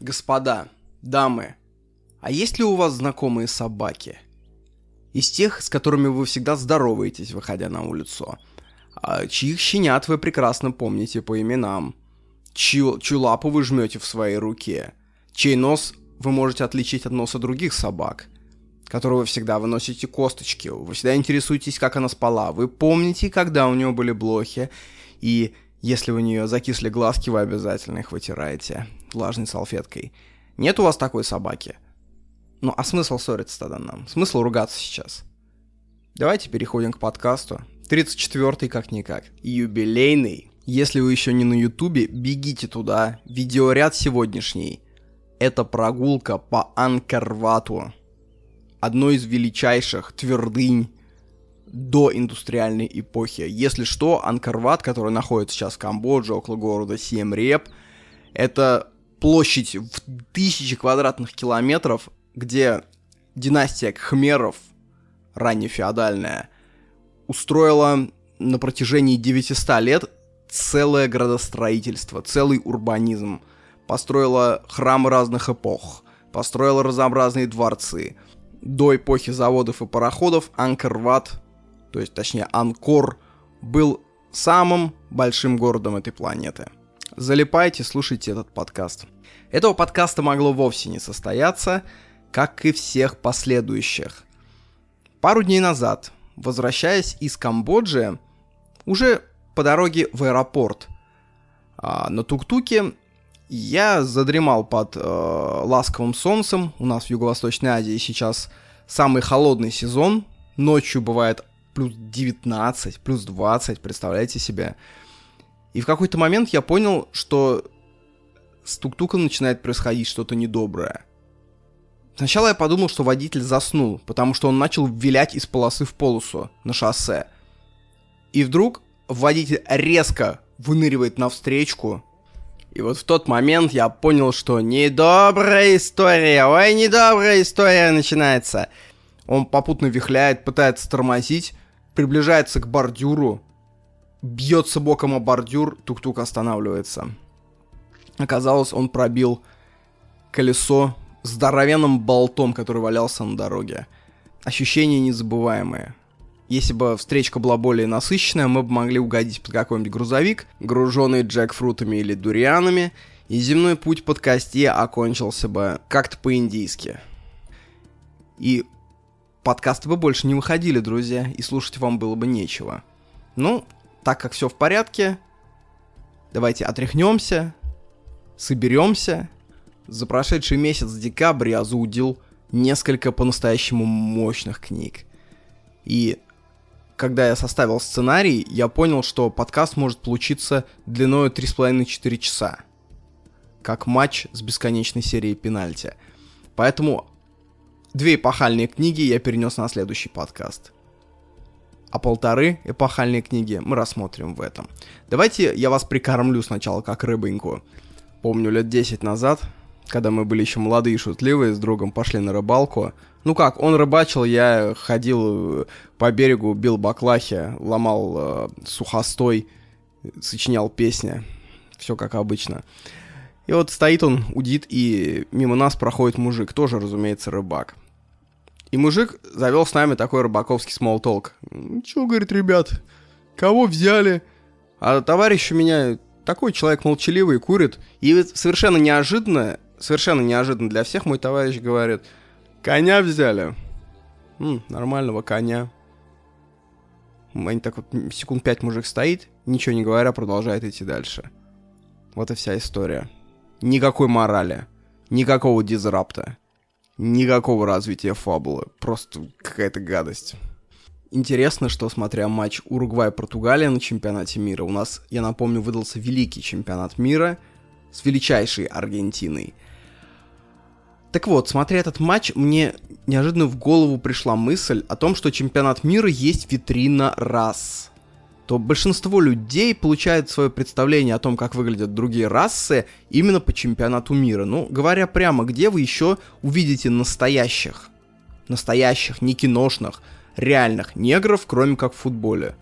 Господа, дамы, а есть ли у вас знакомые собаки? Из тех, с которыми вы всегда здороваетесь, выходя на улицу. А чьих щенят вы прекрасно помните по именам. Чью, чью лапу вы жмете в своей руке. Чей нос вы можете отличить от носа других собак. Которого вы всегда выносите косточки. Вы всегда интересуетесь, как она спала. Вы помните, когда у нее были блохи. И если у нее закисли глазки, вы обязательно их вытираете влажной салфеткой. Нет у вас такой собаки? Ну, а смысл ссориться тогда нам? Смысл ругаться сейчас? Давайте переходим к подкасту. 34-й как-никак. Юбилейный. Если вы еще не на ютубе, бегите туда. Видеоряд сегодняшний. Это прогулка по Анкарвату. Одной из величайших твердынь до индустриальной эпохи. Если что, Анкарват, который находится сейчас в Камбодже, около города Сием-Реп, это площадь в тысячи квадратных километров, где династия Кхмеров, раннефеодальная, устроила на протяжении 900 лет целое градостроительство, целый урбанизм. Построила храмы разных эпох, построила разнообразные дворцы. До эпохи заводов и пароходов Анкорват, то есть точнее Анкор, был самым большим городом этой планеты – залипайте, слушайте этот подкаст. Этого подкаста могло вовсе не состояться, как и всех последующих. Пару дней назад, возвращаясь из Камбоджи, уже по дороге в аэропорт, а, на тук-туке я задремал под э, ласковым солнцем. У нас в Юго-Восточной Азии сейчас самый холодный сезон. Ночью бывает плюс 19, плюс 20, представляете себе. И в какой-то момент я понял, что с тук-туком начинает происходить что-то недоброе. Сначала я подумал, что водитель заснул, потому что он начал вилять из полосы в полосу на шоссе. И вдруг водитель резко выныривает навстречку. И вот в тот момент я понял, что недобрая история, ой, недобрая история начинается. Он попутно вихляет, пытается тормозить, приближается к бордюру, бьется боком о бордюр, тук-тук останавливается. Оказалось, он пробил колесо здоровенным болтом, который валялся на дороге. Ощущения незабываемые. Если бы встречка была более насыщенная, мы бы могли угодить под какой-нибудь грузовик, груженный джекфрутами или дурианами, и земной путь под кости окончился бы как-то по-индийски. И подкасты бы больше не выходили, друзья, и слушать вам было бы нечего. Ну, так как все в порядке, давайте отряхнемся, соберемся. За прошедший месяц декабрь я заудил несколько по-настоящему мощных книг. И когда я составил сценарий, я понял, что подкаст может получиться длиной 3,5-4 часа. Как матч с бесконечной серией пенальти. Поэтому две эпохальные книги я перенес на следующий подкаст а полторы эпохальные книги мы рассмотрим в этом. Давайте я вас прикормлю сначала как рыбоньку. Помню лет 10 назад, когда мы были еще молодые и шутливые, с другом пошли на рыбалку. Ну как, он рыбачил, я ходил э, по берегу, бил баклахи, ломал э, сухостой, сочинял песни. Все как обычно. И вот стоит он, удит, и мимо нас проходит мужик, тоже, разумеется, рыбак. И мужик завел с нами такой рыбаковский смолтолк. Чё, говорит, ребят, кого взяли? А товарищ у меня такой человек молчаливый, курит. И совершенно неожиданно, совершенно неожиданно для всех мой товарищ говорит, коня взяли. М, нормального коня. Они так вот секунд пять мужик стоит, ничего не говоря, продолжает идти дальше. Вот и вся история. Никакой морали, никакого дизрапта никакого развития фабулы. Просто какая-то гадость. Интересно, что, смотря матч Уругвай-Португалия на чемпионате мира, у нас, я напомню, выдался великий чемпионат мира с величайшей Аргентиной. Так вот, смотря этот матч, мне неожиданно в голову пришла мысль о том, что чемпионат мира есть витрина рас то большинство людей получает свое представление о том, как выглядят другие расы, именно по чемпионату мира. Ну, говоря прямо, где вы еще увидите настоящих, настоящих, не киношных, реальных негров, кроме как в футболе?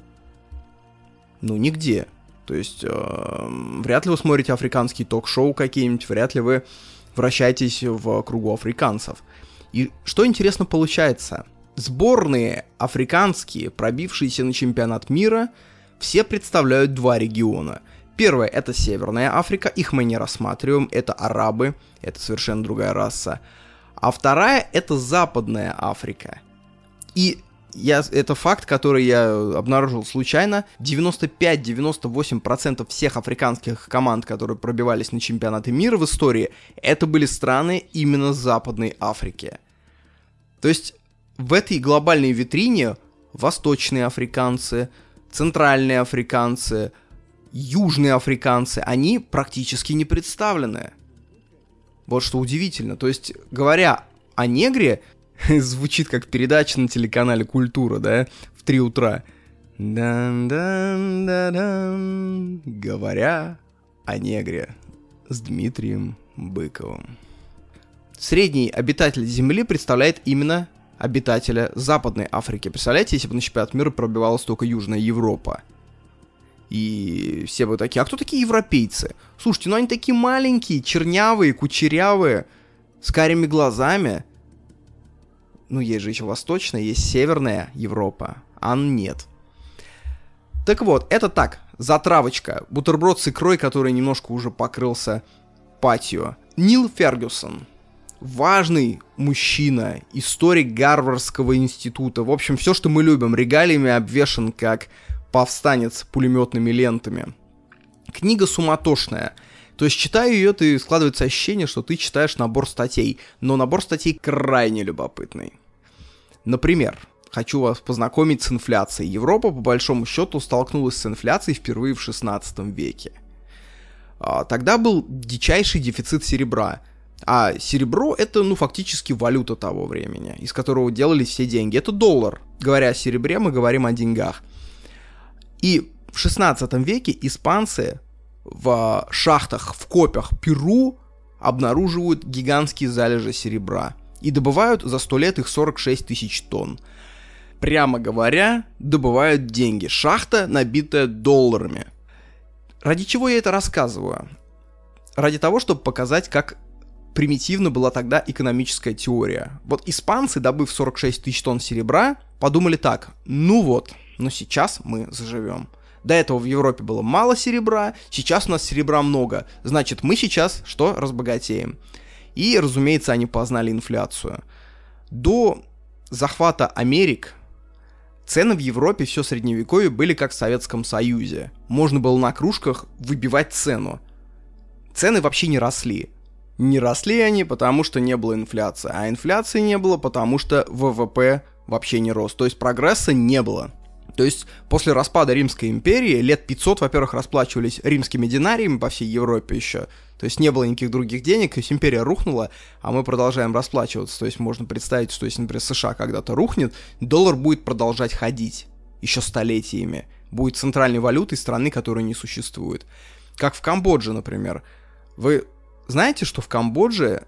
Ну, нигде. То есть, э, вряд ли вы смотрите африканские ток-шоу какие-нибудь, вряд ли вы вращайтесь в кругу африканцев. И что интересно получается? Сборные африканские, пробившиеся на чемпионат мира, все представляют два региона. Первое это Северная Африка, их мы не рассматриваем, это арабы, это совершенно другая раса. А вторая это Западная Африка. И я, это факт, который я обнаружил случайно. 95-98% всех африканских команд, которые пробивались на чемпионаты мира в истории, это были страны именно Западной Африки. То есть в этой глобальной витрине восточные африканцы, центральные африканцы, южные африканцы, они практически не представлены. Вот что удивительно. То есть, говоря о негре, звучит как передача на телеканале «Культура», да, в 3 утра. дан дан да дан Говоря о негре с Дмитрием Быковым. Средний обитатель Земли представляет именно обитателя Западной Африки. Представляете, если бы на чемпионат мира пробивалась только Южная Европа. И все бы такие, а кто такие европейцы? Слушайте, ну они такие маленькие, чернявые, кучерявые, с карими глазами ну, есть же еще восточная, есть северная Европа, а нет. Так вот, это так, затравочка. Бутерброд с икрой, который немножко уже покрылся патио. Нил Фергюсон. Важный мужчина, историк Гарвардского института. В общем, все, что мы любим. Регалиями обвешан, как повстанец пулеметными лентами. Книга суматошная. То есть, читая ее, ты складывается ощущение, что ты читаешь набор статей, но набор статей крайне любопытный. Например, хочу вас познакомить с инфляцией. Европа, по большому счету, столкнулась с инфляцией впервые в 16 веке. А, тогда был дичайший дефицит серебра. А серебро это, ну, фактически валюта того времени, из которого делались все деньги. Это доллар. Говоря о серебре, мы говорим о деньгах. И в 16 веке испанцы в шахтах, в копях Перу обнаруживают гигантские залежи серебра и добывают за 100 лет их 46 тысяч тонн. Прямо говоря, добывают деньги. Шахта, набитая долларами. Ради чего я это рассказываю? Ради того, чтобы показать, как примитивна была тогда экономическая теория. Вот испанцы, добыв 46 тысяч тонн серебра, подумали так, ну вот, но сейчас мы заживем. До этого в Европе было мало серебра, сейчас у нас серебра много. Значит, мы сейчас что? Разбогатеем. И, разумеется, они познали инфляцию. До захвата Америк цены в Европе все средневековье были как в Советском Союзе. Можно было на кружках выбивать цену. Цены вообще не росли. Не росли они, потому что не было инфляции. А инфляции не было, потому что ВВП вообще не рос. То есть прогресса не было. То есть после распада Римской империи лет 500, во-первых, расплачивались римскими динариями по всей Европе еще. То есть не было никаких других денег, то есть империя рухнула, а мы продолжаем расплачиваться. То есть можно представить, что если, например, США когда-то рухнет, доллар будет продолжать ходить еще столетиями. Будет центральной валютой страны, которая не существует. Как в Камбодже, например. Вы знаете, что в Камбодже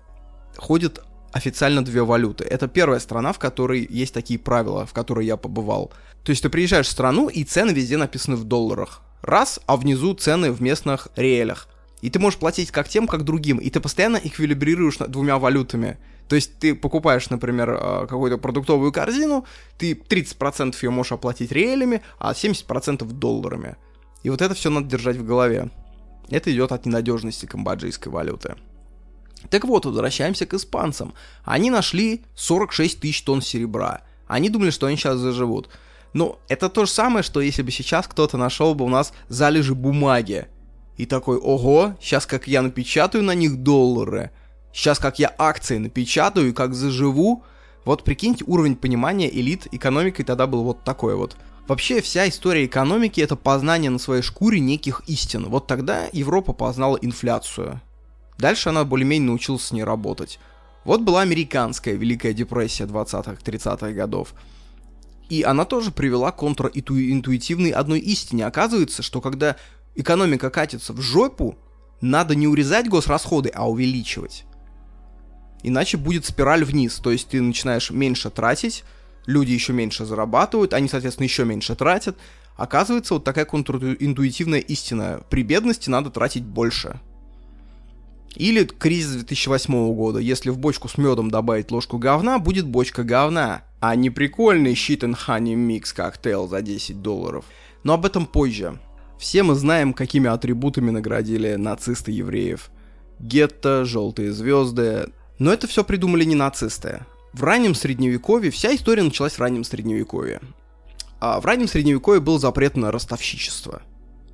ходит официально две валюты. Это первая страна, в которой есть такие правила, в которой я побывал. То есть ты приезжаешь в страну, и цены везде написаны в долларах. Раз, а внизу цены в местных реалях. И ты можешь платить как тем, как другим. И ты постоянно эквилибрируешь двумя валютами. То есть ты покупаешь, например, э, какую-то продуктовую корзину, ты 30% ее можешь оплатить реалями, а 70% долларами. И вот это все надо держать в голове. Это идет от ненадежности камбоджийской валюты. Так вот, возвращаемся к испанцам. Они нашли 46 тысяч тонн серебра. Они думали, что они сейчас заживут. Но это то же самое, что если бы сейчас кто-то нашел бы у нас залежи бумаги. И такой, ого, сейчас как я напечатаю на них доллары, сейчас как я акции напечатаю и как заживу. Вот прикиньте, уровень понимания элит экономикой тогда был вот такой вот. Вообще вся история экономики это познание на своей шкуре неких истин. Вот тогда Европа познала инфляцию. Dальше она более-менее научилась с ней работать. Вот была американская Великая депрессия 20-30-х годов. И она тоже привела к контринтуитивной одной истине. Оказывается, что когда экономика катится в жопу, надо не урезать госрасходы, а увеличивать. Иначе будет спираль вниз. То есть ты начинаешь меньше тратить, люди еще меньше зарабатывают, они, соответственно, еще меньше тратят. Оказывается, вот такая контринтуитивная истина. При бедности надо тратить больше. Или кризис 2008 года. Если в бочку с медом добавить ложку говна, будет бочка говна. А не прикольный щит and honey микс коктейл за 10 долларов. Но об этом позже. Все мы знаем, какими атрибутами наградили нацисты евреев. Гетто, желтые звезды. Но это все придумали не нацисты. В раннем средневековье, вся история началась в раннем средневековье. А в раннем средневековье был запрет на ростовщичество.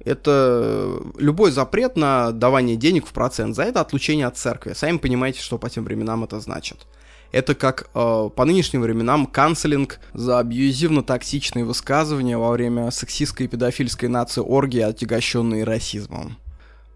Это любой запрет на давание денег в процент. За это отлучение от церкви. Сами понимаете, что по тем временам это значит. Это как э, по нынешним временам канцелинг за абьюзивно-токсичные высказывания во время сексистской и педофильской нации оргии, отягощенные расизмом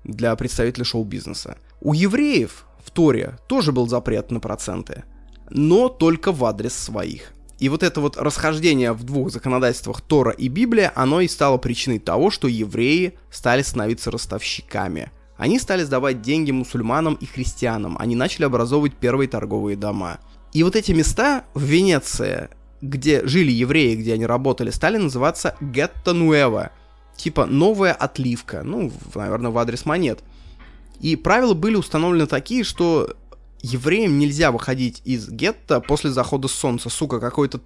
для представителей шоу-бизнеса. У евреев в Торе тоже был запрет на проценты, но только в адрес своих. И вот это вот расхождение в двух законодательствах Тора и Библия, оно и стало причиной того, что евреи стали становиться ростовщиками. Они стали сдавать деньги мусульманам и христианам, они начали образовывать первые торговые дома. И вот эти места в Венеции, где жили евреи, где они работали, стали называться гетто нуэва, типа новая отливка, ну, наверное, в адрес монет. И правила были установлены такие, что евреям нельзя выходить из гетто после захода солнца. Сука, какой-то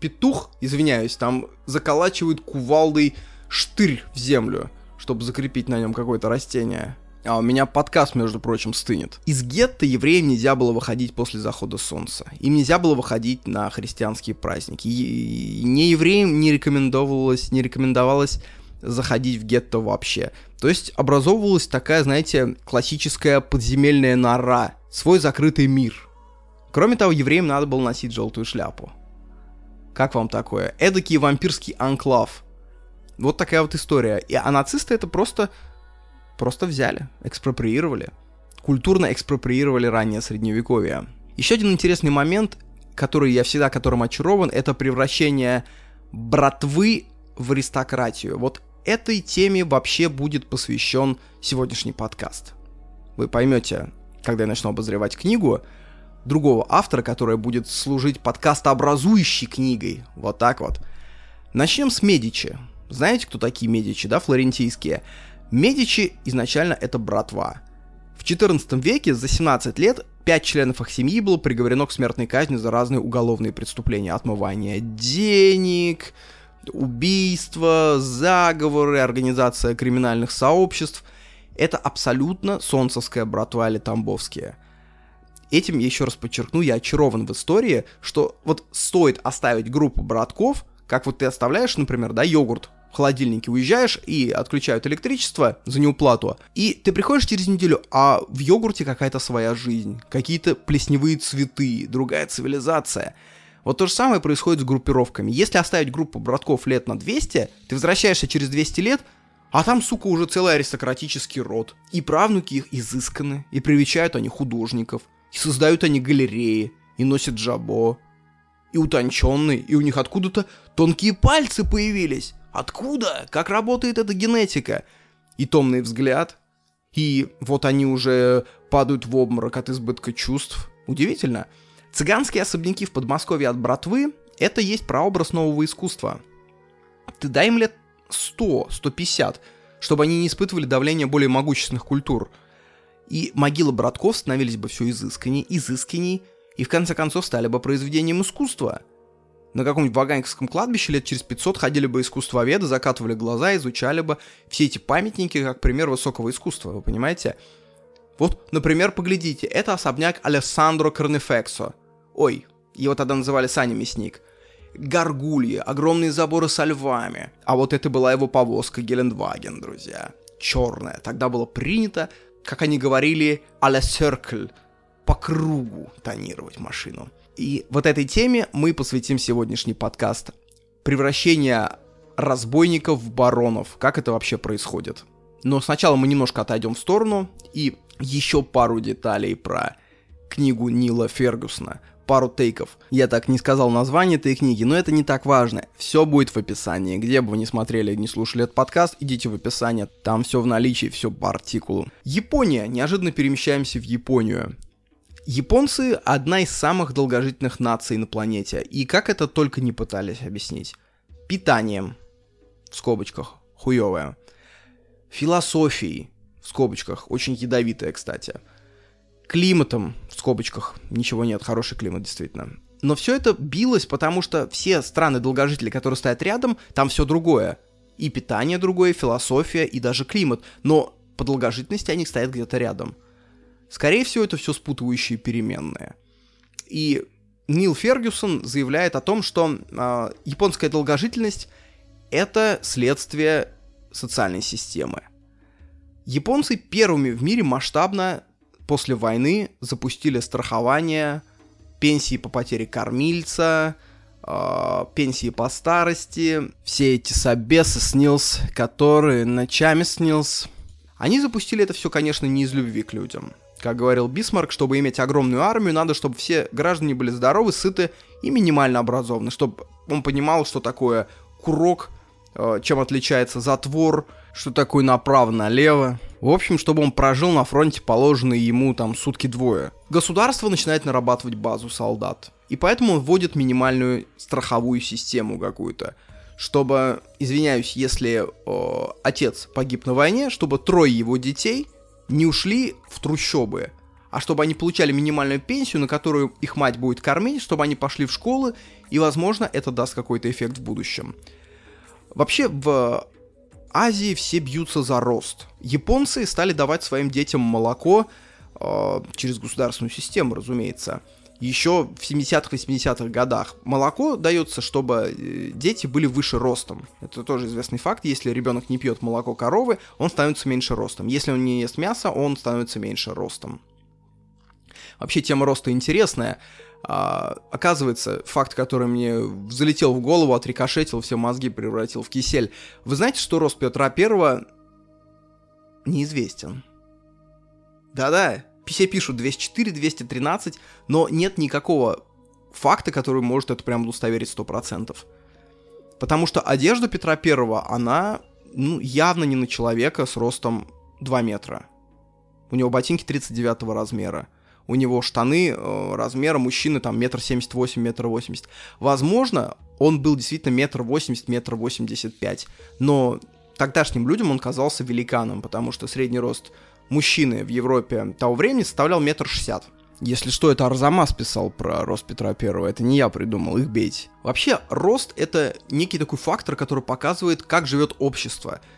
петух, извиняюсь, там заколачивает кувалдой штырь в землю, чтобы закрепить на нем какое-то растение. А у меня подкаст, между прочим, стынет. Из гетто евреям нельзя было выходить после захода солнца. Им нельзя было выходить на христианские праздники. И не евреям не рекомендовалось, не рекомендовалось заходить в гетто вообще. То есть образовывалась такая, знаете, классическая подземельная нора, свой закрытый мир. Кроме того, евреям надо было носить желтую шляпу. Как вам такое? Эдакий вампирский анклав. Вот такая вот история. И, а нацисты это просто, просто взяли, экспроприировали. Культурно экспроприировали раннее средневековье. Еще один интересный момент, который я всегда которым очарован, это превращение братвы в аристократию. Вот этой теме вообще будет посвящен сегодняшний подкаст. Вы поймете, когда я начну обозревать книгу, другого автора, которая будет служить подкастообразующей книгой. Вот так вот. Начнем с Медичи. Знаете, кто такие Медичи, да, флорентийские? Медичи изначально это братва. В 14 веке за 17 лет пять членов их семьи было приговорено к смертной казни за разные уголовные преступления. Отмывание денег, убийства, заговоры, организация криминальных сообществ – это абсолютно солнцевская братва или тамбовские. Этим, еще раз подчеркну, я очарован в истории, что вот стоит оставить группу братков, как вот ты оставляешь, например, да, йогурт в холодильнике, уезжаешь и отключают электричество за неуплату, и ты приходишь через неделю, а в йогурте какая-то своя жизнь, какие-то плесневые цветы, другая цивилизация. Вот то же самое происходит с группировками. Если оставить группу братков лет на 200, ты возвращаешься через 200 лет, а там, сука, уже целый аристократический род. И правнуки их изысканы, и привечают они художников, и создают они галереи, и носят джабо, и утонченные, и у них откуда-то тонкие пальцы появились. Откуда? Как работает эта генетика? И томный взгляд. И вот они уже падают в обморок от избытка чувств. Удивительно. Цыганские особняки в Подмосковье от братвы — это есть прообраз нового искусства. Ты дай им лет 100, 150, чтобы они не испытывали давление более могущественных культур. И могилы братков становились бы все изысканней, изысканней, и в конце концов стали бы произведением искусства. На каком-нибудь Ваганьковском кладбище лет через 500 ходили бы искусствоведы, закатывали глаза, изучали бы все эти памятники как пример высокого искусства, вы понимаете? Вот, например, поглядите, это особняк Алессандро Корнефексо. Ой, его тогда называли Саня Мясник горгульи, огромные заборы со львами. А вот это была его повозка Гелендваген, друзья. Черная. Тогда было принято, как они говорили, а la circle, по кругу тонировать машину. И вот этой теме мы посвятим сегодняшний подкаст. Превращение разбойников в баронов. Как это вообще происходит? Но сначала мы немножко отойдем в сторону и еще пару деталей про книгу Нила Фергусона пару тейков. Я так не сказал название этой книги, но это не так важно. Все будет в описании. Где бы вы не смотрели, не слушали этот подкаст, идите в описание. Там все в наличии, все по артикулу. Япония. Неожиданно перемещаемся в Японию. Японцы — одна из самых долгожительных наций на планете. И как это только не пытались объяснить. Питанием, в скобочках, хуевое. Философией, в скобочках, очень ядовитая, кстати. Климатом, в скобочках, ничего нет, хороший климат, действительно. Но все это билось, потому что все страны-долгожители, которые стоят рядом, там все другое. И питание другое, и философия, и даже климат. Но по долгожительности они стоят где-то рядом. Скорее всего, это все спутывающие переменные. И Нил Фергюсон заявляет о том, что э, японская долгожительность это следствие социальной системы. Японцы первыми в мире масштабно после войны запустили страхование пенсии по потере кормильца, э, пенсии по старости, все эти собесы снилс, которые ночами снилс. Они запустили это все, конечно, не из любви к людям. Как говорил Бисмарк, чтобы иметь огромную армию, надо, чтобы все граждане были здоровы, сыты и минимально образованы, чтобы он понимал, что такое курок, э, чем отличается затвор, что такое направо-налево. В общем, чтобы он прожил на фронте положенные ему там сутки двое. Государство начинает нарабатывать базу солдат. И поэтому он вводит минимальную страховую систему какую-то. Чтобы, извиняюсь, если э, отец погиб на войне, чтобы трое его детей не ушли в трущобы, а чтобы они получали минимальную пенсию, на которую их мать будет кормить, чтобы они пошли в школы, и, возможно, это даст какой-то эффект в будущем. Вообще, в Азии все бьются за рост. Японцы стали давать своим детям молоко э, через государственную систему, разумеется. Еще в 70-х, 80-х годах молоко дается, чтобы э, дети были выше ростом. Это тоже известный факт. Если ребенок не пьет молоко коровы, он становится меньше ростом. Если он не ест мясо, он становится меньше ростом. Вообще тема роста интересная. А, оказывается, факт, который мне залетел в голову, отрикошетил, все мозги превратил в кисель. Вы знаете, что рост Петра Первого неизвестен? Да-да, все пишут 204, 213, но нет никакого факта, который может это прям удостоверить 100%. Потому что одежда Петра Первого, она ну, явно не на человека с ростом 2 метра. У него ботинки 39 размера у него штаны э, размера мужчины там метр семьдесят восемь, метр восемьдесят. Возможно, он был действительно метр восемьдесят, метр восемьдесят пять, но тогдашним людям он казался великаном, потому что средний рост мужчины в Европе того времени составлял метр шестьдесят. Если что, это Арзамас писал про рост Петра Первого, это не я придумал, их бейте. Вообще, рост — это некий такой фактор, который показывает, как живет общество —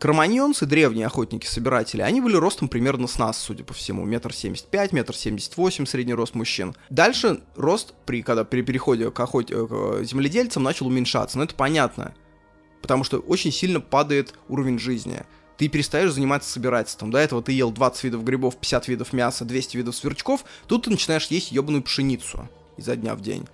кроманьонцы, древние охотники-собиратели, они были ростом примерно с нас, судя по всему, метр семьдесят пять, метр семьдесят восемь средний рост мужчин. Дальше рост, при, когда при переходе к, охоте, к земледельцам, начал уменьшаться, но это понятно, потому что очень сильно падает уровень жизни. Ты перестаешь заниматься собирательством. До этого ты ел 20 видов грибов, 50 видов мяса, 200 видов сверчков, тут ты начинаешь есть ебаную пшеницу изо дня в день.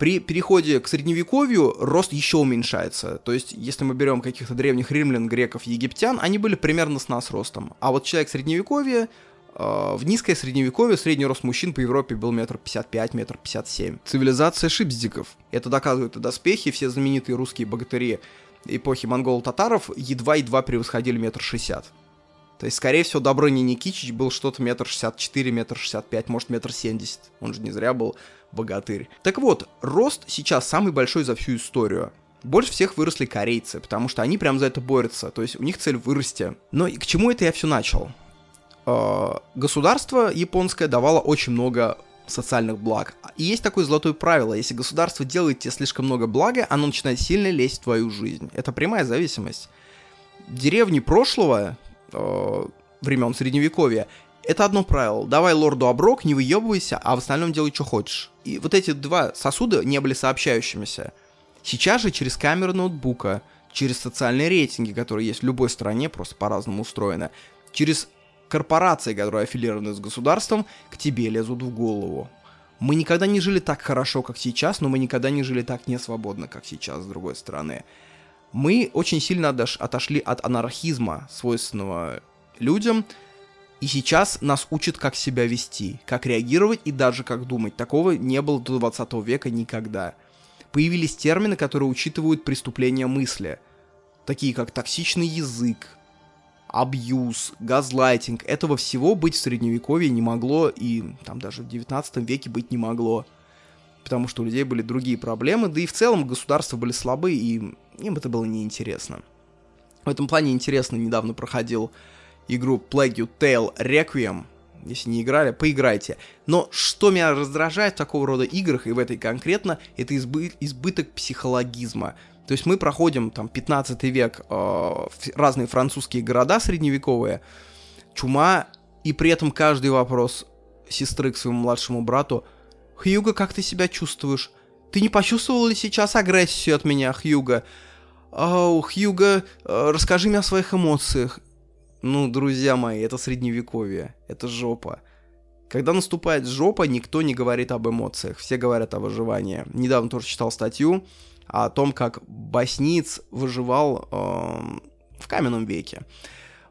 При переходе к средневековью рост еще уменьшается. То есть, если мы берем каких-то древних римлян, греков, египтян, они были примерно с нас ростом. А вот человек средневековья, э, в низкое средневековье средний рост мужчин по Европе был метр пятьдесят пять, метр пятьдесят семь. Цивилизация шипздиков. Это доказывают и доспехи, все знаменитые русские богатыри эпохи монгол-татаров едва-едва превосходили метр шестьдесят. То есть, скорее всего, Добрыня Никитич был что-то метр шестьдесят четыре, метр шестьдесят пять, может, метр семьдесят. Он же не зря был богатырь. Так вот, рост сейчас самый большой за всю историю. Больше всех выросли корейцы, потому что они прям за это борются, то есть у них цель вырасти. Но и к чему это я все начал? А, государство японское давало очень много социальных благ. И есть такое золотое правило, если государство делает тебе слишком много блага, оно начинает сильно лезть в твою жизнь. Это прямая зависимость. Деревни прошлого, э, времен Средневековья, это одно правило. Давай лорду оброк, не выебывайся, а в остальном делай, что хочешь. И вот эти два сосуда не были сообщающимися. Сейчас же через камеру ноутбука, через социальные рейтинги, которые есть в любой стране, просто по-разному устроены, через корпорации, которые аффилированы с государством, к тебе лезут в голову. Мы никогда не жили так хорошо, как сейчас, но мы никогда не жили так несвободно, как сейчас, с другой стороны. Мы очень сильно отошли от анархизма, свойственного людям, и сейчас нас учат, как себя вести, как реагировать и даже как думать. Такого не было до 20 века никогда. Появились термины, которые учитывают преступления мысли, такие как токсичный язык, абьюз, газлайтинг. Этого всего быть в средневековье не могло, и там даже в 19 веке быть не могло. Потому что у людей были другие проблемы, да и в целом государства были слабы, и им это было неинтересно. В этом плане интересно недавно проходил игру Plague Tale Requiem. Если не играли, поиграйте. Но что меня раздражает в такого рода играх, и в этой конкретно, это избы- избыток психологизма. То есть мы проходим там 15 век, э, разные французские города средневековые, чума, и при этом каждый вопрос сестры к своему младшему брату «Хьюго, как ты себя чувствуешь? Ты не почувствовал ли сейчас агрессию от меня, Хьюго?» «Ау, Хьюго, э, расскажи мне о своих эмоциях». Ну, друзья мои, это средневековье, это жопа. Когда наступает жопа, никто не говорит об эмоциях, все говорят о выживании. Недавно тоже читал статью, о том, как Босниц выживал э, в каменном веке.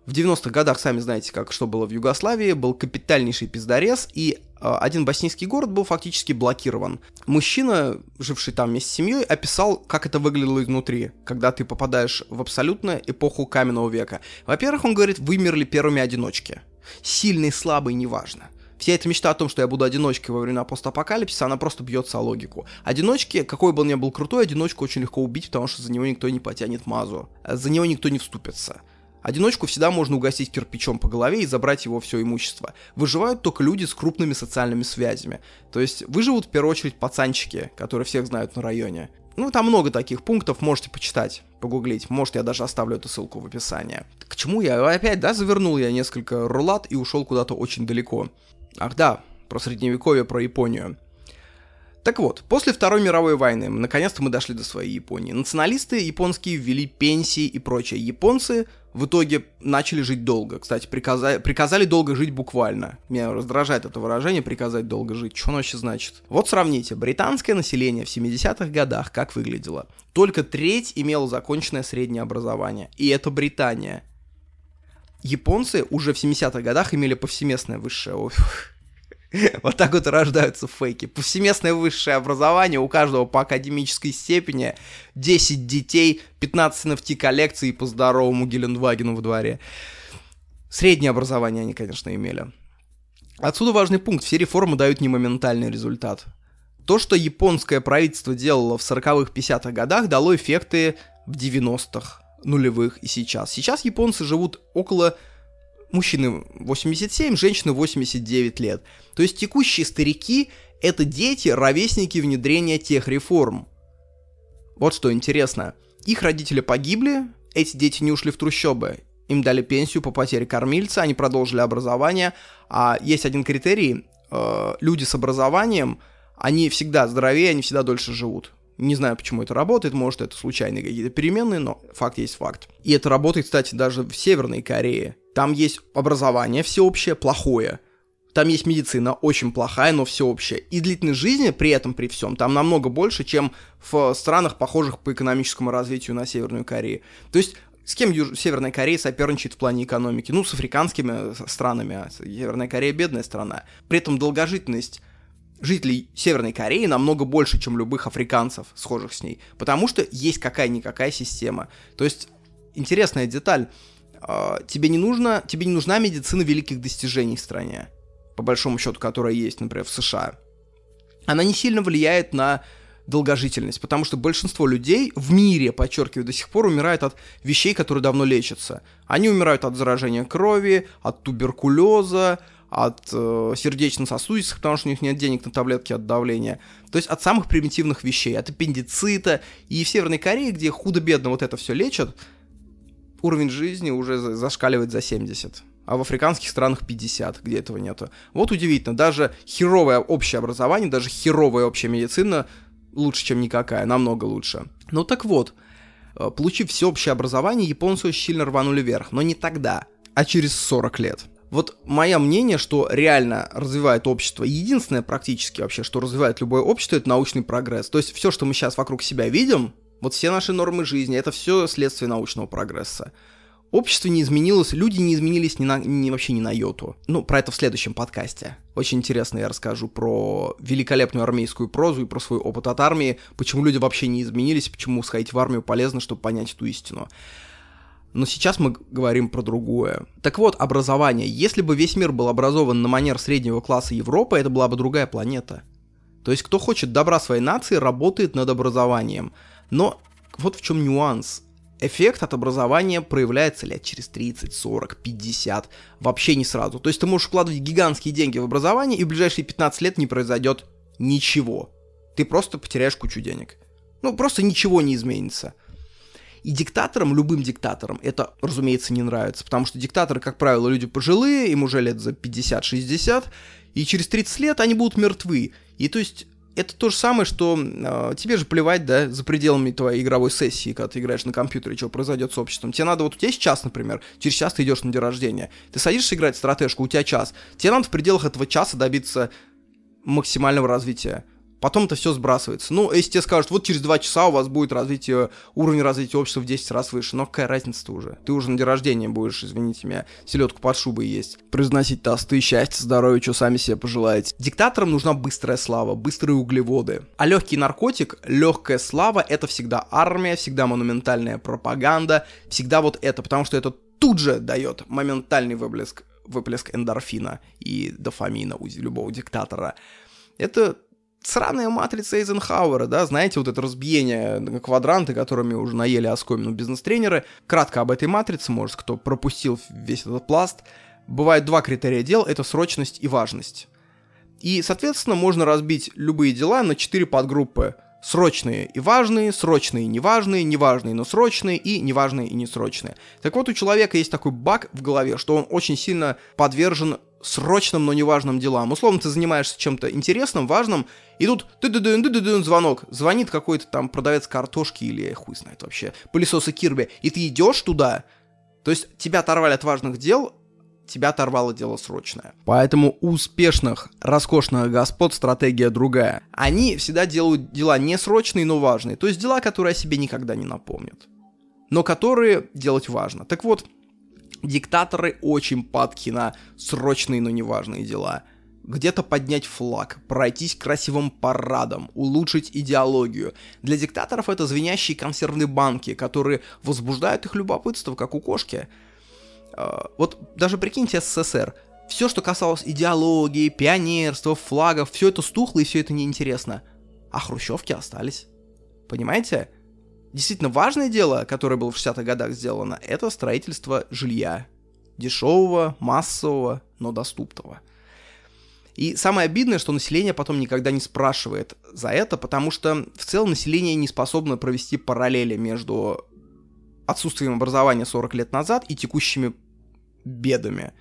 В 90-х годах, сами знаете, как что было в Югославии, был капитальнейший пиздарез, и э, один боснийский город был фактически блокирован. Мужчина, живший там вместе с семьей, описал, как это выглядело изнутри, когда ты попадаешь в абсолютно эпоху каменного века. Во-первых, он говорит, вымерли первыми одиночки. Сильный, слабый, неважно. Вся эта мечта о том, что я буду одиночкой во времена постапокалипсиса, она просто бьется о логику. Одиночки, какой бы он ни был крутой, одиночку очень легко убить, потому что за него никто не потянет мазу. За него никто не вступится. Одиночку всегда можно угостить кирпичом по голове и забрать его все имущество. Выживают только люди с крупными социальными связями. То есть выживут в первую очередь пацанчики, которые всех знают на районе. Ну, там много таких пунктов, можете почитать, погуглить. Может, я даже оставлю эту ссылку в описании. К чему я? Опять, да, завернул я несколько рулат и ушел куда-то очень далеко. Ах да, про средневековье, про Японию. Так вот, после Второй мировой войны, наконец-то мы дошли до своей Японии. Националисты японские ввели пенсии и прочее. Японцы в итоге начали жить долго. Кстати, приказали, приказали долго жить буквально. Меня раздражает это выражение «приказать долго жить». Что оно вообще значит? Вот сравните. Британское население в 70-х годах как выглядело. Только треть имело законченное среднее образование. И это Британия. Японцы уже в 70-х годах имели повсеместное высшее... Вот так вот рождаются фейки. Повсеместное высшее образование, у каждого по академической степени, 10 детей, 15 NFT коллекций по здоровому Гелендвагену во дворе. Среднее образование они, конечно, имели. Отсюда важный пункт. Все реформы дают не моментальный результат. То, что японское правительство делало в 40-х, 50-х годах, дало эффекты в 90-х, нулевых и сейчас. Сейчас японцы живут около мужчины 87, женщины 89 лет. То есть текущие старики — это дети, ровесники внедрения тех реформ. Вот что интересно. Их родители погибли, эти дети не ушли в трущобы. Им дали пенсию по потере кормильца, они продолжили образование. А есть один критерий. Э, люди с образованием, они всегда здоровее, они всегда дольше живут. Не знаю, почему это работает, может, это случайные какие-то переменные, но факт есть факт. И это работает, кстати, даже в Северной Корее. Там есть образование всеобщее, плохое. Там есть медицина, очень плохая, но всеобщая. И длительность жизни при этом, при всем, там намного больше, чем в странах, похожих по экономическому развитию на Северную Корею. То есть с кем Юж... Северная Корея соперничает в плане экономики? Ну, с африканскими странами. Северная Корея бедная страна. При этом долгожительность жителей Северной Кореи намного больше, чем любых африканцев, схожих с ней. Потому что есть какая-никакая система. То есть, интересная деталь. А, тебе не нужно, тебе не нужна медицина великих достижений в стране, по большому счету, которая есть, например, в США. Она не сильно влияет на долгожительность, потому что большинство людей в мире, подчеркиваю, до сих пор умирают от вещей, которые давно лечатся. Они умирают от заражения крови, от туберкулеза, от э, сердечно-сосудистых, потому что у них нет денег на таблетки от давления. То есть от самых примитивных вещей, от аппендицита. И в Северной Корее, где худо-бедно вот это все лечат, уровень жизни уже зашкаливает за 70 а в африканских странах 50, где этого нету. Вот удивительно, даже херовое общее образование, даже херовая общая медицина лучше, чем никакая, намного лучше. Ну так вот, э, получив всеобщее образование, японцы сильно рванули вверх, но не тогда, а через 40 лет. Вот мое мнение, что реально развивает общество, единственное практически вообще, что развивает любое общество, это научный прогресс. То есть все, что мы сейчас вокруг себя видим, вот все наши нормы жизни, это все следствие научного прогресса. Общество не изменилось, люди не изменились ни на, ни, вообще ни на йоту. Ну, про это в следующем подкасте. Очень интересно я расскажу про великолепную армейскую прозу и про свой опыт от армии, почему люди вообще не изменились, почему сходить в армию полезно, чтобы понять эту истину. Но сейчас мы говорим про другое. Так вот, образование. Если бы весь мир был образован на манер среднего класса Европы, это была бы другая планета. То есть, кто хочет добра своей нации, работает над образованием. Но вот в чем нюанс. эффект от образования проявляется лет через 30, 40, 50, вообще не сразу. То есть ты можешь вкладывать гигантские деньги в образование, и в ближайшие 15 лет не произойдет ничего. Ты просто потеряешь кучу денег. Ну, просто ничего не изменится. И диктаторам, любым диктаторам, это, разумеется, не нравится, потому что диктаторы, как правило, люди пожилые, им уже лет за 50-60, и через 30 лет они будут мертвы. И то есть это то же самое, что э, тебе же плевать, да, за пределами твоей игровой сессии, когда ты играешь на компьютере, что произойдет с обществом. Тебе надо, вот у тебя есть час, например, через час ты идешь на день рождения, ты садишься играть в стратежку, у тебя час. Тебе надо в пределах этого часа добиться максимального развития потом это все сбрасывается. Ну, если тебе скажут, вот через два часа у вас будет развитие, уровень развития общества в 10 раз выше, но какая разница-то уже? Ты уже на день рождения будешь, извините меня, селедку под шубой есть. Произносить тосты, счастья, здоровья, что сами себе пожелаете. Диктаторам нужна быстрая слава, быстрые углеводы. А легкий наркотик, легкая слава, это всегда армия, всегда монументальная пропаганда, всегда вот это, потому что это тут же дает моментальный выплеск, выплеск эндорфина и дофамина у любого диктатора. Это сраная матрица Эйзенхауэра, да, знаете, вот это разбиение квадранты, которыми уже наели оскомину бизнес-тренеры. Кратко об этой матрице, может, кто пропустил весь этот пласт. Бывает два критерия дел, это срочность и важность. И, соответственно, можно разбить любые дела на четыре подгруппы. Срочные и важные, срочные и неважные, неважные, но срочные и неважные и несрочные. Так вот, у человека есть такой баг в голове, что он очень сильно подвержен срочным, но неважным делам. Условно, ты занимаешься чем-то интересным, важным, и тут звонок. Звонит какой-то там продавец картошки или хуй знает вообще, пылесоса Кирби, и ты идешь туда, то есть тебя оторвали от важных дел, тебя оторвало дело срочное. Поэтому у успешных, роскошных господ стратегия другая. Они всегда делают дела не срочные, но важные. То есть дела, которые о себе никогда не напомнят. Но которые делать важно. Так вот, Диктаторы очень падки на срочные, но неважные дела. Где-то поднять флаг, пройтись красивым парадом, улучшить идеологию. Для диктаторов это звенящие консервные банки, которые возбуждают их любопытство, как у кошки. А, вот даже прикиньте СССР. Все, что касалось идеологии, пионерства, флагов, все это стухло и все это неинтересно. А хрущевки остались. Понимаете? Действительно важное дело, которое было в 60-х годах сделано, это строительство жилья. Дешевого, массового, но доступного. И самое обидное, что население потом никогда не спрашивает за это, потому что в целом население не способно провести параллели между отсутствием образования 40 лет назад и текущими бедами.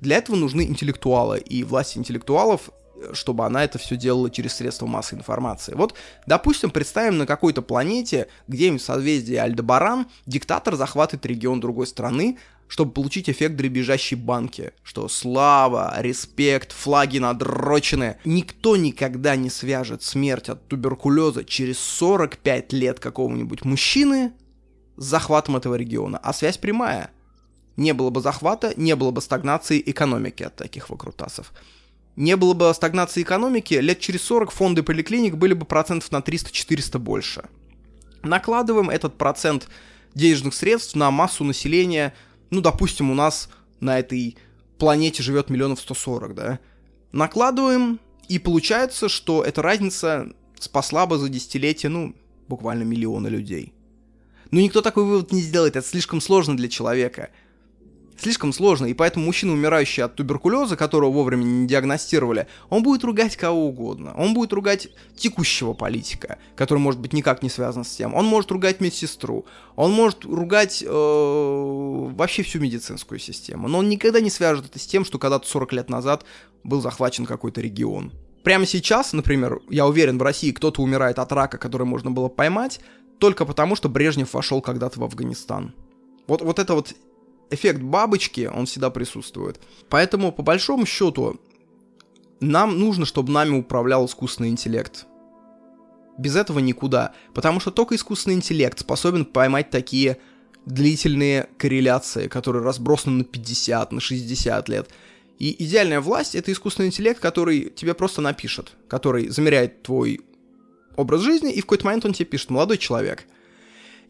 Для этого нужны интеллектуалы, и власть интеллектуалов чтобы она это все делала через средства массовой информации. Вот, допустим, представим на какой-то планете, где-нибудь в созвездии Альдебаран, диктатор захватывает регион другой страны, чтобы получить эффект дребезжащей банки, что слава, респект, флаги надрочены. Никто никогда не свяжет смерть от туберкулеза через 45 лет какого-нибудь мужчины с захватом этого региона, а связь прямая. Не было бы захвата, не было бы стагнации экономики от таких выкрутасов. Не было бы стагнации экономики, лет через 40 фонды поликлиник были бы процентов на 300-400 больше. Накладываем этот процент денежных средств на массу населения, ну, допустим, у нас на этой планете живет миллионов 140, да? Накладываем, и получается, что эта разница спасла бы за десятилетие, ну, буквально миллионы людей. Но никто такой вывод не сделает, это слишком сложно для человека – слишком сложно, и поэтому мужчина, умирающий от туберкулеза, которого вовремя не диагностировали, он будет ругать кого угодно. Он будет ругать текущего политика, который, может быть, никак не связан с тем. Он может ругать медсестру. Он может ругать э, вообще всю медицинскую систему. Но он никогда не свяжет это с тем, что когда-то 40 лет назад был захвачен какой-то регион. Прямо сейчас, например, я уверен, в России кто-то умирает от рака, который можно было поймать, только потому, что Брежнев вошел когда-то в Афганистан. Вот, вот это вот эффект бабочки, он всегда присутствует. Поэтому, по большому счету, нам нужно, чтобы нами управлял искусственный интеллект. Без этого никуда. Потому что только искусственный интеллект способен поймать такие длительные корреляции, которые разбросаны на 50, на 60 лет. И идеальная власть — это искусственный интеллект, который тебе просто напишет, который замеряет твой образ жизни, и в какой-то момент он тебе пишет, молодой человек,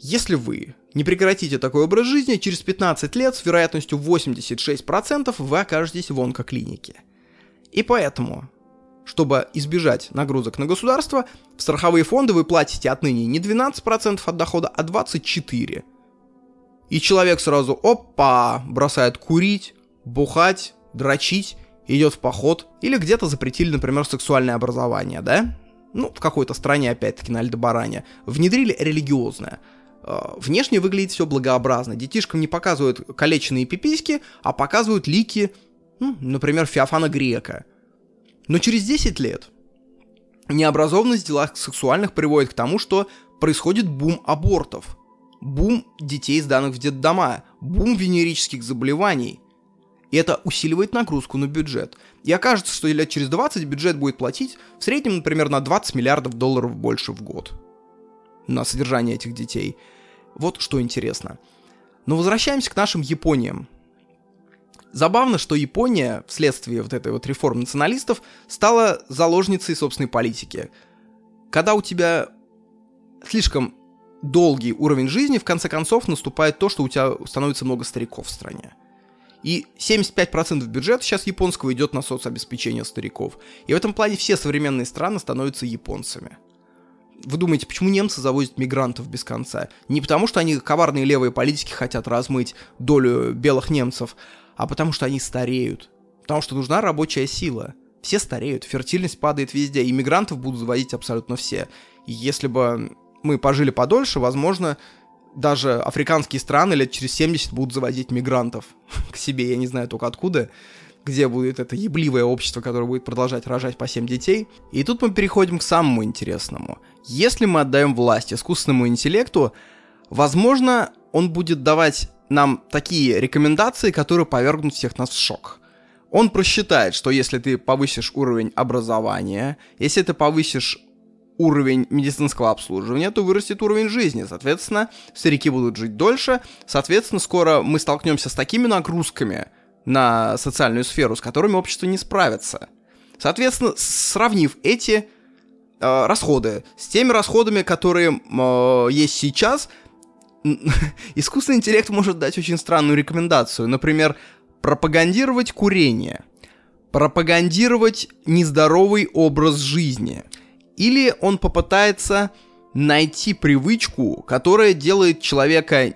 если вы не прекратите такой образ жизни, через 15 лет с вероятностью 86% вы окажетесь в онкоклинике. И поэтому, чтобы избежать нагрузок на государство, в страховые фонды вы платите отныне не 12% от дохода, а 24%. И человек сразу, опа, бросает курить, бухать, дрочить, идет в поход. Или где-то запретили, например, сексуальное образование, да? Ну, в какой-то стране, опять-таки, на Альдебаране. Внедрили религиозное. Э, внешне выглядит все благообразно. Детишкам не показывают калеченные пиписьки, а показывают лики, ну, например, Феофана Грека. Но через 10 лет необразованность в делах сексуальных приводит к тому, что происходит бум абортов, бум детей, сданных в детдома, бум венерических заболеваний. И это усиливает нагрузку на бюджет. И окажется, что лет через 20 бюджет будет платить в среднем, например, на 20 миллиардов долларов больше в год на содержание этих детей. Вот что интересно. Но возвращаемся к нашим Япониям. Забавно, что Япония вследствие вот этой вот реформы националистов стала заложницей собственной политики. Когда у тебя слишком долгий уровень жизни, в конце концов наступает то, что у тебя становится много стариков в стране. И 75% бюджета сейчас японского идет на соцобеспечение стариков. И в этом плане все современные страны становятся японцами. Вы думаете, почему немцы завозят мигрантов без конца? Не потому, что они коварные левые политики хотят размыть долю белых немцев, а потому что они стареют. Потому что нужна рабочая сила. Все стареют, фертильность падает везде, и мигрантов будут заводить абсолютно все. И если бы мы пожили подольше, возможно, даже африканские страны лет через 70 будут заводить мигрантов к себе, я не знаю только откуда, где будет это ебливое общество, которое будет продолжать рожать по 7 детей. И тут мы переходим к самому интересному. Если мы отдаем власть искусственному интеллекту, возможно, он будет давать нам такие рекомендации, которые повергнут всех нас в шок. Он просчитает, что если ты повысишь уровень образования, если ты повысишь уровень медицинского обслуживания, то вырастет уровень жизни. Соответственно, старики будут жить дольше. Соответственно, скоро мы столкнемся с такими нагрузками на социальную сферу, с которыми общество не справится. Соответственно, сравнив эти э, расходы с теми расходами, которые э, есть сейчас, искусственный интеллект может дать очень странную рекомендацию. Например, пропагандировать курение, пропагандировать нездоровый образ жизни. Или он попытается найти привычку, которая делает человека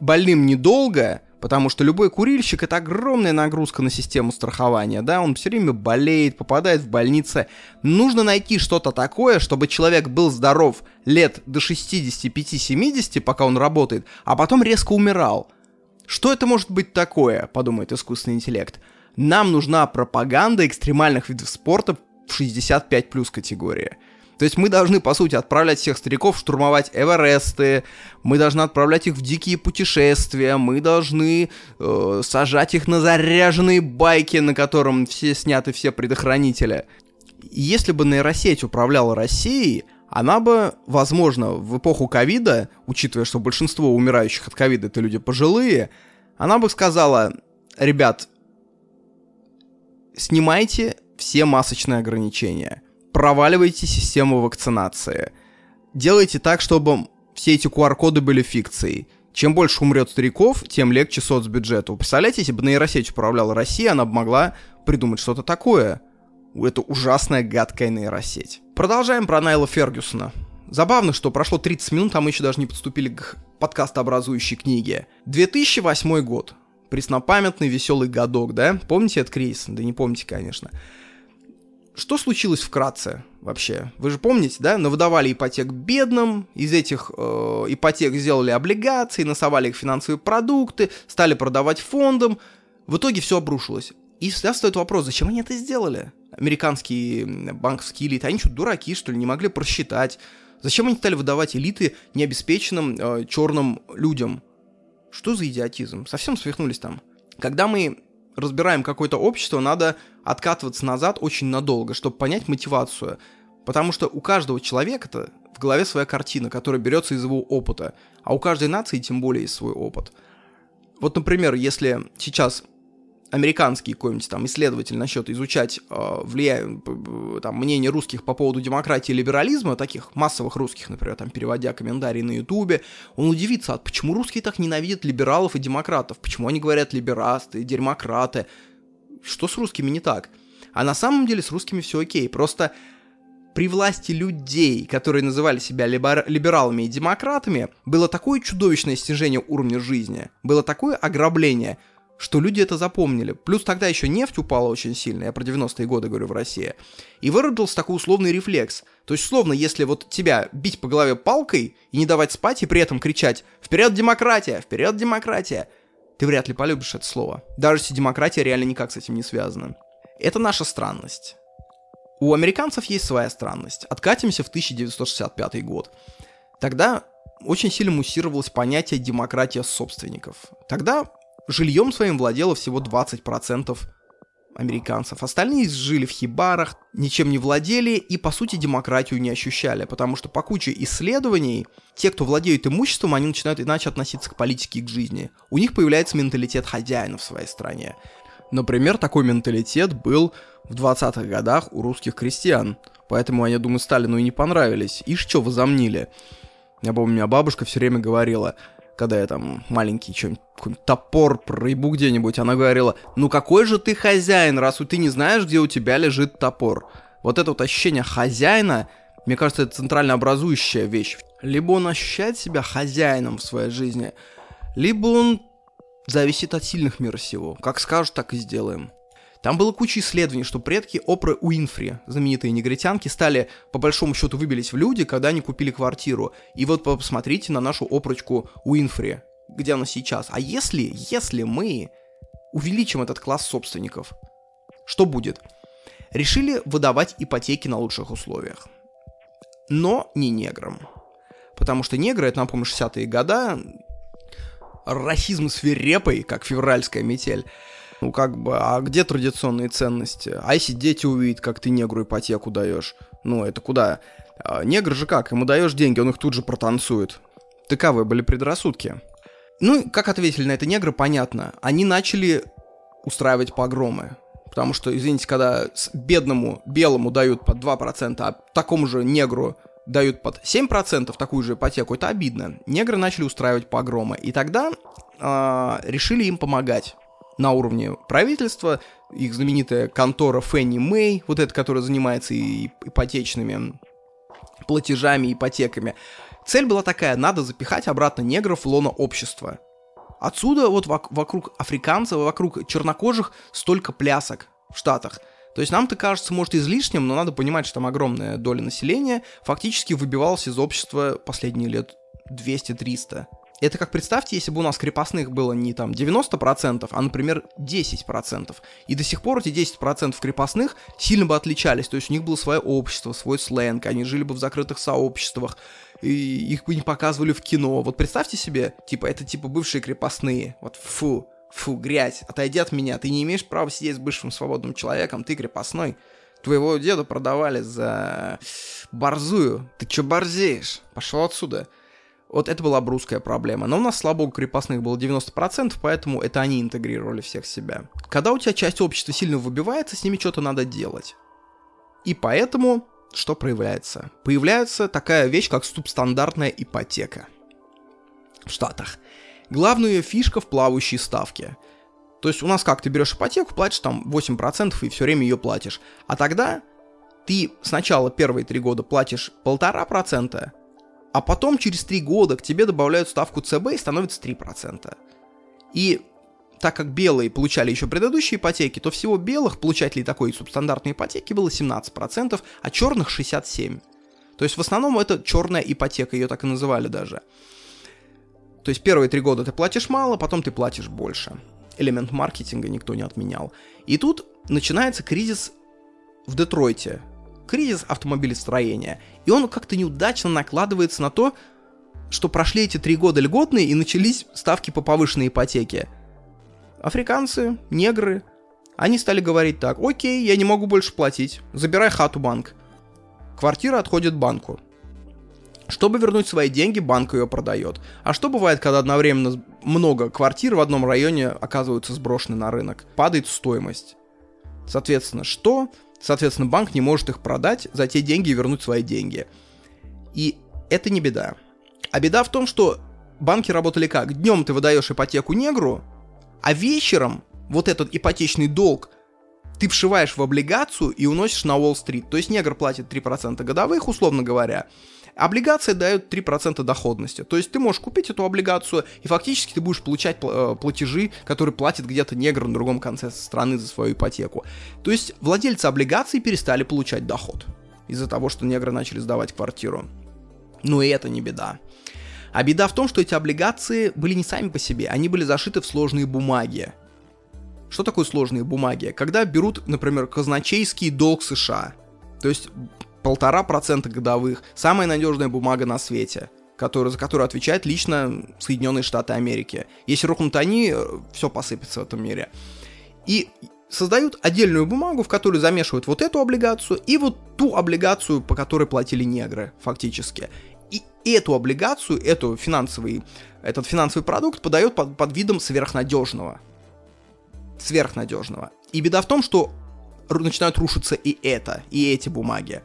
больным недолго, Потому что любой курильщик — это огромная нагрузка на систему страхования, да, он все время болеет, попадает в больницы. Нужно найти что-то такое, чтобы человек был здоров лет до 65-70, пока он работает, а потом резко умирал. Что это может быть такое, подумает искусственный интеллект. Нам нужна пропаганда экстремальных видов спорта в 65 плюс категории. То есть мы должны, по сути, отправлять всех стариков штурмовать Эвересты, мы должны отправлять их в дикие путешествия, мы должны э, сажать их на заряженные байки, на котором все сняты все предохранители. Если бы нейросеть управляла Россией, она бы, возможно, в эпоху ковида, учитывая, что большинство умирающих от ковида это люди пожилые, она бы сказала, ребят, снимайте все масочные ограничения проваливайте систему вакцинации. Делайте так, чтобы все эти QR-коды были фикцией. Чем больше умрет стариков, тем легче соцбюджету. Представляете, если бы нейросеть управляла Россия, она бы могла придумать что-то такое. Это ужасная гадкая нейросеть. Продолжаем про Найла Фергюсона. Забавно, что прошло 30 минут, а мы еще даже не подступили к подкастообразующей книге. 2008 год. Преснопамятный веселый годок, да? Помните этот кризис? Да не помните, конечно. Что случилось вкратце вообще? Вы же помните, да? Навыдавали ипотек бедным, из этих э, ипотек сделали облигации, насовали их финансовые продукты, стали продавать фондам. В итоге все обрушилось. И всегда стоит вопрос, зачем они это сделали? Американские банковские элиты, они что, дураки, что ли, не могли просчитать? Зачем они стали выдавать элиты необеспеченным э, черным людям? Что за идиотизм? Совсем свихнулись там. Когда мы разбираем какое-то общество, надо откатываться назад очень надолго, чтобы понять мотивацию. Потому что у каждого человека-то в голове своя картина, которая берется из его опыта. А у каждой нации тем более есть свой опыт. Вот, например, если сейчас американский какой-нибудь там исследователь начнет изучать э, влияние, там, мнение русских по поводу демократии и либерализма, таких массовых русских, например, там, переводя комментарии на ютубе, он удивится, а почему русские так ненавидят либералов и демократов, почему они говорят либерасты, демократы, что с русскими не так? А на самом деле с русскими все окей, просто при власти людей, которые называли себя либер- либералами и демократами, было такое чудовищное снижение уровня жизни, было такое ограбление, что люди это запомнили. Плюс тогда еще нефть упала очень сильно, я про 90-е годы говорю в России. И выработался такой условный рефлекс. То есть, условно, если вот тебя бить по голове палкой и не давать спать, и при этом кричать «Вперед, демократия! Вперед, демократия!», ты вряд ли полюбишь это слово. Даже если демократия реально никак с этим не связана. Это наша странность. У американцев есть своя странность. Откатимся в 1965 год. Тогда очень сильно муссировалось понятие демократия собственников. Тогда жильем своим владело всего 20% американцев. Остальные жили в хибарах, ничем не владели и, по сути, демократию не ощущали, потому что по куче исследований те, кто владеют имуществом, они начинают иначе относиться к политике и к жизни. У них появляется менталитет хозяина в своей стране. Например, такой менталитет был в 20-х годах у русских крестьян, поэтому они, думаю, Сталину и не понравились. И что возомнили? Я помню, у меня бабушка все время говорила, когда я там маленький, что-нибудь, топор проебу где-нибудь, она говорила, ну какой же ты хозяин, раз ты не знаешь, где у тебя лежит топор. Вот это вот ощущение хозяина, мне кажется, это центрально образующая вещь. Либо он ощущает себя хозяином в своей жизни, либо он зависит от сильных мира сего. Как скажут, так и сделаем. Там было куча исследований, что предки Опры Уинфри, знаменитые негритянки, стали, по большому счету, выбились в люди, когда они купили квартиру. И вот посмотрите на нашу опрочку Уинфри, где она сейчас. А если, если мы увеличим этот класс собственников, что будет? Решили выдавать ипотеки на лучших условиях. Но не неграм. Потому что негры, это, напомню, 60-е года, расизм свирепый, как февральская метель. Ну, как бы, а где традиционные ценности? А если дети увидят, как ты негру ипотеку даешь? Ну, это куда? А, негр же как? Ему даешь деньги, он их тут же протанцует. Таковы были предрассудки. Ну, как ответили на это негры, понятно. Они начали устраивать погромы. Потому что, извините, когда бедному белому дают под 2%, а такому же негру дают под 7% такую же ипотеку, это обидно. Негры начали устраивать погромы. И тогда э, решили им помогать на уровне правительства, их знаменитая контора Фенни Мэй, вот эта, которая занимается и ипотечными платежами, ипотеками. Цель была такая, надо запихать обратно негров в лоно общества. Отсюда вот вокруг африканцев, вокруг чернокожих столько плясок в Штатах. То есть нам-то кажется, может, излишним, но надо понимать, что там огромная доля населения фактически выбивалась из общества последние лет 200-300. Это как представьте, если бы у нас крепостных было не там 90%, а, например, 10%. И до сих пор эти 10% крепостных сильно бы отличались. То есть у них было свое общество, свой сленг, они жили бы в закрытых сообществах, и их бы не показывали в кино. Вот представьте себе, типа, это типа бывшие крепостные. Вот фу, фу, грязь, отойди от меня, ты не имеешь права сидеть с бывшим свободным человеком, ты крепостной. Твоего деда продавали за борзую. Ты чё борзеешь? Пошел отсюда. Вот это была брусская проблема. Но у нас, слава богу, крепостных было 90%, поэтому это они интегрировали всех себя. Когда у тебя часть общества сильно выбивается, с ними что-то надо делать. И поэтому что проявляется? Появляется такая вещь, как субстандартная ипотека. В Штатах. Главная фишка в плавающей ставке. То есть у нас как, ты берешь ипотеку, платишь там 8% и все время ее платишь. А тогда ты сначала первые три года платишь полтора процента, а потом через 3 года к тебе добавляют ставку ЦБ и становится 3%. И так как белые получали еще предыдущие ипотеки, то всего белых получателей такой субстандартной ипотеки было 17%, а черных 67%. То есть в основном это черная ипотека, ее так и называли даже. То есть первые три года ты платишь мало, потом ты платишь больше. Элемент маркетинга никто не отменял. И тут начинается кризис в Детройте, кризис автомобилестроения, и он как-то неудачно накладывается на то, что прошли эти три года льготные и начались ставки по повышенной ипотеке. Африканцы, негры, они стали говорить так, окей, я не могу больше платить, забирай хату банк. Квартира отходит банку. Чтобы вернуть свои деньги, банк ее продает. А что бывает, когда одновременно много квартир в одном районе оказываются сброшены на рынок? Падает стоимость. Соответственно, что? Соответственно, банк не может их продать за те деньги и вернуть свои деньги. И это не беда. А беда в том, что банки работали как? Днем ты выдаешь ипотеку негру, а вечером вот этот ипотечный долг ты вшиваешь в облигацию и уносишь на Уолл-стрит. То есть негр платит 3% годовых, условно говоря. Облигация дает 3% доходности. То есть ты можешь купить эту облигацию, и фактически ты будешь получать э, платежи, которые платит где-то негр на другом конце страны за свою ипотеку. То есть владельцы облигаций перестали получать доход из-за того, что негры начали сдавать квартиру. Но и это не беда. А беда в том, что эти облигации были не сами по себе, они были зашиты в сложные бумаги. Что такое сложные бумаги? Когда берут, например, казначейский долг США, то есть полтора процента годовых, самая надежная бумага на свете, который, за которую отвечает лично Соединенные Штаты Америки. Если рухнут они, э, все посыпется в этом мире. И создают отдельную бумагу, в которую замешивают вот эту облигацию и вот ту облигацию, по которой платили негры, фактически. И эту облигацию, эту финансовый, этот финансовый продукт подает под, под видом сверхнадежного. Сверхнадежного. И беда в том, что начинают рушиться и это, и эти бумаги.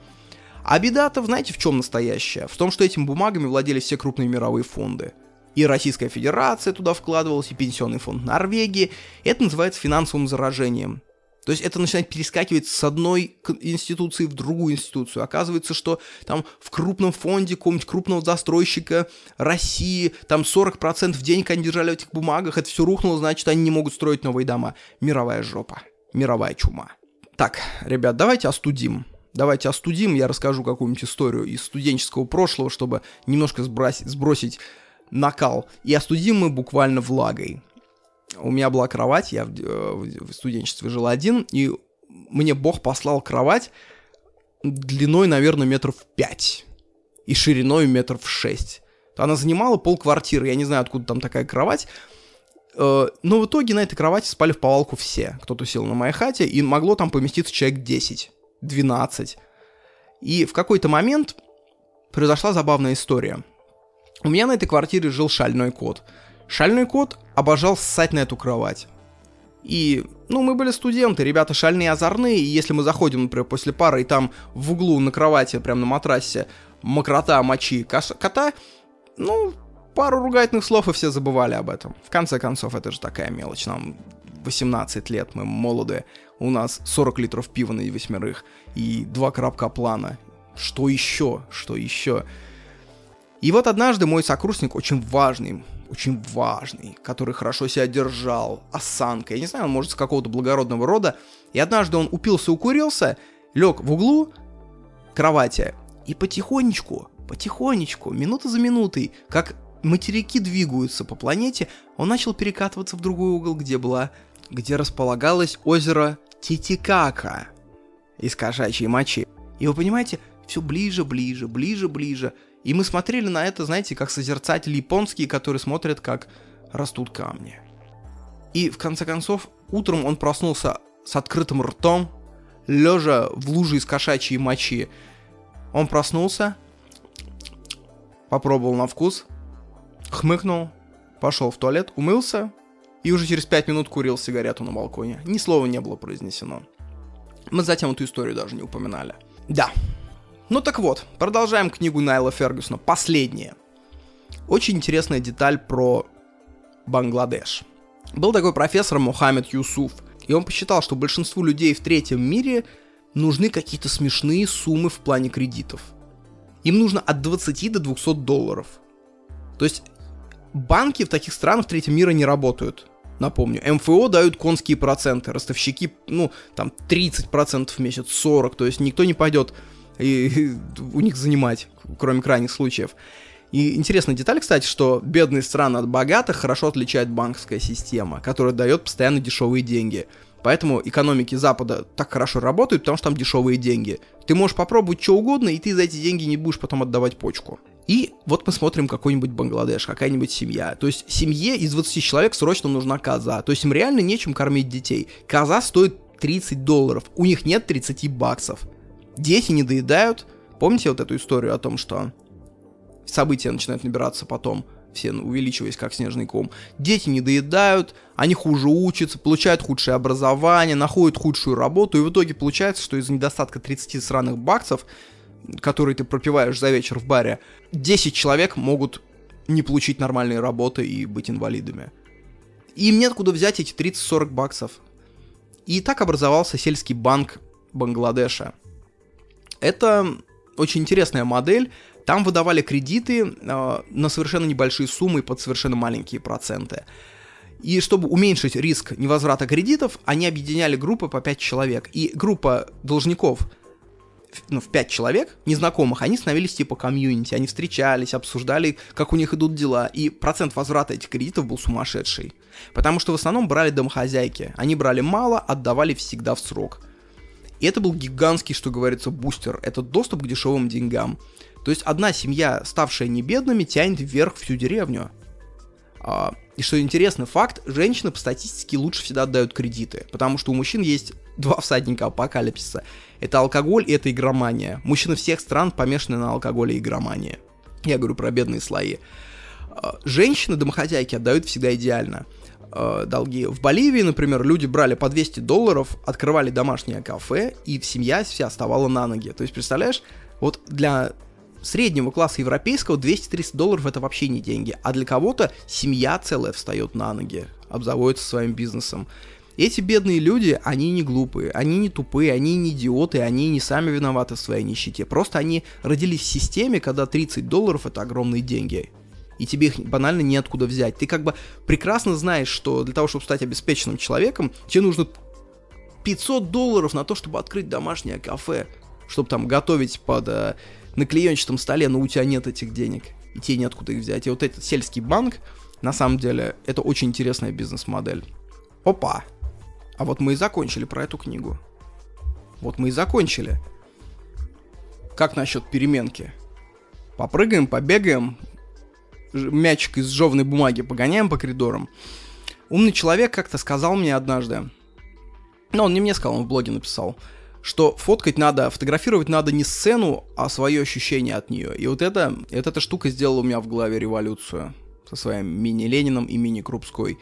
А беда-то, знаете, в чем настоящая? В том, что этими бумагами владели все крупные мировые фонды. И Российская Федерация туда вкладывалась, и Пенсионный фонд Норвегии. Это называется финансовым заражением. То есть это начинает перескакивать с одной институции в другую институцию. Оказывается, что там в крупном фонде какого-нибудь крупного застройщика России, там 40% денег они держали в этих бумагах, это все рухнуло, значит, они не могут строить новые дома. Мировая жопа. Мировая чума. Так, ребят, давайте остудим Давайте остудим, я расскажу какую-нибудь историю из студенческого прошлого, чтобы немножко сбросить, сбросить накал. И остудим мы буквально влагой. У меня была кровать, я в, э, в студенчестве жил один, и мне Бог послал кровать длиной, наверное, метров пять и шириной метров шесть. Она занимала пол квартиры, я не знаю, откуда там такая кровать, э, но в итоге на этой кровати спали в повалку все, кто тусил на моей хате, и могло там поместиться человек 10. 12. И в какой-то момент произошла забавная история. У меня на этой квартире жил шальной кот. Шальной кот обожал ссать на эту кровать. И, ну, мы были студенты, ребята шальные, озорные, и если мы заходим, например, после пары, и там в углу на кровати, прямо на матрасе, мокрота, мочи кота, ну, пару ругательных слов, и все забывали об этом. В конце концов, это же такая мелочь, нам 18 лет, мы молодые у нас 40 литров пива на восьмерых и два коробка плана. Что еще? Что еще? И вот однажды мой сокурсник, очень важный, очень важный, который хорошо себя держал, осанка, я не знаю, он может с какого-то благородного рода, и однажды он упился, укурился, лег в углу кровати и потихонечку, потихонечку, минута за минутой, как материки двигаются по планете, он начал перекатываться в другой угол, где была, где располагалось озеро Титикака из кошачьей мочи. И вы понимаете, все ближе, ближе, ближе, ближе. И мы смотрели на это, знаете, как созерцатели японские, которые смотрят, как растут камни. И в конце концов, утром он проснулся с открытым ртом, лежа в луже из кошачьей мочи. Он проснулся, попробовал на вкус, хмыкнул, пошел в туалет, умылся, и уже через пять минут курил сигарету на балконе. Ни слова не было произнесено. Мы затем эту историю даже не упоминали. Да. Ну так вот, продолжаем книгу Найла Фергюсона. Последняя. Очень интересная деталь про Бангладеш. Был такой профессор Мухаммед Юсуф, и он посчитал, что большинству людей в третьем мире нужны какие-то смешные суммы в плане кредитов. Им нужно от 20 до 200 долларов. То есть банки в таких странах третьего мира не работают напомню. МФО дают конские проценты, ростовщики, ну, там, 30% в месяц, 40%, то есть никто не пойдет и, и, у них занимать, кроме крайних случаев. И интересная деталь, кстати, что бедные страны от богатых хорошо отличает банковская система, которая дает постоянно дешевые деньги. Поэтому экономики Запада так хорошо работают, потому что там дешевые деньги. Ты можешь попробовать что угодно, и ты за эти деньги не будешь потом отдавать почку. И вот мы смотрим какой-нибудь Бангладеш, какая-нибудь семья. То есть семье из 20 человек срочно нужна коза. То есть им реально нечем кормить детей. Коза стоит 30 долларов. У них нет 30 баксов. Дети не доедают. Помните вот эту историю о том, что события начинают набираться потом, все увеличиваясь как снежный ком. Дети не доедают, они хуже учатся, получают худшее образование, находят худшую работу, и в итоге получается, что из-за недостатка 30 сраных баксов который ты пропиваешь за вечер в баре, 10 человек могут не получить нормальные работы и быть инвалидами. Им нет куда взять эти 30-40 баксов. И так образовался сельский банк Бангладеша. Это очень интересная модель. Там выдавали кредиты э, на совершенно небольшие суммы под совершенно маленькие проценты. И чтобы уменьшить риск невозврата кредитов, они объединяли группы по 5 человек. И группа должников ну, в 5 человек, незнакомых, они становились типа комьюнити, они встречались, обсуждали, как у них идут дела, и процент возврата этих кредитов был сумасшедший. Потому что в основном брали домохозяйки, они брали мало, отдавали всегда в срок. И это был гигантский, что говорится, бустер, это доступ к дешевым деньгам. То есть одна семья, ставшая не бедными, тянет вверх всю деревню. А, и что интересно, факт, женщины по статистике лучше всегда отдают кредиты, потому что у мужчин есть два всадника апокалипсиса. Это алкоголь и это игромания. Мужчины всех стран помешаны на алкоголе и игромании. Я говорю про бедные слои. А, женщины, домохозяйки, отдают всегда идеально а, долги. В Боливии, например, люди брали по 200 долларов, открывали домашнее кафе, и семья вся оставала на ноги. То есть, представляешь, вот для среднего класса европейского 200-300 долларов это вообще не деньги, а для кого-то семья целая встает на ноги, обзаводится своим бизнесом. Эти бедные люди, они не глупые, они не тупые, они не идиоты, они не сами виноваты в своей нищете. Просто они родились в системе, когда 30 долларов это огромные деньги. И тебе их банально неоткуда взять. Ты как бы прекрасно знаешь, что для того, чтобы стать обеспеченным человеком, тебе нужно 500 долларов на то, чтобы открыть домашнее кафе, чтобы там готовить под э, на клеенчатом столе, но у тебя нет этих денег, и тебе неоткуда их взять. И вот этот сельский банк, на самом деле, это очень интересная бизнес-модель. Опа! А вот мы и закончили про эту книгу. Вот мы и закончили. Как насчет переменки? Попрыгаем, побегаем, мячик из жевной бумаги погоняем по коридорам. Умный человек как-то сказал мне однажды, ну, он не мне сказал, он в блоге написал, что фоткать надо, фотографировать надо не сцену, а свое ощущение от нее. И вот это, вот эта штука сделала у меня в голове революцию со своим мини-Лениным и мини-Крупской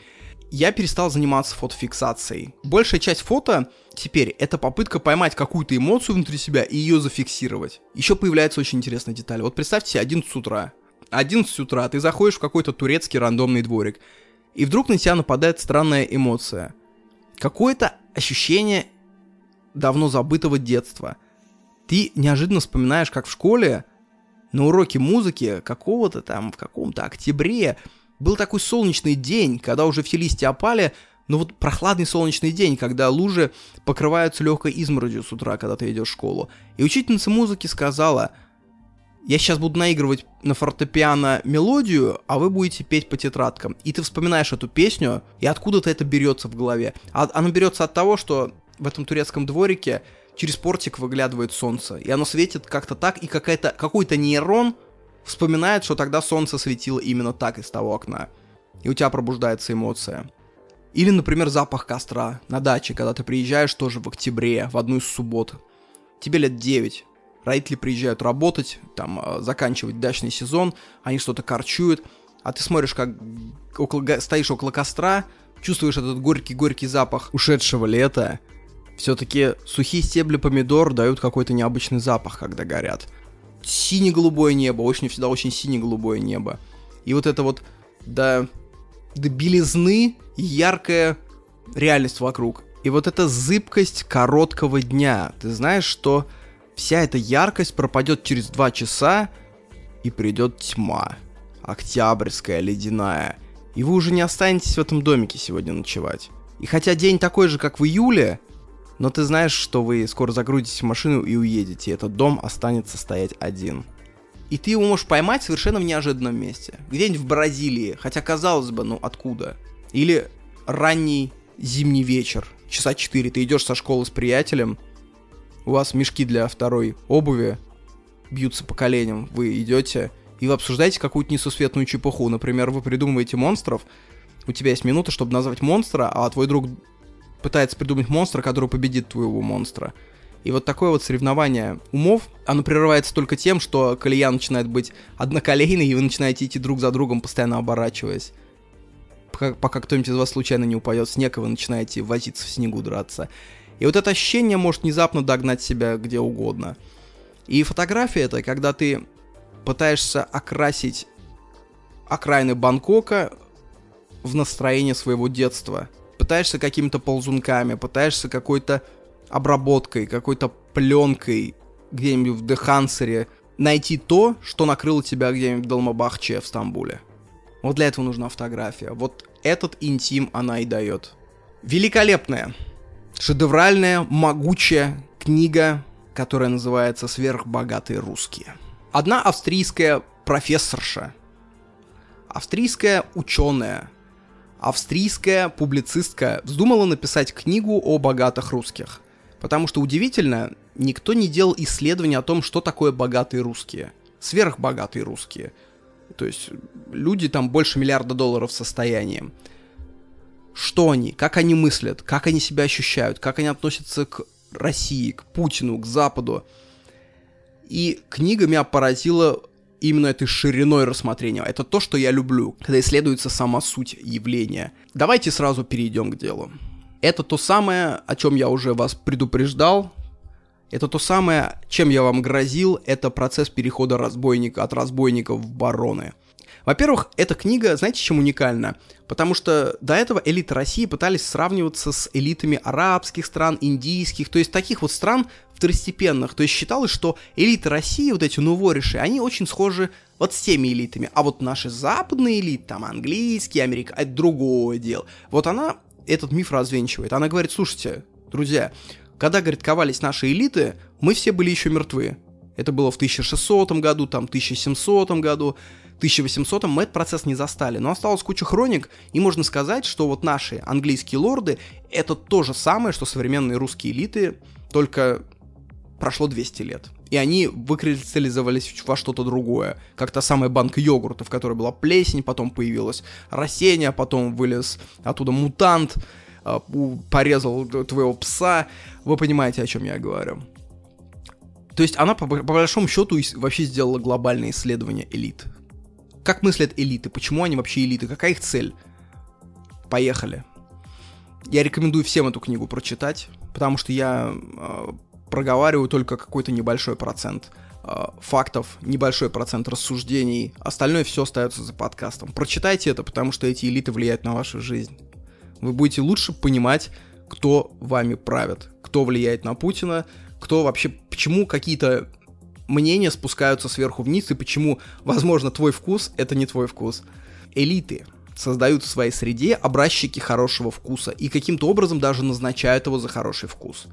я перестал заниматься фотофиксацией. Большая часть фото теперь это попытка поймать какую-то эмоцию внутри себя и ее зафиксировать. Еще появляется очень интересная деталь. Вот представьте себе 11 утра. 11 утра ты заходишь в какой-то турецкий рандомный дворик, и вдруг на тебя нападает странная эмоция. Какое-то ощущение давно забытого детства. Ты неожиданно вспоминаешь, как в школе на уроке музыки какого-то там в каком-то октябре был такой солнечный день, когда уже все листья опали, но вот прохладный солнечный день, когда лужи покрываются легкой изморозью с утра, когда ты идешь в школу. И учительница музыки сказала, я сейчас буду наигрывать на фортепиано мелодию, а вы будете петь по тетрадкам. И ты вспоминаешь эту песню, и откуда-то это берется в голове. А оно берется от того, что в этом турецком дворике через портик выглядывает солнце, и оно светит как-то так, и какой-то нейрон вспоминает, что тогда солнце светило именно так из того окна. И у тебя пробуждается эмоция. Или, например, запах костра на даче, когда ты приезжаешь тоже в октябре, в одну из суббот. Тебе лет 9. Родители приезжают работать, там, а, заканчивать дачный сезон, они что-то корчуют, а ты смотришь, как около, стоишь около костра, чувствуешь этот горький-горький запах ушедшего лета. Все-таки сухие стебли помидор дают какой-то необычный запах, когда горят сине-голубое небо, очень всегда очень сине-голубое небо. И вот это вот до, до белизны яркая реальность вокруг. И вот эта зыбкость короткого дня. Ты знаешь, что вся эта яркость пропадет через два часа, и придет тьма. Октябрьская, ледяная. И вы уже не останетесь в этом домике сегодня ночевать. И хотя день такой же, как в июле, но ты знаешь, что вы скоро загрузитесь в машину и уедете, и этот дом останется стоять один. И ты его можешь поймать совершенно в неожиданном месте. Где-нибудь в Бразилии, хотя казалось бы, ну откуда? Или ранний зимний вечер, часа 4, ты идешь со школы с приятелем, у вас мешки для второй обуви бьются по коленям, вы идете и вы обсуждаете какую-то несусветную чепуху. Например, вы придумываете монстров, у тебя есть минута, чтобы назвать монстра, а твой друг пытается придумать монстра, который победит твоего монстра. И вот такое вот соревнование умов, оно прерывается только тем, что колея начинает быть одноколейной, и вы начинаете идти друг за другом, постоянно оборачиваясь. Пока, пока кто-нибудь из вас случайно не упадет в снег, и вы начинаете возиться в снегу, драться. И вот это ощущение может внезапно догнать себя где угодно. И фотография это, когда ты пытаешься окрасить окраины Бангкока в настроение своего детства – пытаешься какими-то ползунками, пытаешься какой-то обработкой, какой-то пленкой где-нибудь в Дехансере найти то, что накрыло тебя где-нибудь в Долмабахче в Стамбуле. Вот для этого нужна фотография. Вот этот интим она и дает. Великолепная, шедевральная, могучая книга, которая называется «Сверхбогатые русские». Одна австрийская профессорша, австрийская ученая, австрийская публицистка вздумала написать книгу о богатых русских. Потому что удивительно, никто не делал исследований о том, что такое богатые русские. Сверхбогатые русские. То есть люди там больше миллиарда долларов в состоянии. Что они, как они мыслят, как они себя ощущают, как они относятся к России, к Путину, к Западу. И книга меня поразила именно этой шириной рассмотрения. Это то, что я люблю, когда исследуется сама суть явления. Давайте сразу перейдем к делу. Это то самое, о чем я уже вас предупреждал. Это то самое, чем я вам грозил. Это процесс перехода разбойника от разбойников в бароны. Во-первых, эта книга, знаете, чем уникальна? Потому что до этого элиты России пытались сравниваться с элитами арабских стран, индийских, то есть таких вот стран второстепенных. То есть считалось, что элиты России, вот эти нувориши, они очень схожи вот с теми элитами. А вот наши западные элиты, там английские, Америка, это другое дело. Вот она этот миф развенчивает. Она говорит, слушайте, друзья, когда, говорит, ковались наши элиты, мы все были еще мертвы. Это было в 1600 году, там, 1700 году. 1800 мы этот процесс не застали. Но осталась куча хроник, и можно сказать, что вот наши английские лорды — это то же самое, что современные русские элиты, только прошло 200 лет. И они выкристаллизовались во что-то другое. Как та самая банка йогурта, в которой была плесень, потом появилось растение, потом вылез оттуда мутант, а, порезал твоего пса. Вы понимаете, о чем я говорю. То есть она, по, по большому счету, вообще сделала глобальное исследование элит. Как мыслят элиты? Почему они вообще элиты? Какая их цель? Поехали. Я рекомендую всем эту книгу прочитать, потому что я э, проговариваю только какой-то небольшой процент э, фактов, небольшой процент рассуждений. Остальное все остается за подкастом. Прочитайте это, потому что эти элиты влияют на вашу жизнь. Вы будете лучше понимать, кто вами правит, кто влияет на Путина, кто вообще, почему какие-то мнения спускаются сверху вниз, и почему, возможно, твой вкус — это не твой вкус. Элиты создают в своей среде образчики хорошего вкуса и каким-то образом даже назначают его за хороший вкус.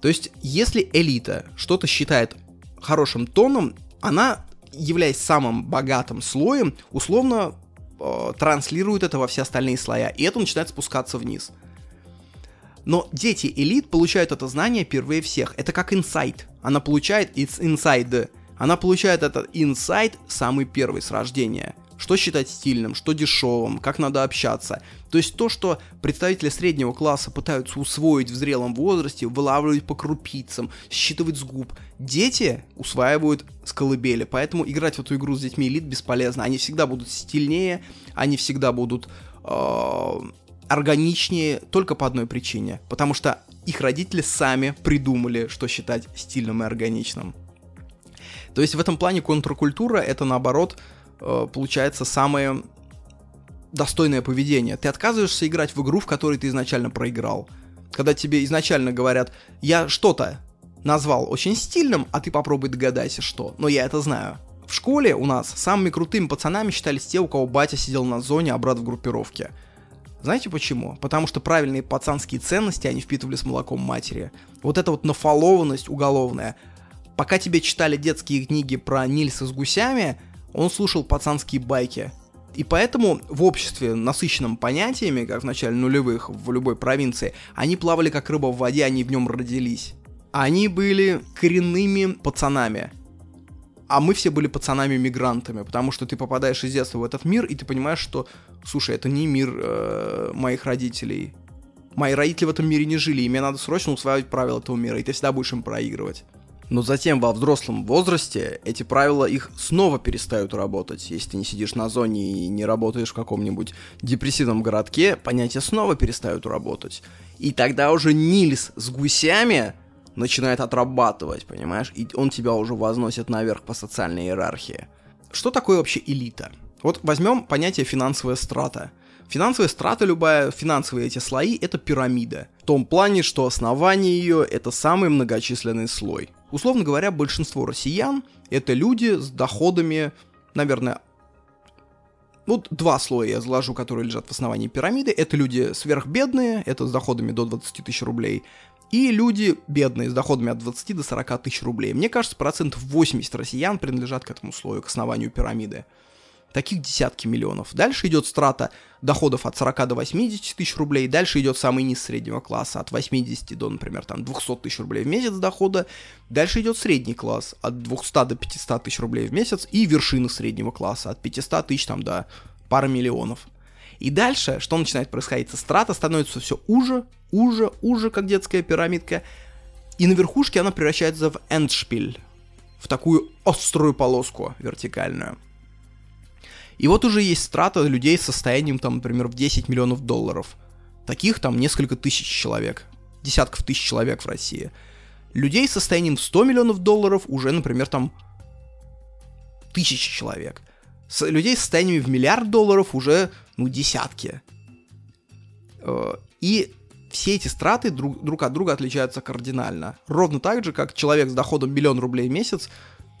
То есть, если элита что-то считает хорошим тоном, она, являясь самым богатым слоем, условно э, транслирует это во все остальные слоя, и это начинает спускаться вниз. Но дети элит получают это знание впервые всех. Это как инсайт. Она получает it's inside. Она получает этот инсайт самый первый с рождения. Что считать стильным, что дешевым, как надо общаться. То есть то, что представители среднего класса пытаются усвоить в зрелом возрасте, вылавливать по крупицам, считывать с губ. Дети усваивают с колыбели, поэтому играть в эту игру с детьми элит бесполезно. Они всегда будут стильнее, они всегда будут э, органичнее только по одной причине. Потому что их родители сами придумали, что считать стильным и органичным. То есть в этом плане контркультура это наоборот э, получается самое достойное поведение. Ты отказываешься играть в игру, в которой ты изначально проиграл. Когда тебе изначально говорят, я что-то назвал очень стильным, а ты попробуй догадайся, что. Но я это знаю. В школе у нас самыми крутыми пацанами считались те, у кого батя сидел на зоне, а брат в группировке. Знаете почему? Потому что правильные пацанские ценности они впитывали с молоком матери. Вот эта вот нафалованность уголовная. Пока тебе читали детские книги про Нильса с гусями, он слушал пацанские байки. И поэтому в обществе, насыщенном понятиями, как в начале нулевых в любой провинции, они плавали как рыба в воде, они в нем родились. Они были коренными пацанами а мы все были пацанами-мигрантами, потому что ты попадаешь из детства в этот мир, и ты понимаешь, что, слушай, это не мир э, моих родителей. Мои родители в этом мире не жили, и мне надо срочно усваивать правила этого мира, и ты всегда будешь им проигрывать. Но затем во взрослом возрасте эти правила их снова перестают работать. Если ты не сидишь на зоне и не работаешь в каком-нибудь депрессивном городке, понятия снова перестают работать. И тогда уже Нильс с гусями начинает отрабатывать, понимаешь? И он тебя уже возносит наверх по социальной иерархии. Что такое вообще элита? Вот возьмем понятие финансовая страта. Финансовая страта любая, финансовые эти слои — это пирамида. В том плане, что основание ее — это самый многочисленный слой. Условно говоря, большинство россиян — это люди с доходами, наверное, вот два слоя я заложу, которые лежат в основании пирамиды. Это люди сверхбедные, это с доходами до 20 тысяч рублей. И люди бедные, с доходами от 20 до 40 тысяч рублей. Мне кажется, процентов 80 россиян принадлежат к этому слою, к основанию пирамиды. Таких десятки миллионов. Дальше идет страта доходов от 40 до 80 тысяч рублей. Дальше идет самый низ среднего класса от 80 до, например, там 200 тысяч рублей в месяц дохода. Дальше идет средний класс от 200 до 500 тысяч рублей в месяц. И вершина среднего класса от 500 тысяч там до пары миллионов. И дальше, что начинает происходить? Страта становится все уже, уже, уже, как детская пирамидка. И на верхушке она превращается в эндшпиль, в такую острую полоску вертикальную. И вот уже есть страта людей с состоянием, там, например, в 10 миллионов долларов. Таких там несколько тысяч человек, десятков тысяч человек в России. Людей с состоянием в 100 миллионов долларов уже, например, там тысячи человек. С людей с состояниями в миллиард долларов уже, ну, десятки. Э, и все эти страты друг, друг от друга отличаются кардинально. Ровно так же, как человек с доходом миллион рублей в месяц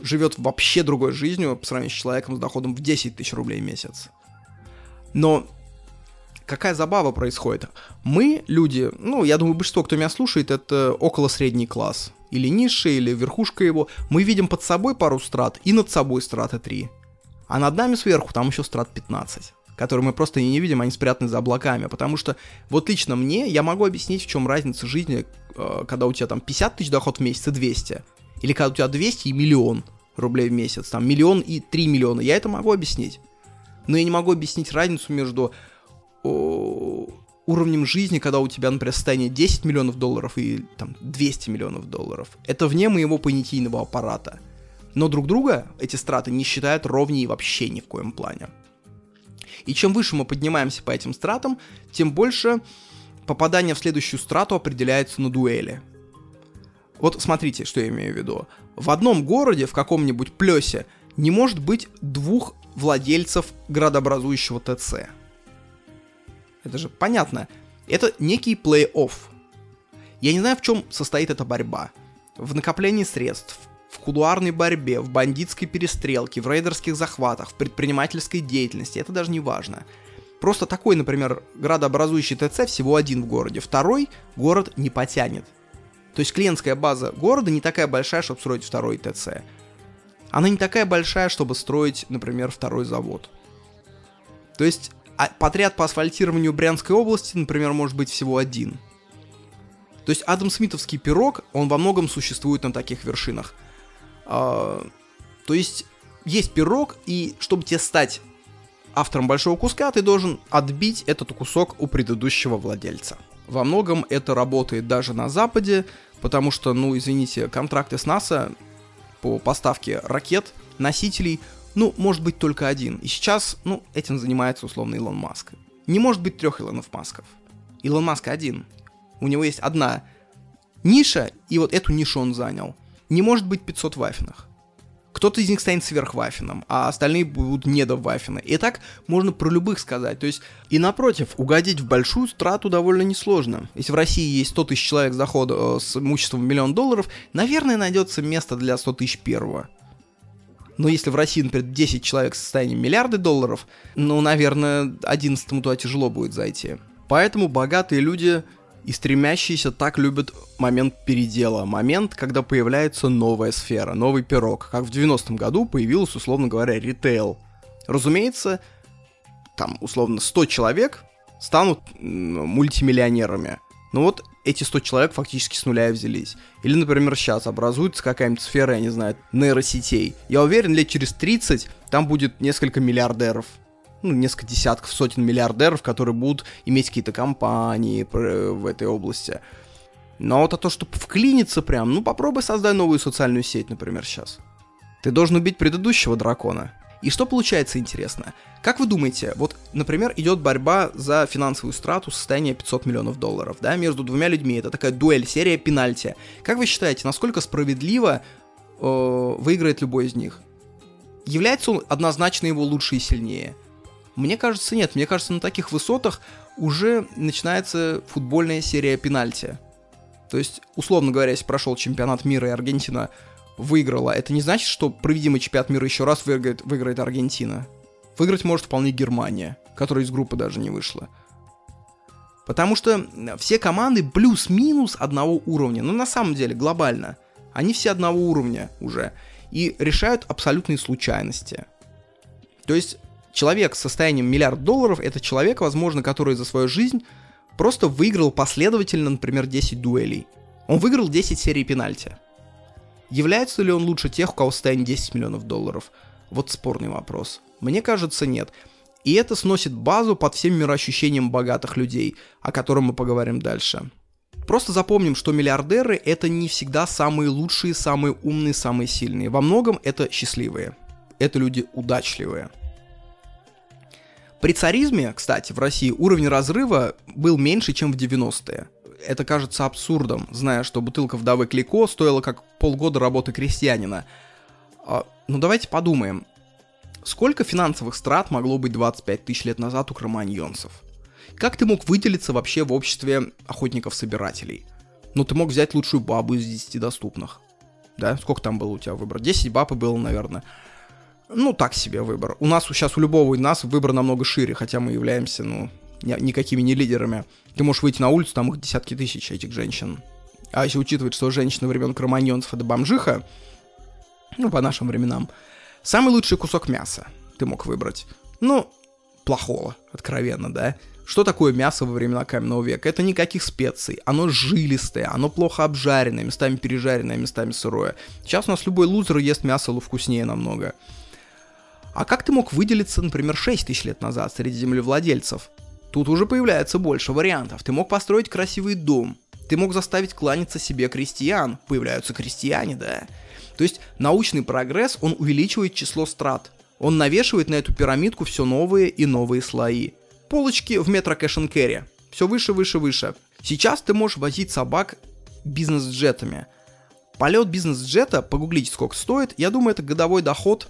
живет вообще другой жизнью по сравнению с человеком с доходом в 10 тысяч рублей в месяц. Но какая забава происходит? Мы, люди, ну, я думаю, большинство, кто меня слушает, это около средний класс. Или низший, или верхушка его. Мы видим под собой пару страт и над собой страты 3. А над нами сверху там еще страт 15 которые мы просто не видим, они спрятаны за облаками. Потому что вот лично мне, я могу объяснить, в чем разница жизни, э, когда у тебя там 50 тысяч доход в месяц и 200. Или когда у тебя 200 и миллион рублей в месяц, там миллион и 3 миллиона. Я это могу объяснить. Но я не могу объяснить разницу между о, уровнем жизни, когда у тебя, например, состояние 10 миллионов долларов и там 200 миллионов долларов. Это вне моего понятийного аппарата. Но друг друга эти страты не считают ровнее вообще ни в коем плане. И чем выше мы поднимаемся по этим стратам, тем больше попадание в следующую страту определяется на дуэли. Вот смотрите, что я имею в виду. В одном городе, в каком-нибудь плесе, не может быть двух владельцев градообразующего ТЦ. Это же понятно. Это некий плей-офф. Я не знаю, в чем состоит эта борьба. В накоплении средств, в кулуарной борьбе, в бандитской перестрелке, в рейдерских захватах, в предпринимательской деятельности, это даже не важно. Просто такой, например, градообразующий ТЦ всего один в городе, второй город не потянет. То есть клиентская база города не такая большая, чтобы строить второй ТЦ. Она не такая большая, чтобы строить, например, второй завод. То есть а подряд по асфальтированию Брянской области, например, может быть всего один. То есть Адам Смитовский пирог, он во многом существует на таких вершинах – а, то есть есть пирог, и чтобы тебе стать автором большого куска, ты должен отбить этот кусок у предыдущего владельца. Во многом это работает даже на Западе, потому что, ну, извините, контракты с НАСА по поставке ракет, носителей, ну, может быть только один. И сейчас, ну, этим занимается условно Илон Маск. Не может быть трех Илонов Масков. Илон Маск один. У него есть одна ниша, и вот эту нишу он занял не может быть 500 вафинах. Кто-то из них станет сверхвафином, а остальные будут недовафины. И так можно про любых сказать. То есть, и напротив, угодить в большую страту довольно несложно. Если в России есть 100 тысяч человек с дохода э, с имуществом в миллион долларов, наверное, найдется место для 100 тысяч первого. Но если в России, например, 10 человек с состоянием миллиарды долларов, ну, наверное, 11 туда тяжело будет зайти. Поэтому богатые люди и стремящиеся так любят момент передела, момент, когда появляется новая сфера, новый пирог, как в 90-м году появился, условно говоря, ритейл. Разумеется, там, условно, 100 человек станут мультимиллионерами. Но вот эти 100 человек фактически с нуля взялись. Или, например, сейчас образуется какая-нибудь сфера, я не знаю, нейросетей. Я уверен, лет через 30 там будет несколько миллиардеров ну, несколько десятков, сотен миллиардеров, которые будут иметь какие-то компании в этой области. Но вот а то, чтобы вклиниться прям, ну попробуй создай новую социальную сеть, например, сейчас. Ты должен убить предыдущего дракона. И что получается интересно? Как вы думаете, вот, например, идет борьба за финансовую страту состояния 500 миллионов долларов, да, между двумя людьми, это такая дуэль, серия пенальти. Как вы считаете, насколько справедливо э, выиграет любой из них? Является он однозначно его лучше и сильнее? Мне кажется, нет. Мне кажется, на таких высотах уже начинается футбольная серия пенальти. То есть, условно говоря, если прошел чемпионат мира и Аргентина выиграла, это не значит, что проведимый чемпионат мира еще раз выиграет, выиграет Аргентина. Выиграть может вполне Германия, которая из группы даже не вышла. Потому что все команды плюс-минус одного уровня. Но на самом деле, глобально, они все одного уровня уже. И решают абсолютные случайности. То есть человек с состоянием миллиард долларов это человек, возможно, который за свою жизнь просто выиграл последовательно, например, 10 дуэлей. Он выиграл 10 серий пенальти. Является ли он лучше тех, у кого состояние 10 миллионов долларов? Вот спорный вопрос. Мне кажется, нет. И это сносит базу под всем мироощущением богатых людей, о котором мы поговорим дальше. Просто запомним, что миллиардеры это не всегда самые лучшие, самые умные, самые сильные. Во многом это счастливые. Это люди удачливые. При царизме, кстати, в России уровень разрыва был меньше, чем в 90-е. Это кажется абсурдом, зная, что бутылка вдовы Клико стоила как полгода работы крестьянина. А, ну давайте подумаем. Сколько финансовых страт могло быть 25 тысяч лет назад у кроманьонцев? Как ты мог выделиться вообще в обществе охотников-собирателей? Ну, ты мог взять лучшую бабу из 10 доступных. Да? Сколько там было у тебя выбор? 10 баб и было, наверное. Ну, так себе выбор. У нас сейчас у любого из нас выбор намного шире, хотя мы являемся, ну, никакими не лидерами. Ты можешь выйти на улицу, там их десятки тысяч, этих женщин. А если учитывать, что женщина времен кроманьонцев это бомжиха, ну, по нашим временам, самый лучший кусок мяса ты мог выбрать. Ну, плохого, откровенно, да? Что такое мясо во времена каменного века? Это никаких специй, оно жилистое, оно плохо обжаренное, местами пережаренное, местами сырое. Сейчас у нас любой лузер ест мясо вкуснее намного. А как ты мог выделиться, например, 6 тысяч лет назад среди землевладельцев? Тут уже появляется больше вариантов. Ты мог построить красивый дом. Ты мог заставить кланяться себе крестьян. Появляются крестьяне, да? То есть научный прогресс, он увеличивает число страт. Он навешивает на эту пирамидку все новые и новые слои. Полочки в метро кэш керри. Все выше, выше, выше. Сейчас ты можешь возить собак бизнес-джетами. Полет бизнес-джета, погуглите сколько стоит, я думаю, это годовой доход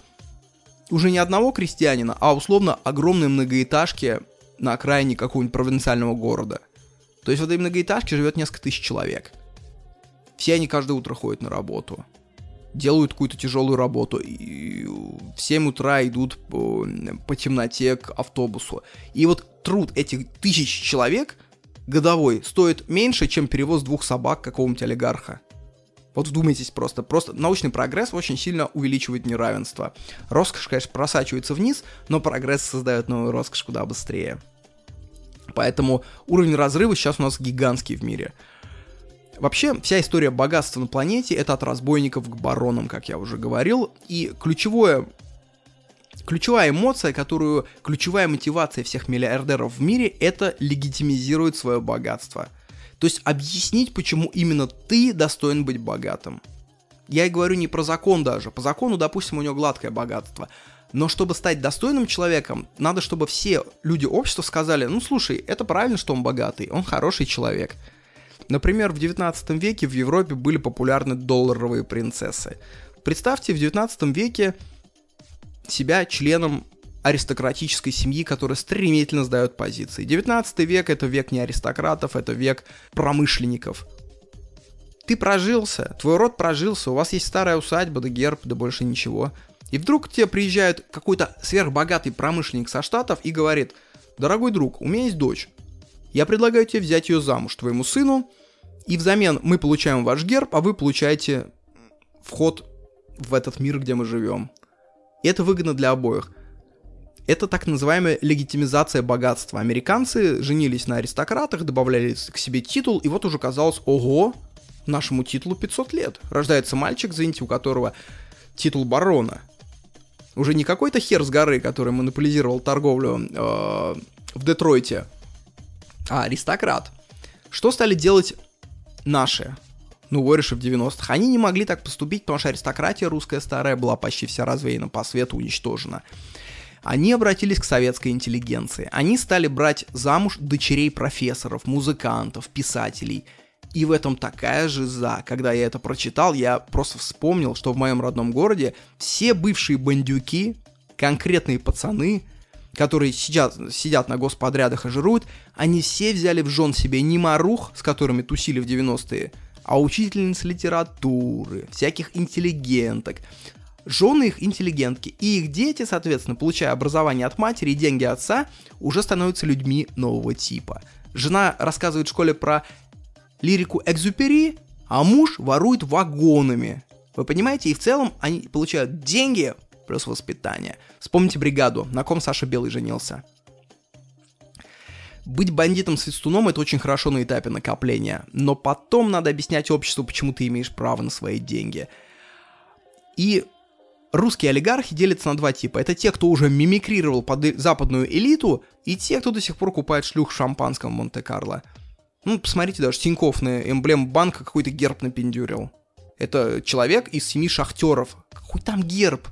уже не одного крестьянина, а условно огромной многоэтажки на окраине какого-нибудь провинциального города. То есть в этой многоэтажке живет несколько тысяч человек. Все они каждое утро ходят на работу. Делают какую-то тяжелую работу. И в 7 утра идут по, по темноте к автобусу. И вот труд этих тысяч человек годовой стоит меньше, чем перевоз двух собак какого-нибудь олигарха. Вот вдумайтесь просто. Просто научный прогресс очень сильно увеличивает неравенство. Роскошь, конечно, просачивается вниз, но прогресс создает новую роскошь куда быстрее. Поэтому уровень разрыва сейчас у нас гигантский в мире. Вообще, вся история богатства на планете это от разбойников к баронам, как я уже говорил. И ключевое Ключевая эмоция, которую, ключевая мотивация всех миллиардеров в мире, это легитимизировать свое богатство. То есть объяснить, почему именно ты достоин быть богатым. Я и говорю не про закон даже. По закону, допустим, у него гладкое богатство. Но чтобы стать достойным человеком, надо, чтобы все люди общества сказали, ну слушай, это правильно, что он богатый, он хороший человек. Например, в 19 веке в Европе были популярны долларовые принцессы. Представьте в 19 веке себя членом аристократической семьи, которая стремительно сдает позиции. 19 век это век не аристократов, это век промышленников. Ты прожился, твой род прожился, у вас есть старая усадьба, да герб, да больше ничего. И вдруг к тебе приезжает какой-то сверхбогатый промышленник со штатов и говорит, дорогой друг, у меня есть дочь. Я предлагаю тебе взять ее замуж твоему сыну, и взамен мы получаем ваш герб, а вы получаете вход в этот мир, где мы живем. И это выгодно для обоих. Это так называемая легитимизация богатства. Американцы женились на аристократах, добавляли к себе титул, и вот уже казалось, ого, нашему титулу 500 лет. Рождается мальчик, извините, у которого титул барона. Уже не какой-то хер с горы, который монополизировал торговлю э, в Детройте, а аристократ. Что стали делать наши ну, Уориши в 90-х, они не могли так поступить, потому что аристократия русская старая была почти вся развеяна по свету, уничтожена они обратились к советской интеллигенции. Они стали брать замуж дочерей профессоров, музыкантов, писателей. И в этом такая же за. Когда я это прочитал, я просто вспомнил, что в моем родном городе все бывшие бандюки, конкретные пацаны, которые сейчас сидят на господрядах и жируют, они все взяли в жен себе не марух, с которыми тусили в 90-е, а учительниц литературы, всяких интеллигенток. Жены их интеллигентки, и их дети, соответственно, получая образование от матери и деньги отца, уже становятся людьми нового типа. Жена рассказывает в школе про лирику Экзюпери, а муж ворует вагонами. Вы понимаете? И в целом они получают деньги плюс воспитание. Вспомните бригаду, на ком Саша Белый женился. Быть бандитом-свистуном это очень хорошо на этапе накопления, но потом надо объяснять обществу, почему ты имеешь право на свои деньги. И русские олигархи делятся на два типа. Это те, кто уже мимикрировал под западную элиту, и те, кто до сих пор купает шлюх в шампанском Монте-Карло. Ну, посмотрите, даже Тинькофф на эмблем банка какой-то герб напендюрил. Это человек из семи шахтеров. Какой там герб?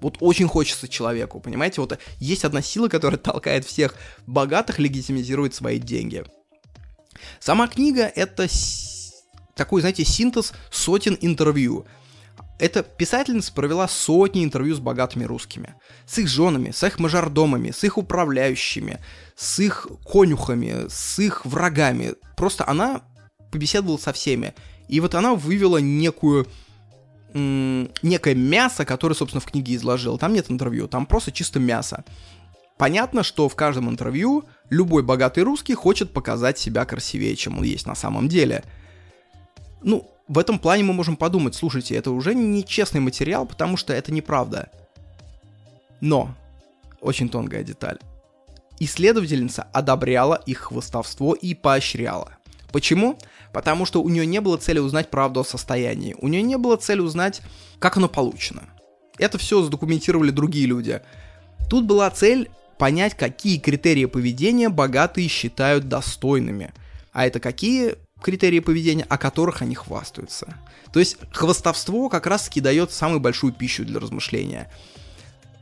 Вот очень хочется человеку, понимаете? Вот есть одна сила, которая толкает всех богатых легитимизировать свои деньги. Сама книга — это такой, знаете, синтез сотен интервью. Эта писательница провела сотни интервью с богатыми русскими. С их женами, с их мажордомами, с их управляющими, с их конюхами, с их врагами. Просто она побеседовала со всеми. И вот она вывела некую некое мясо, которое, собственно, в книге изложил. Там нет интервью, там просто чисто мясо. Понятно, что в каждом интервью любой богатый русский хочет показать себя красивее, чем он есть на самом деле. Ну, в этом плане мы можем подумать, слушайте, это уже не честный материал, потому что это неправда. Но, очень тонкая деталь. Исследовательница одобряла их хвостовство и поощряла. Почему? Потому что у нее не было цели узнать правду о состоянии. У нее не было цели узнать, как оно получено. Это все задокументировали другие люди. Тут была цель понять, какие критерии поведения богатые считают достойными. А это какие критерии поведения, о которых они хвастаются. То есть хвастовство как раз таки дает самую большую пищу для размышления.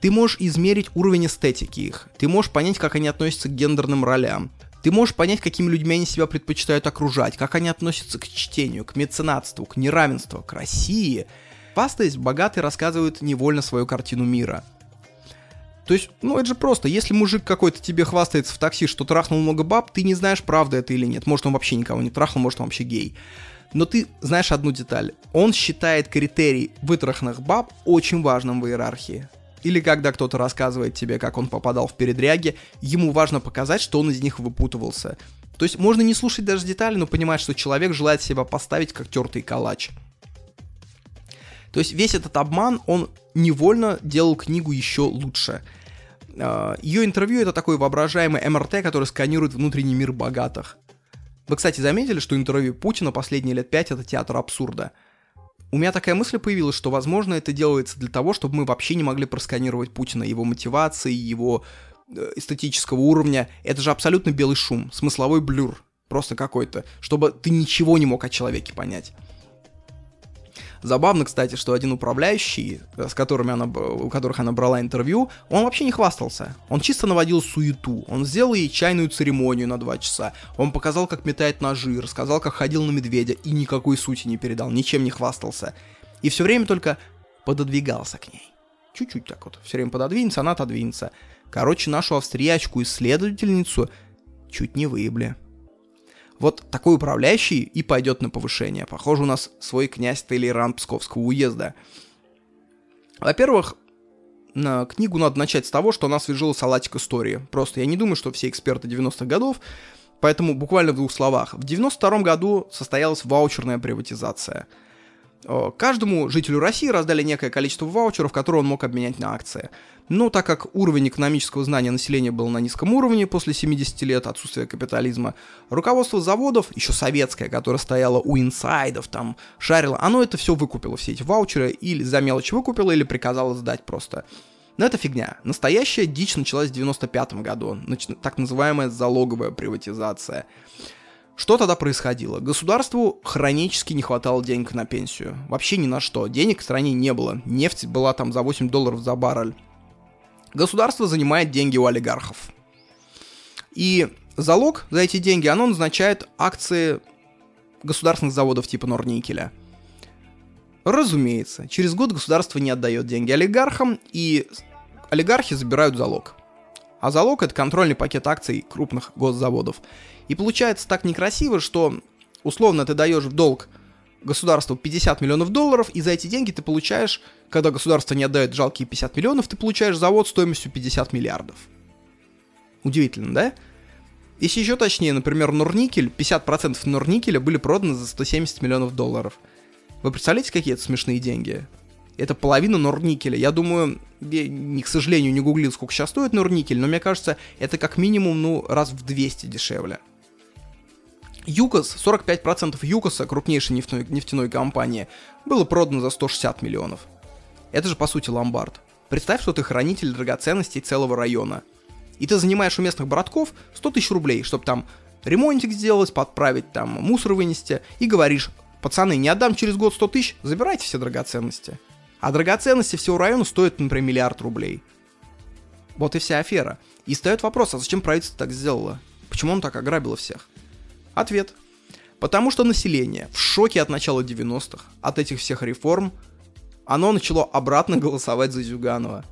Ты можешь измерить уровень эстетики их, ты можешь понять, как они относятся к гендерным ролям, ты можешь понять, какими людьми они себя предпочитают окружать, как они относятся к чтению, к меценатству, к неравенству, к России. Пастаясь, богатые рассказывают невольно свою картину мира. То есть, ну это же просто, если мужик какой-то тебе хвастается в такси, что трахнул много баб, ты не знаешь, правда это или нет. Может, он вообще никого не трахнул, может, он вообще гей. Но ты знаешь одну деталь. Он считает критерий вытраханных баб очень важным в иерархии. Или когда кто-то рассказывает тебе, как он попадал в передряги, ему важно показать, что он из них выпутывался. То есть можно не слушать даже детали, но понимать, что человек желает себя поставить как тертый калач. То есть весь этот обман, он невольно делал книгу еще лучше. А, Ее интервью это такой воображаемый МРТ, который сканирует внутренний мир богатых. Вы, кстати, заметили, что интервью Путина последние лет пять это театр абсурда у меня такая мысль появилась, что, возможно, это делается для того, чтобы мы вообще не могли просканировать Путина, его мотивации, его э, эстетического уровня. Это же абсолютно белый шум, смысловой блюр, просто какой-то, чтобы ты ничего не мог о человеке понять. Забавно, кстати, что один управляющий, э, с которыми она, у которых она брала интервью, он вообще не хвастался. Он чисто наводил суету. Он сделал ей чайную церемонию на два часа. Он показал, как метает ножи, рассказал, как ходил на медведя и никакой сути не передал, ничем не хвастался. И все время только пододвигался к ней. Чуть-чуть так вот. Все время пододвинется, она отодвинется. Короче, нашу австриячку-исследовательницу чуть не выебли. Вот такой управляющий и пойдет на повышение. Похоже, у нас свой князь Тейлеран Псковского уезда. Во-первых, на книгу надо начать с того, что она освежила салатик истории. Просто я не думаю, что все эксперты 90-х годов, поэтому буквально в двух словах. В 92 году состоялась ваучерная приватизация – каждому жителю России раздали некое количество ваучеров, которые он мог обменять на акции. Но так как уровень экономического знания населения был на низком уровне после 70 лет отсутствия капитализма, руководство заводов, еще советское, которое стояло у инсайдов, там, шарило, оно это все выкупило, все эти ваучеры, или за мелочь выкупило, или приказало сдать просто. Но это фигня. Настоящая дичь началась в 95 году, так называемая залоговая приватизация. Что тогда происходило? Государству хронически не хватало денег на пенсию. Вообще ни на что. Денег в стране не было. Нефть была там за 8 долларов за баррель. Государство занимает деньги у олигархов. И залог за эти деньги, оно назначает акции государственных заводов типа Норникеля. Разумеется, через год государство не отдает деньги олигархам, и олигархи забирают залог. А залог — это контрольный пакет акций крупных госзаводов. И получается так некрасиво, что условно ты даешь в долг государству 50 миллионов долларов, и за эти деньги ты получаешь, когда государство не отдает жалкие 50 миллионов, ты получаешь завод стоимостью 50 миллиардов. Удивительно, да? Если еще точнее, например, Норникель, 50% Норникеля были проданы за 170 миллионов долларов. Вы представляете, какие это смешные деньги? Это половина Норникеля. Я думаю, я, к сожалению, не гуглил, сколько сейчас стоит Норникель, но мне кажется, это как минимум, ну, раз в 200 дешевле. ЮКОС, 45% ЮКОСа, крупнейшей нефтяной, нефтяной компании, было продано за 160 миллионов. Это же, по сути, ломбард. Представь, что ты хранитель драгоценностей целого района. И ты занимаешь у местных братков 100 тысяч рублей, чтобы там ремонтик сделать, подправить, там мусор вынести, и говоришь, пацаны, не отдам через год 100 тысяч, забирайте все драгоценности. А драгоценности всего района стоят, например, миллиард рублей. Вот и вся афера. И встает вопрос, а зачем правительство так сделало? Почему он так ограбило всех? Ответ. Потому что население в шоке от начала 90-х, от этих всех реформ, оно начало обратно голосовать за Зюганова.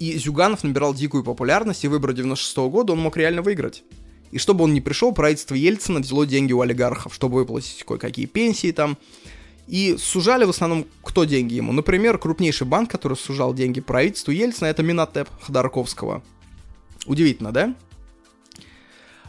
И Зюганов набирал дикую популярность, и выборы 96 -го года он мог реально выиграть. И чтобы он не пришел, правительство Ельцина взяло деньги у олигархов, чтобы выплатить кое-какие пенсии там. И сужали в основном кто деньги ему? Например, крупнейший банк, который сужал деньги правительству Ельцина, это Минотеп Ходорковского. Удивительно, да?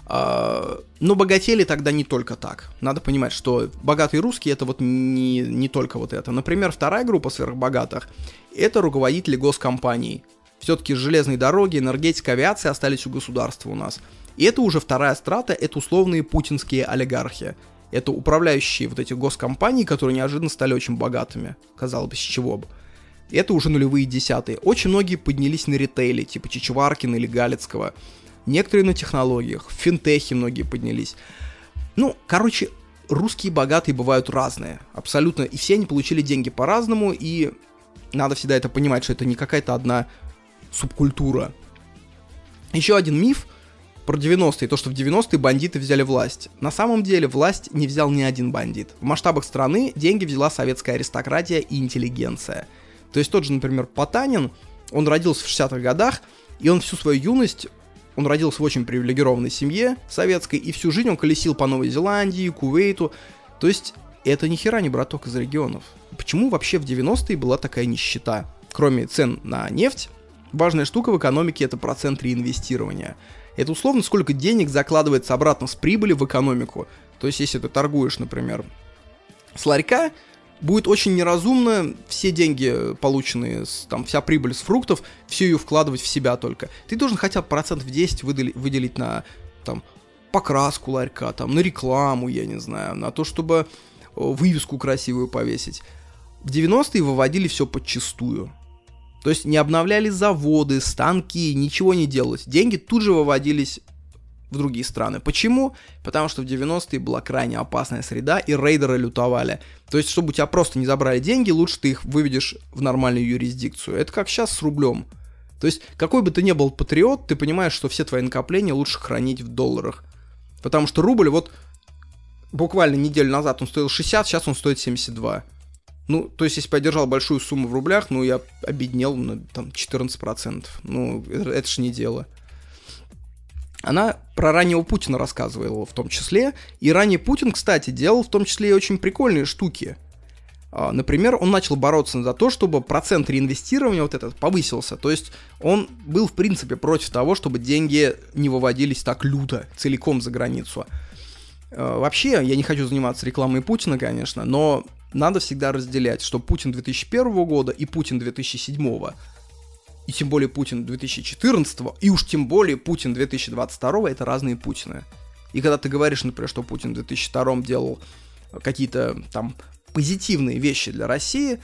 А, но богатели тогда не только так. Надо понимать, что богатые русские это вот не, не только вот это. Например, вторая группа сверхбогатых это руководители госкомпаний. Все-таки железные дороги, энергетика, авиация остались у государства у нас. И это уже вторая страта, это условные путинские олигархи. Это управляющие вот эти госкомпании, которые неожиданно стали очень богатыми. Казалось бы, с чего бы. Это уже нулевые десятые. Очень многие поднялись на ритейле, типа Чичваркина или Галицкого некоторые на технологиях, в финтехе многие поднялись. Ну, короче, русские богатые бывают разные, абсолютно, и все они получили деньги по-разному, и надо всегда это понимать, что это не какая-то одна субкультура. Еще один миф про 90-е, то, что в 90-е бандиты взяли власть. На самом деле власть не взял ни один бандит. В масштабах страны деньги взяла советская аристократия и интеллигенция. То есть тот же, например, Потанин, он родился в 60-х годах, и он всю свою юность он родился в очень привилегированной семье советской, и всю жизнь он колесил по Новой Зеландии, Кувейту. То есть это ни хера не браток из регионов. Почему вообще в 90-е была такая нищета? Кроме цен на нефть, важная штука в экономике это процент реинвестирования. Это условно сколько денег закладывается обратно с прибыли в экономику. То есть если ты торгуешь, например, с ларька, будет очень неразумно все деньги, полученные, с, там, вся прибыль с фруктов, все ее вкладывать в себя только. Ты должен хотя бы процентов 10 выдали, выделить на там, покраску ларька, там, на рекламу, я не знаю, на то, чтобы вывеску красивую повесить. В 90-е выводили все подчистую. То есть не обновляли заводы, станки, ничего не делалось. Деньги тут же выводились в другие страны. Почему? Потому что в 90-е была крайне опасная среда, и рейдеры лютовали. То есть, чтобы у тебя просто не забрали деньги, лучше ты их выведешь в нормальную юрисдикцию. Это как сейчас с рублем. То есть, какой бы ты ни был патриот, ты понимаешь, что все твои накопления лучше хранить в долларах. Потому что рубль, вот буквально неделю назад он стоил 60, сейчас он стоит 72. Ну, то есть, если бы я большую сумму в рублях, ну, я обеднел на там, 14%. Ну, это ж не дело. Она про раннего Путина рассказывала в том числе. И ранний Путин, кстати, делал в том числе и очень прикольные штуки. А, например, он начал бороться за то, чтобы процент реинвестирования вот этот повысился. То есть он был, в принципе, против того, чтобы деньги не выводились так люто, целиком за границу. А, вообще, я не хочу заниматься рекламой Путина, конечно, но надо всегда разделять, что Путин 2001 года и Путин 2007 и тем более Путин 2014, и уж тем более Путин 2022, это разные Путины. И когда ты говоришь, например, что Путин в 2002 делал какие-то там позитивные вещи для России,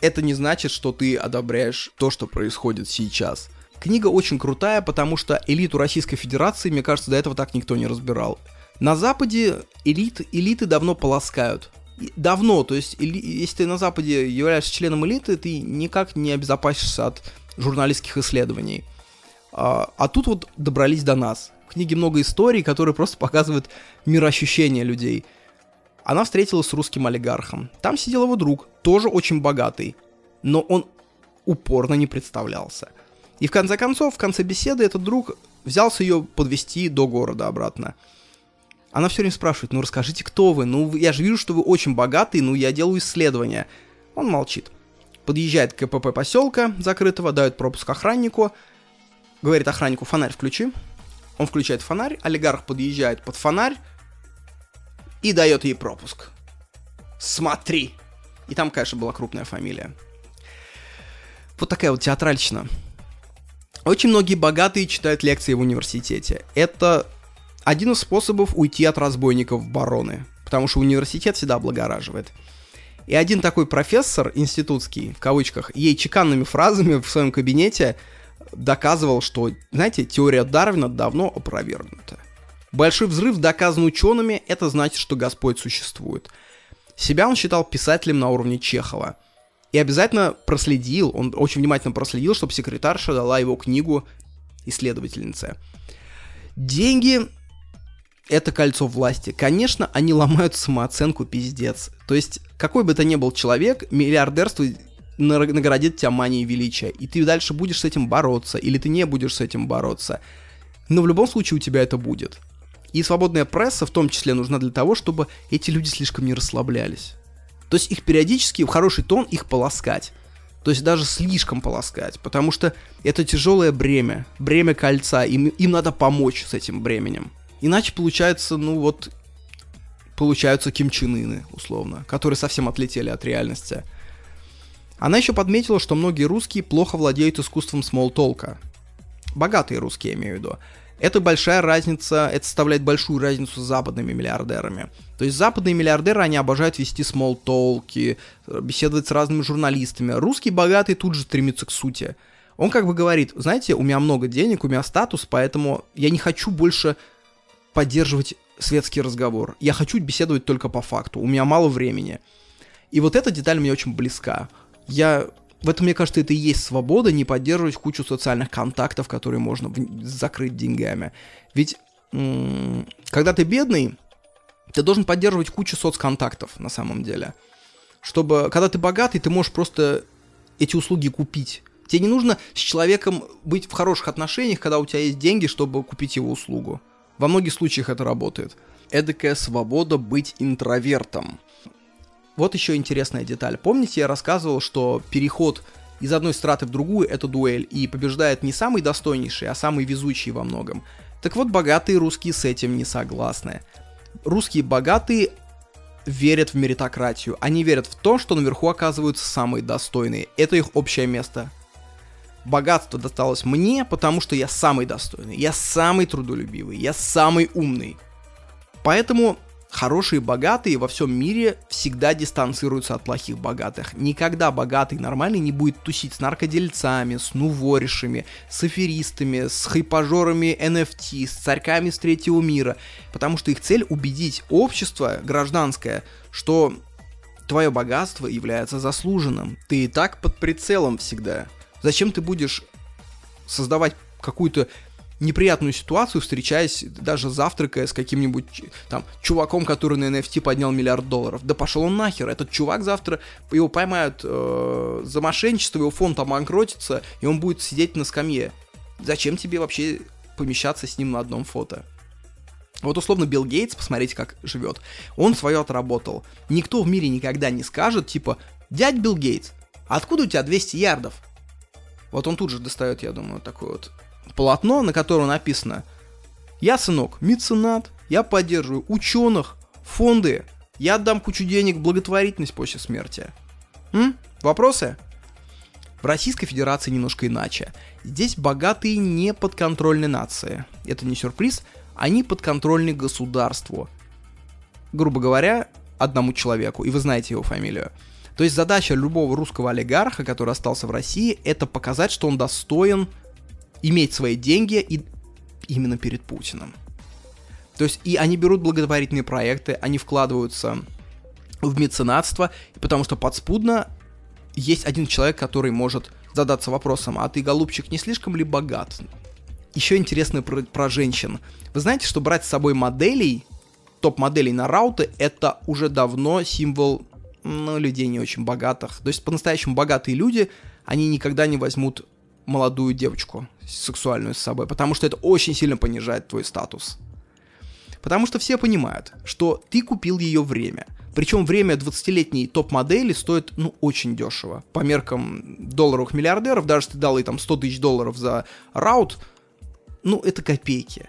это не значит, что ты одобряешь то, что происходит сейчас. Книга очень крутая, потому что элиту Российской Федерации, мне кажется, до этого так никто не разбирал. На Западе элит, элиты давно полоскают. Давно, то есть, если ты на Западе являешься членом элиты, ты никак не обезопасишься от журналистских исследований. А, а тут вот добрались до нас. В книге много историй, которые просто показывают мироощущение людей. Она встретилась с русским олигархом. Там сидел его друг, тоже очень богатый, но он упорно не представлялся. И в конце концов, в конце беседы этот друг взялся ее подвести до города обратно. Она все время спрашивает, ну расскажите, кто вы? Ну, я же вижу, что вы очень богатый, ну, я делаю исследования. Он молчит. Подъезжает к КПП поселка закрытого, дает пропуск охраннику, говорит охраннику, фонарь включи. Он включает фонарь, олигарх подъезжает под фонарь и дает ей пропуск. Смотри! И там, конечно, была крупная фамилия. Вот такая вот театральщина. Очень многие богатые читают лекции в университете. Это один из способов уйти от разбойников в бароны, потому что университет всегда облагораживает. И один такой профессор институтский, в кавычках, ей чеканными фразами в своем кабинете доказывал, что, знаете, теория Дарвина давно опровергнута. Большой взрыв доказан учеными, это значит, что Господь существует. Себя он считал писателем на уровне Чехова. И обязательно проследил, он очень внимательно проследил, чтобы секретарша дала его книгу исследовательнице. Деньги это кольцо власти. Конечно, они ломают самооценку пиздец. То есть, какой бы то ни был человек, миллиардерство наградит тебя манией величия, и ты дальше будешь с этим бороться, или ты не будешь с этим бороться. Но в любом случае у тебя это будет. И свободная пресса в том числе нужна для того, чтобы эти люди слишком не расслаблялись. То есть их периодически в хороший тон их полоскать. То есть даже слишком полоскать, потому что это тяжелое бремя, бремя кольца, им, им надо помочь с этим бременем. Иначе получается, ну вот, получаются кимчинины, условно, которые совсем отлетели от реальности. Она еще подметила, что многие русские плохо владеют искусством смолтолка. Богатые русские, я имею в виду. Это большая разница, это составляет большую разницу с западными миллиардерами. То есть западные миллиардеры, они обожают вести смолтолки, беседовать с разными журналистами. Русский богатый тут же стремится к сути. Он как бы говорит, знаете, у меня много денег, у меня статус, поэтому я не хочу больше поддерживать светский разговор. Я хочу беседовать только по факту, у меня мало времени. И вот эта деталь мне очень близка я в этом, мне кажется, это и есть свобода не поддерживать кучу социальных контактов, которые можно в... закрыть деньгами. Ведь м- когда ты бедный, ты должен поддерживать кучу соцконтактов на самом деле. Чтобы, когда ты богатый, ты можешь просто эти услуги купить. Тебе не нужно с человеком быть в хороших отношениях, когда у тебя есть деньги, чтобы купить его услугу. Во многих случаях это работает. Эдакая свобода быть интровертом. Вот еще интересная деталь. Помните, я рассказывал, что переход из одной страты в другую — это дуэль, и побеждает не самый достойнейший, а самый везучий во многом. Так вот, богатые русские с этим не согласны. Русские богатые верят в меритократию. Они верят в то, что наверху оказываются самые достойные. Это их общее место. Богатство досталось мне, потому что я самый достойный, я самый трудолюбивый, я самый умный. Поэтому Хорошие богатые во всем мире всегда дистанцируются от плохих богатых. Никогда богатый нормальный не будет тусить с наркодельцами, с нуворишами, с аферистами, с хайпажорами NFT, с царьками с третьего мира. Потому что их цель убедить общество гражданское, что твое богатство является заслуженным. Ты и так под прицелом всегда. Зачем ты будешь создавать какую-то неприятную ситуацию, встречаясь, даже завтракая с каким-нибудь там чуваком, который на NFT поднял миллиард долларов. Да пошел он нахер. Этот чувак завтра его поймают э, за мошенничество, его фонд обанкротится, и он будет сидеть на скамье. Зачем тебе вообще помещаться с ним на одном фото? Вот условно Билл Гейтс, посмотрите, как живет. Он свое отработал. Никто в мире никогда не скажет, типа, дядь Билл Гейтс, откуда у тебя 200 ярдов? Вот он тут же достает, я думаю, такой вот полотно, на котором написано «Я, сынок, меценат, я поддерживаю ученых, фонды, я отдам кучу денег в благотворительность после смерти». М? Вопросы? В Российской Федерации немножко иначе. Здесь богатые не подконтрольны нации. Это не сюрприз, они подконтрольны государству. Грубо говоря, одному человеку, и вы знаете его фамилию. То есть задача любого русского олигарха, который остался в России, это показать, что он достоин иметь свои деньги и именно перед Путиным. То есть и они берут благотворительные проекты, они вкладываются в меценатство, потому что подспудно есть один человек, который может задаться вопросом, а ты, голубчик, не слишком ли богат? Еще интересно про, про женщин. Вы знаете, что брать с собой моделей, топ-моделей на рауты, это уже давно символ ну, людей не очень богатых. То есть по-настоящему богатые люди, они никогда не возьмут молодую девочку сексуальную с собой, потому что это очень сильно понижает твой статус. Потому что все понимают, что ты купил ее время. Причем время 20-летней топ-модели стоит, ну, очень дешево. По меркам долларовых миллиардеров, даже если ты дал ей там 100 тысяч долларов за раут, ну, это копейки.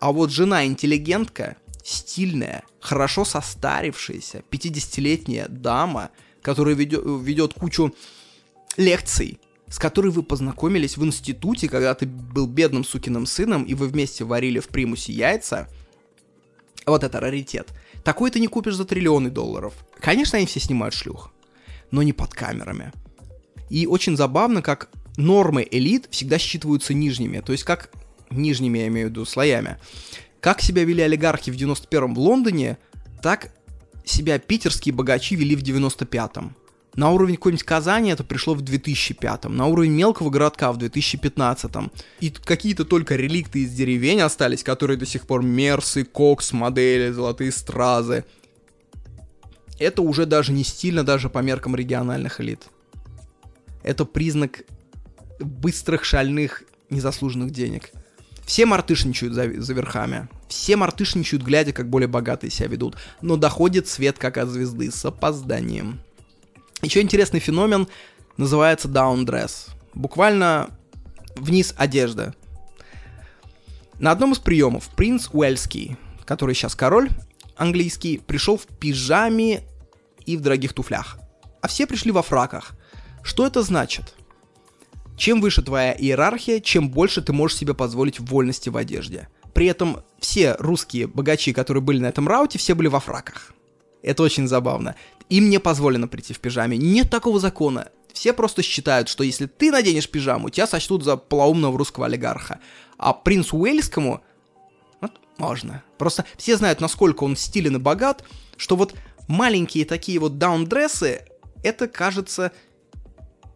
А вот жена интеллигентка, стильная, хорошо состарившаяся, 50-летняя дама, которая ведет, ведет кучу лекций, с которой вы познакомились в институте, когда ты был бедным сукиным сыном, и вы вместе варили в примусе яйца, вот это раритет. Такой ты не купишь за триллионы долларов. Конечно, они все снимают шлюх, но не под камерами. И очень забавно, как нормы элит всегда считываются нижними, то есть как нижними, я имею в виду, слоями. Как себя вели олигархи в 91-м в Лондоне, так себя питерские богачи вели в 95-м. На уровень какой-нибудь Казани это пришло в 2005-м, на уровень мелкого городка в 2015-м. И какие-то только реликты из деревень остались, которые до сих пор Мерсы, Кокс, модели, золотые стразы. Это уже даже не стильно даже по меркам региональных элит. Это признак быстрых, шальных, незаслуженных денег. Все мартышничают за, за верхами. Все мартышничают, глядя, как более богатые себя ведут. Но доходит свет, как от звезды, с опозданием. Еще интересный феномен называется dress. Буквально вниз одежда. На одном из приемов принц Уэльский, который сейчас король английский, пришел в пижаме и в дорогих туфлях. А все пришли во фраках. Что это значит? Чем выше твоя иерархия, чем больше ты можешь себе позволить вольности в одежде. При этом все русские богачи, которые были на этом рауте, все были во фраках. Это очень забавно. Им не позволено прийти в пижаме. Нет такого закона. Все просто считают, что если ты наденешь пижаму, тебя сочтут за полоумного русского олигарха. А принцу Уэльскому вот, можно. Просто все знают, насколько он стилен и богат, что вот маленькие такие вот даундрессы, это, кажется,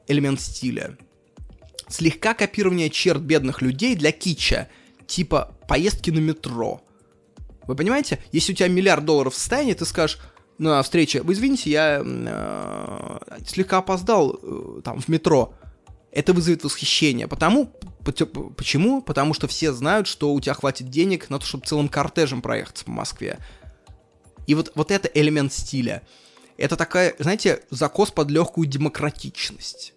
элемент стиля. Слегка копирование черт бедных людей для кича, типа поездки на метро. Вы понимаете, если у тебя миллиард долларов в состоянии, ты скажешь, на встрече, вы извините, я э, слегка опоздал э, там в метро. Это вызовет восхищение. Потому, почему? Потому что все знают, что у тебя хватит денег на то, чтобы целым кортежем проехаться по Москве. И вот, вот это элемент стиля. Это такая, знаете, закос под легкую демократичность.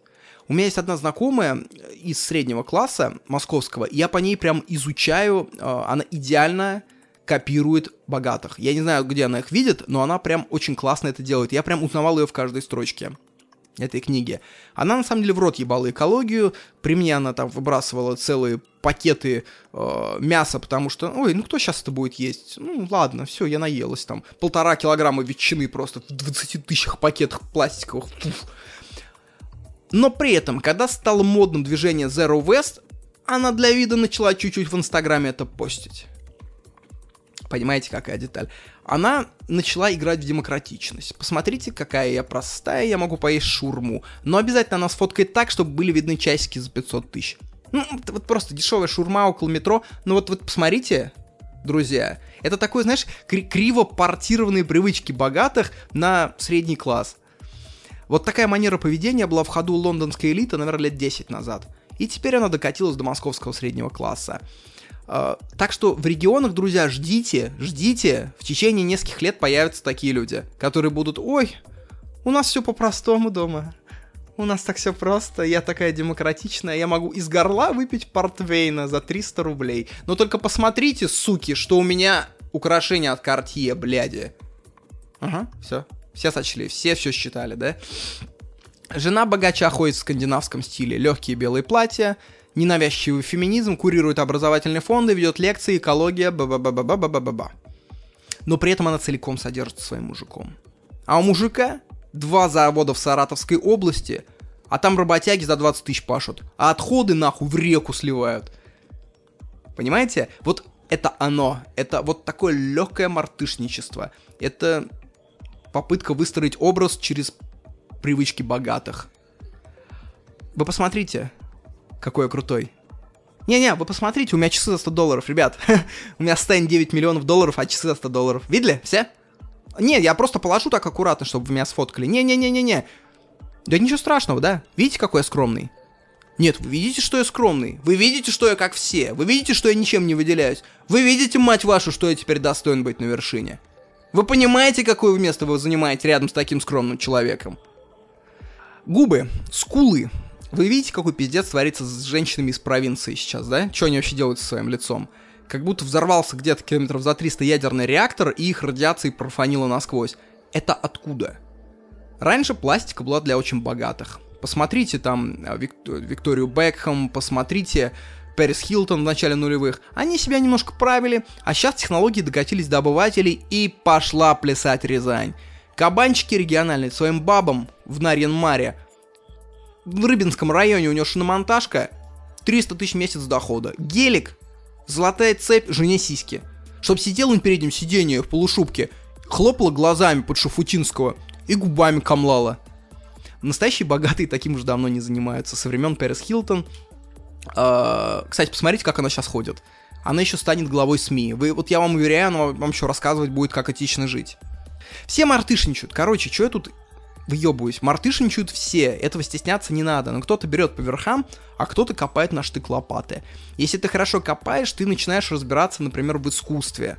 У меня есть одна знакомая из среднего класса московского, и я по ней прям изучаю, э, она идеальная, копирует богатых. Я не знаю, где она их видит, но она прям очень классно это делает. Я прям узнавал ее в каждой строчке этой книги. Она на самом деле в рот ебала экологию. При мне она там выбрасывала целые пакеты э, мяса, потому что, ой, ну кто сейчас это будет есть? Ну ладно, все, я наелась там. Полтора килограмма ветчины просто в 20 тысячах пакетах пластиковых. Фуф. Но при этом, когда стало модным движение Zero West, она для вида начала чуть-чуть в Инстаграме это постить. Понимаете, какая деталь? Она начала играть в демократичность. Посмотрите, какая я простая, я могу поесть шурму. Но обязательно она сфоткает так, чтобы были видны часики за 500 тысяч. Ну, вот просто дешевая шурма около метро. Ну вот, вот посмотрите, друзья. Это такой, знаешь, кри- криво портированные привычки богатых на средний класс. Вот такая манера поведения была в ходу лондонской элиты, наверное, лет 10 назад. И теперь она докатилась до московского среднего класса. А, так что в регионах, друзья, ждите, ждите. В течение нескольких лет появятся такие люди, которые будут, ой, у нас все по-простому дома. У нас так все просто, я такая демократичная, я могу из горла выпить портвейна за 300 рублей. Но только посмотрите, суки, что у меня украшения от Cartier, бляди. Ага, все. Все сочли, все все считали, да? Жена богача ходит в скандинавском стиле. Легкие белые платья, ненавязчивый феминизм, курирует образовательные фонды, ведет лекции, экология, ба-ба-ба-ба-ба-ба-ба-ба. Но при этом она целиком содержится своим мужиком. А у мужика два завода в Саратовской области, а там работяги за 20 тысяч пашут, а отходы нахуй в реку сливают. Понимаете? Вот это оно. Это вот такое легкое мартышничество. Это попытка выстроить образ через привычки богатых. Вы посмотрите, какой я крутой. Не-не, вы посмотрите, у меня часы за 100 долларов, ребят. у меня стейн 9 миллионов долларов, а часы за 100 долларов. Видели? Все? Не, я просто положу так аккуратно, чтобы вы меня сфоткали. Не-не-не-не-не. Да ничего страшного, да? Видите, какой я скромный? Нет, вы видите, что я скромный? Вы видите, что я как все? Вы видите, что я ничем не выделяюсь? Вы видите, мать вашу, что я теперь достоин быть на вершине? Вы понимаете, какое место вы занимаете рядом с таким скромным человеком? Губы, скулы. Вы видите, какой пиздец творится с женщинами из провинции сейчас, да? Что они вообще делают со своим лицом? Как будто взорвался где-то километров за 300 ядерный реактор, и их радиацией профанило насквозь. Это откуда? Раньше пластика была для очень богатых. Посмотрите там а, Вик... Викторию Бекхэм, посмотрите Пэрис Хилтон в начале нулевых. Они себя немножко правили, а сейчас технологии докатились до обывателей и пошла плясать Рязань. Кабанчики региональные своим бабам в Нарьян-Маре. В Рыбинском районе у него шиномонтажка 300 тысяч в месяц дохода. Гелик, золотая цепь, жене сиськи. Чтоб сидел на переднем сиденье в полушубке, хлопала глазами под Шафутинского и губами камлала. Настоящие богатые таким уже давно не занимаются. Со времен Пэрис Хилтон. Э, кстати, посмотрите, как она сейчас ходит. Она еще станет главой СМИ. Вы, вот я вам уверяю, она вам еще рассказывать будет, как этично жить. Все мартышничают. Короче, что я тут выебываюсь? Мартышничают все. Этого стесняться не надо. Но кто-то берет по верхам, а кто-то копает на штык лопаты. Если ты хорошо копаешь, ты начинаешь разбираться, например, в искусстве.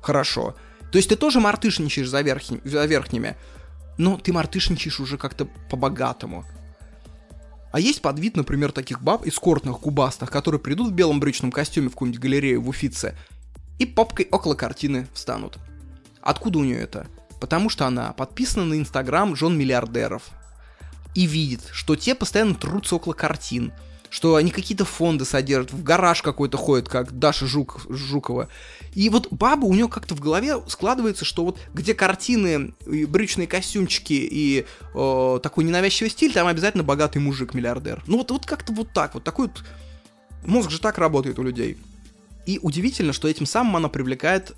Хорошо. То есть ты тоже мартышничаешь за, верхни, за верхними но ты мартышничаешь уже как-то по-богатому. А есть подвид, например, таких баб эскортных, губастых, которые придут в белом брючном костюме в какую-нибудь галерею в Уфице и попкой около картины встанут. Откуда у нее это? Потому что она подписана на инстаграм жен миллиардеров. И видит, что те постоянно трутся около картин – что они какие-то фонды содержат, в гараж какой-то ходят, как Даша Жук, Жукова. И вот баба у нее как-то в голове складывается, что вот где картины, и брючные костюмчики и э, такой ненавязчивый стиль, там обязательно богатый мужик-миллиардер. Ну вот, вот как-то вот так, вот такой вот... Мозг же так работает у людей. И удивительно, что этим самым она привлекает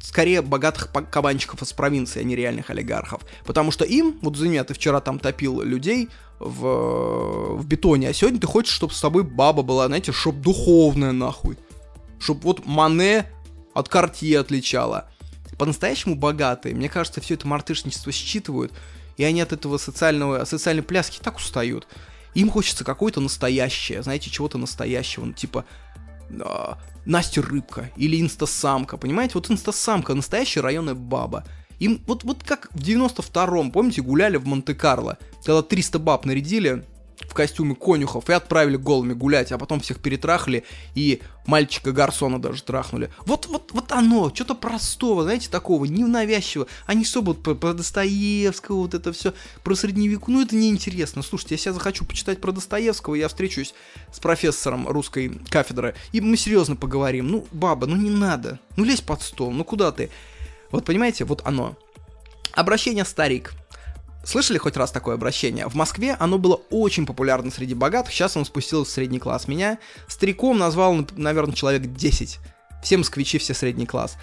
скорее богатых кабанчиков из провинции, а не реальных олигархов. Потому что им, вот за меня ты вчера там топил людей в, в бетоне, а сегодня ты хочешь, чтобы с тобой баба была, знаете, чтоб духовная нахуй. Чтоб вот Мане от Картье отличала. По-настоящему богатые, мне кажется, все это мартышничество считывают, и они от этого социального, социальной пляски так устают. Им хочется какое-то настоящее, знаете, чего-то настоящего, ну, типа, а, Настя Рыбка или инстасамка, понимаете? Вот инстасамка, настоящая районная баба. Им вот, вот как в 92-м, помните, гуляли в Монте-Карло, когда 300 баб нарядили в костюме конюхов и отправили голыми гулять, а потом всех перетрахали и мальчика Гарсона даже трахнули. Вот, вот, вот оно, что-то простого, знаете, такого, ненавязчивого. Они все будут про, про Достоевского, вот это все, про средневеку. Ну, это неинтересно. Слушайте, я сейчас захочу почитать про Достоевского, я встречусь с профессором русской кафедры, и мы серьезно поговорим. Ну, баба, ну не надо. Ну, лезь под стол, ну куда ты? Вот понимаете, вот оно. Обращение старик. Слышали хоть раз такое обращение? В Москве оно было очень популярно среди богатых, сейчас оно спустилось в средний класс. Меня стариком назвал, наверное, человек 10. Все москвичи, все средний класс.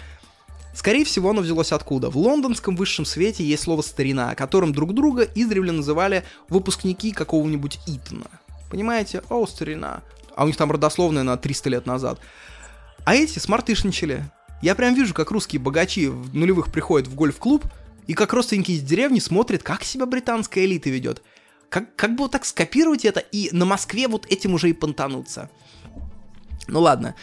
Скорее всего, оно взялось откуда? В лондонском высшем свете есть слово «старина», которым друг друга издревле называли выпускники какого-нибудь Итона. Понимаете? О, старина. А у них там родословная на 300 лет назад. А эти смартышничали. Я прям вижу, как русские богачи в нулевых приходят в гольф-клуб – и как родственники из деревни смотрят, как себя британская элита ведет. Как, как бы вот так скопировать это и на Москве вот этим уже и понтануться. Ну ладно.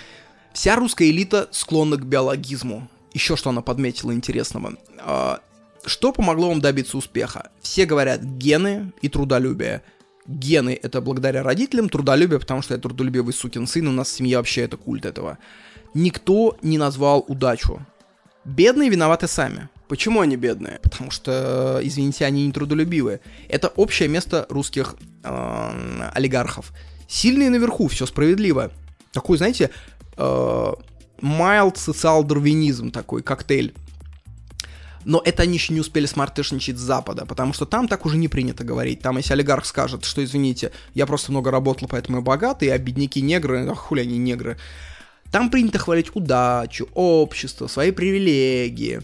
Вся русская элита склонна к биологизму. Еще что она подметила интересного. А, что помогло вам добиться успеха? Все говорят гены и трудолюбие. Гены это благодаря родителям, трудолюбие, потому что я трудолюбивый сукин сын, у нас в семье вообще это культ этого. Никто не назвал удачу. Бедные виноваты сами. Почему они бедные? Потому что, извините, они не трудолюбивые. Это общее место русских э, олигархов. Сильные наверху, все справедливо. Такой, знаете, э, mild социал-дарвинизм такой, коктейль. Но это они еще не успели смартышничать с Запада, потому что там так уже не принято говорить. Там, если олигарх скажет, что, извините, я просто много работал, поэтому я богатый, а бедняки-негры, ах, хули они негры. Там принято хвалить удачу, общество, свои привилегии.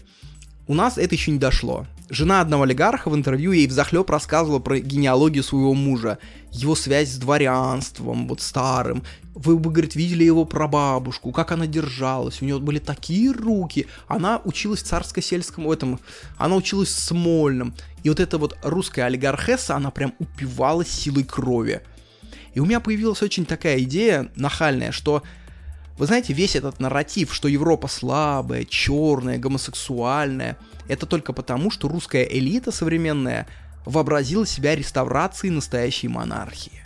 У нас это еще не дошло. Жена одного олигарха в интервью ей взахлеб рассказывала про генеалогию своего мужа, его связь с дворянством, вот старым. Вы бы, говорит, видели его прабабушку, как она держалась, у нее были такие руки. Она училась в царско-сельском, этом, она училась в Смольном. И вот эта вот русская олигархесса, она прям упивалась силой крови. И у меня появилась очень такая идея нахальная, что вы знаете, весь этот нарратив, что Европа слабая, черная, гомосексуальная, это только потому, что русская элита современная вообразила себя реставрацией настоящей монархии.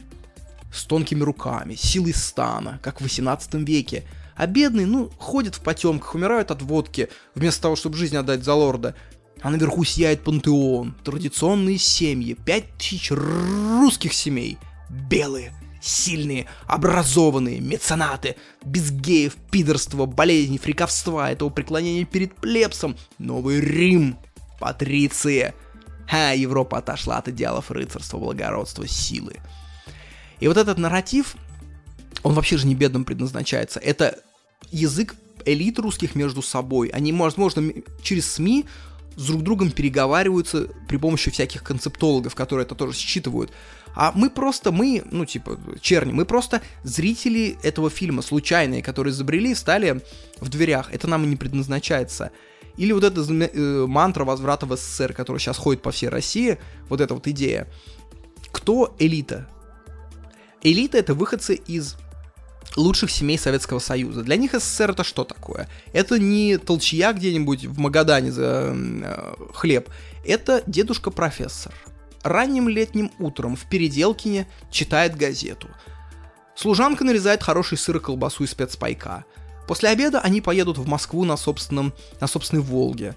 С тонкими руками, силой стана, как в 18 веке. А бедные, ну, ходят в потемках, умирают от водки, вместо того, чтобы жизнь отдать за лорда. А наверху сияет пантеон, традиционные семьи, пять тысяч русских семей, белые, сильные, образованные, меценаты, без геев, пидорства, болезней, фриковства, этого преклонения перед плебсом, Новый Рим, патриция. А Европа отошла от идеалов рыцарства, благородства, силы. И вот этот нарратив, он вообще же не бедным предназначается. Это язык элит русских между собой. Они, возможно, через СМИ с друг другом переговариваются при помощи всяких концептологов, которые это тоже считывают. А мы просто, мы, ну типа, черни, мы просто зрители этого фильма, случайные, которые изобрели, стали в дверях. Это нам и не предназначается. Или вот эта э, мантра возврата в СССР, которая сейчас ходит по всей России, вот эта вот идея. Кто элита? Элита это выходцы из лучших семей Советского Союза. Для них СССР это что такое? Это не толчья где-нибудь в Магадане за э, хлеб. Это дедушка-профессор. Ранним летним утром в Переделкине читает газету. Служанка нарезает хороший сыр и колбасу из спецпайка. После обеда они поедут в Москву на, собственном, на собственной «Волге».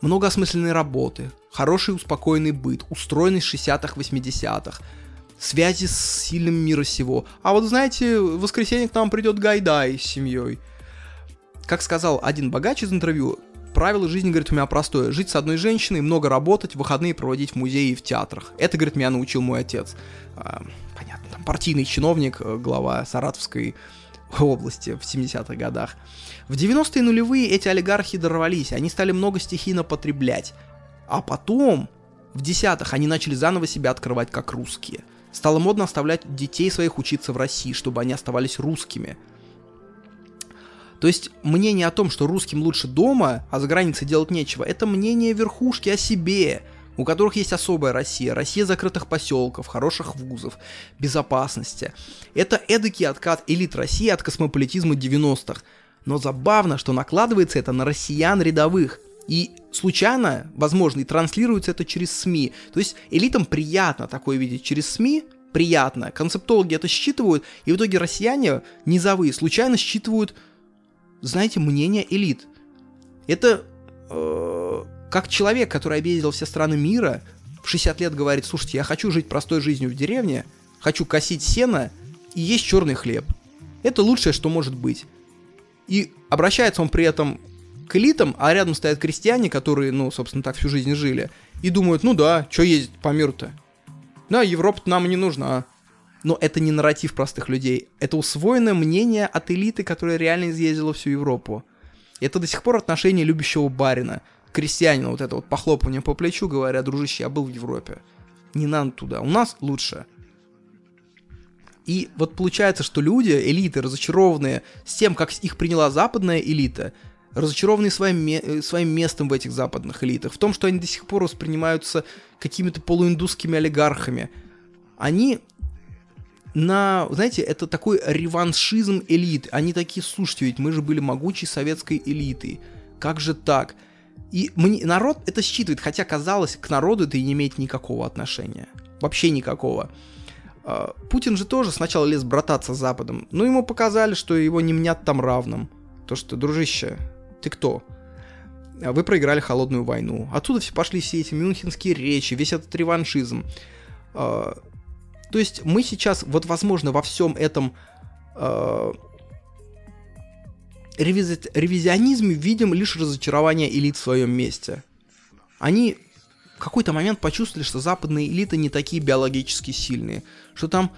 Много осмысленной работы, хороший успокоенный быт, устроенный 60-х, 80-х – связи с сильным мира сего. А вот знаете, в воскресенье к нам придет Гайдай с семьей. Как сказал один богач из интервью, правило жизни, говорит, у меня простое. Жить с одной женщиной, много работать, выходные проводить в музее и в театрах. Это, говорит, меня научил мой отец. А, понятно, там партийный чиновник, э, глава Саратовской области в 70-х годах. В 90-е нулевые эти олигархи дорвались, они стали много стихийно потреблять. А потом, в десятых, они начали заново себя открывать как русские – Стало модно оставлять детей своих учиться в России, чтобы они оставались русскими. То есть мнение о том, что русским лучше дома, а за границей делать нечего, это мнение верхушки о себе, у которых есть особая Россия, Россия закрытых поселков, хороших вузов, безопасности. Это эдакий откат элит России от космополитизма 90-х. Но забавно, что накладывается это на россиян рядовых – и случайно, возможно, и транслируется это через СМИ. То есть элитам приятно такое видеть через СМИ, приятно. Концептологи это считывают, и в итоге россияне низовые случайно считывают, знаете, мнение элит. Это э, как человек, который объездил все страны мира, в 60 лет говорит, слушайте, я хочу жить простой жизнью в деревне, хочу косить сено и есть черный хлеб. Это лучшее, что может быть. И обращается он при этом к элитам, а рядом стоят крестьяне, которые, ну, собственно, так всю жизнь жили, и думают, ну да, что ездить по миру-то? Да, Европа нам не нужна. Но это не нарратив простых людей. Это усвоенное мнение от элиты, которая реально изъездила всю Европу. Это до сих пор отношение любящего барина, крестьянина, вот это вот похлопывание по плечу, говоря, дружище, я был в Европе. Не надо туда, у нас лучше. И вот получается, что люди, элиты, разочарованные с тем, как их приняла западная элита, разочарованные своим, э, своим местом в этих западных элитах, в том, что они до сих пор воспринимаются какими-то полуиндусскими олигархами. Они на, знаете, это такой реваншизм элит. Они такие, слушайте, ведь мы же были могучей советской элитой. Как же так? И мне, народ это считывает, хотя казалось, к народу это и не имеет никакого отношения. Вообще никакого. А, Путин же тоже сначала лез брататься с Западом, но ему показали, что его не мнят там равным. То, что, дружище, ты кто? Вы проиграли холодную войну. Оттуда все пошли все эти мюнхенские речи, весь этот реваншизм. То есть мы сейчас, вот возможно, во всем этом а, ревизи ревизионизме видим лишь разочарование элит в своем месте. Они в какой-то момент почувствовали, что западные элиты не такие биологически сильные, что там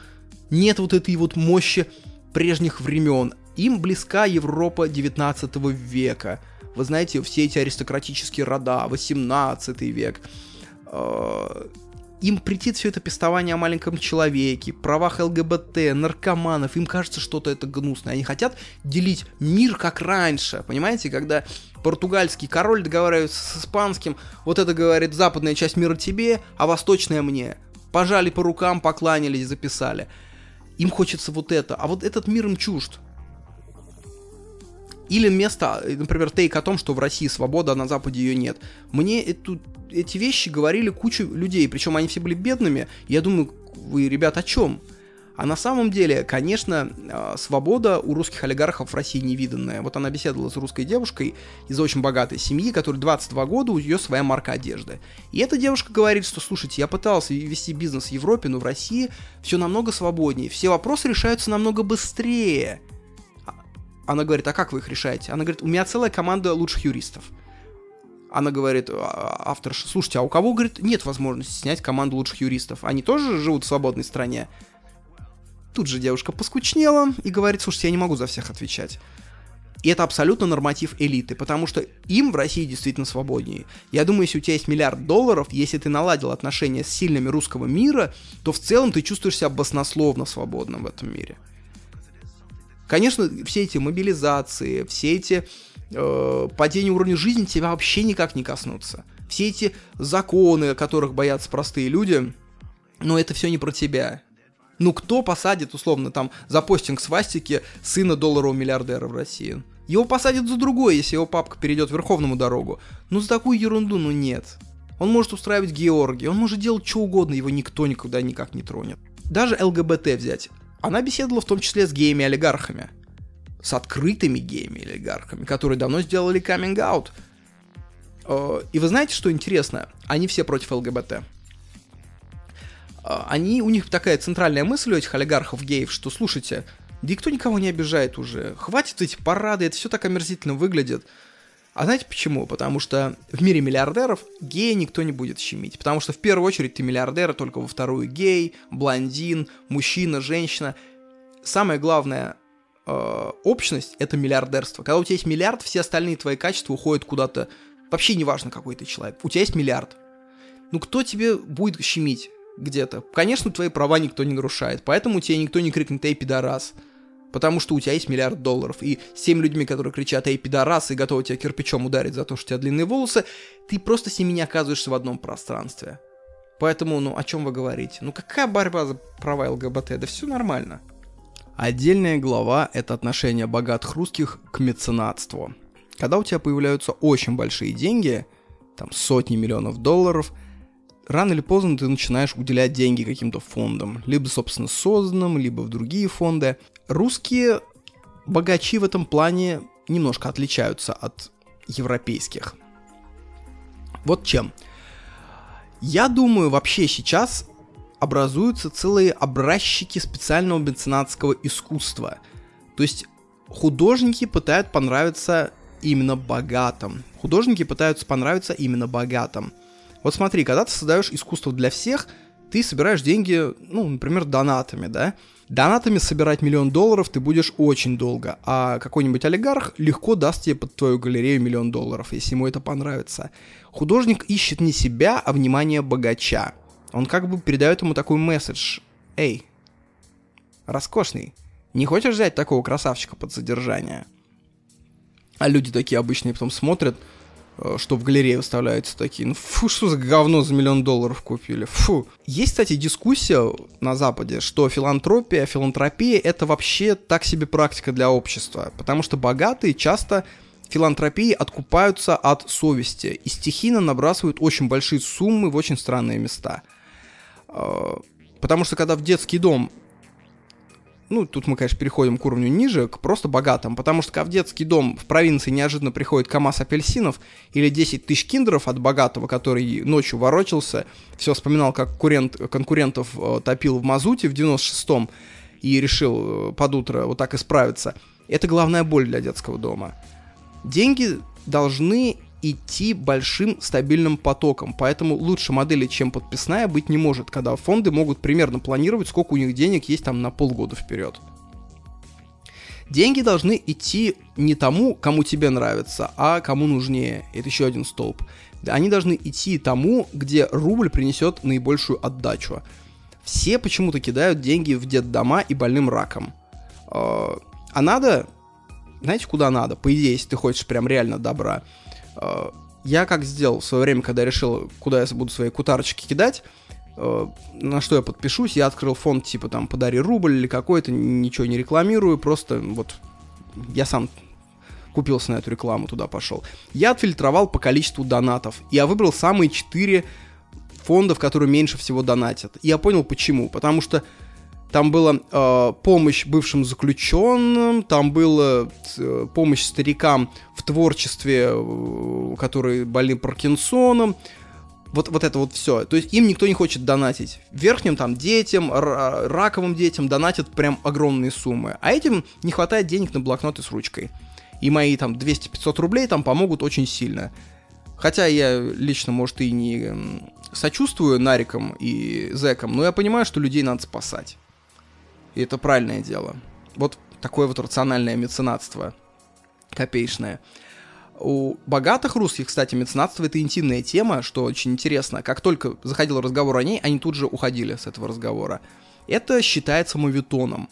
нет вот этой вот мощи прежних времен, им близка Европа 19 века. Вы знаете, все эти аристократические рода, 18 век. Э, им претит все это пестование о маленьком человеке, правах ЛГБТ, наркоманов. Им кажется, что-то это гнусное. Они хотят делить мир как раньше. Понимаете, когда португальский король договаривается с испанским, вот это говорит западная часть мира тебе, а восточная мне. Пожали по рукам, покланялись, записали. им хочется вот это, а вот этот мир им чужд. Или место, например, тейк о том, что в России свобода, а на Западе ее нет. Мне эту, эти вещи говорили кучу людей, причем они все были бедными. Я думаю, вы, ребят, о чем? А на самом деле, конечно, а, свобода у русских олигархов в России невиданная. Вот она беседовала с русской девушкой из очень богатой семьи, которой 22 года, у нее своя марка одежды. И эта девушка говорит, что, слушайте, я пытался вести бизнес в Европе, но в России все намного свободнее, все вопросы решаются намного быстрее. Она говорит, а как вы их решаете? Она говорит, у меня целая команда лучших юристов. Она говорит, «А, автор, слушайте, а у кого, говорит, нет возможности снять команду лучших юристов? Они тоже живут в свободной стране? Тут же девушка поскучнела и говорит, слушайте, я не могу за всех отвечать. И это абсолютно норматив элиты, потому что им в России действительно свободнее. Я думаю, если у тебя есть миллиард долларов, если ты наладил отношения с сильными русского мира, то в целом ты чувствуешь себя баснословно свободным в этом мире. Конечно, все эти мобилизации, все эти э, падения уровня жизни тебя вообще никак не коснутся. Все эти законы, которых боятся простые люди, но это все не про тебя. Ну кто посадит, условно, там, за постинг свастики сына долларового миллиардера в России? Его посадят за другое, если его папка перейдет верховному дорогу. Ну за такую ерунду, ну нет. Он может устраивать Георгий, он может делать что угодно, его никто никуда никак не тронет. Даже ЛГБТ взять. Она беседовала в том числе с геями-олигархами. С открытыми геями-олигархами, которые давно сделали каминг-аут. Э, и вы знаете, что интересно? Они все против ЛГБТ. А, они, у них такая центральная мысль у этих олигархов геев, что, слушайте, никто никого не обижает уже, хватит эти парады, это все так омерзительно выглядит. А знаете почему? Потому что в мире миллиардеров гея никто не будет щемить. Потому что в первую очередь ты миллиардер, а только во вторую гей, блондин, мужчина, женщина. Самое главное э, общность это миллиардерство. Когда у тебя есть миллиард, все остальные твои качества уходят куда-то. Вообще не важно, какой ты человек. У тебя есть миллиард. Ну кто тебе будет щемить? где-то. Конечно, твои права никто не нарушает, поэтому тебе никто не крикнет «Эй, пидорас!» Потому что у тебя есть миллиард долларов, и с теми людьми, которые кричат «Эй, пидорас!» и готовы тебя кирпичом ударить за то, что у тебя длинные волосы, ты просто с ними не оказываешься в одном пространстве. Поэтому, ну, о чем вы говорите? Ну, какая борьба за права ЛГБТ? Да все нормально. Отдельная глава — это отношение богатых русских к меценатству. Когда у тебя появляются очень большие деньги, там сотни миллионов долларов — рано или поздно ты начинаешь уделять деньги каким-то фондам, либо, собственно, созданным, либо в другие фонды. Русские богачи в этом плане немножко отличаются от европейских. Вот чем. Я думаю, вообще сейчас образуются целые образчики специального меценатского искусства. То есть художники пытаются понравиться именно богатым. Художники пытаются понравиться именно богатым. Вот смотри, когда ты создаешь искусство для всех, ты собираешь деньги, ну, например, донатами, да? Донатами собирать миллион долларов ты будешь очень долго, а какой-нибудь олигарх легко даст тебе под твою галерею миллион долларов, если ему это понравится. Художник ищет не себя, а внимание богача. Он как бы передает ему такой месседж. Эй, роскошный, не хочешь взять такого красавчика под содержание? А люди такие обычные потом смотрят, что в галерее выставляются такие, ну фу, что за говно за миллион долларов купили, фу. Есть, кстати, дискуссия на Западе, что филантропия, филантропия это вообще так себе практика для общества, потому что богатые часто филантропии откупаются от совести и стихийно набрасывают очень большие суммы в очень странные места. Э, потому что когда в детский дом ну, тут мы, конечно, переходим к уровню ниже, к просто богатым, потому что когда в детский дом в провинции неожиданно приходит КАМАЗ апельсинов или 10 тысяч киндеров от богатого, который ночью ворочался, все вспоминал, как курент, конкурентов э, топил в мазуте в 96-м и решил э, под утро вот так исправиться, это главная боль для детского дома. Деньги должны идти большим стабильным потоком, поэтому лучше модели, чем подписная, быть не может, когда фонды могут примерно планировать, сколько у них денег есть там на полгода вперед. Деньги должны идти не тому, кому тебе нравится, а кому нужнее. Это еще один столб. Они должны идти тому, где рубль принесет наибольшую отдачу. Все почему-то кидают деньги в детдома и больным раком. А, а надо, знаете, куда надо? По идее, если ты хочешь прям реально добра я как сделал в свое время, когда решил, куда я буду свои кутарочки кидать, э, на что я подпишусь, я открыл фонд типа там «Подари рубль» или какой-то, ничего не рекламирую, просто вот я сам купился на эту рекламу, туда пошел. Я отфильтровал по количеству донатов. Я выбрал самые четыре фондов, которые меньше всего донатят. И я понял почему. Потому что там была э, помощь бывшим заключенным, там была э, помощь старикам в творчестве, э, которые болели Паркинсоном. Вот, вот это вот все. То есть им никто не хочет донатить. Верхним там детям, раковым детям донатят прям огромные суммы. А этим не хватает денег на блокноты с ручкой и мои там 200-500 рублей там помогут очень сильно. Хотя я лично, может, и не сочувствую Нарикам и Зекам, но я понимаю, что людей надо спасать. И это правильное дело. Вот такое вот рациональное меценатство копеечное. У богатых русских, кстати, меценатство это интимная тема, что очень интересно. Как только заходил разговор о ней, они тут же уходили с этого разговора. Это считается мовитоном.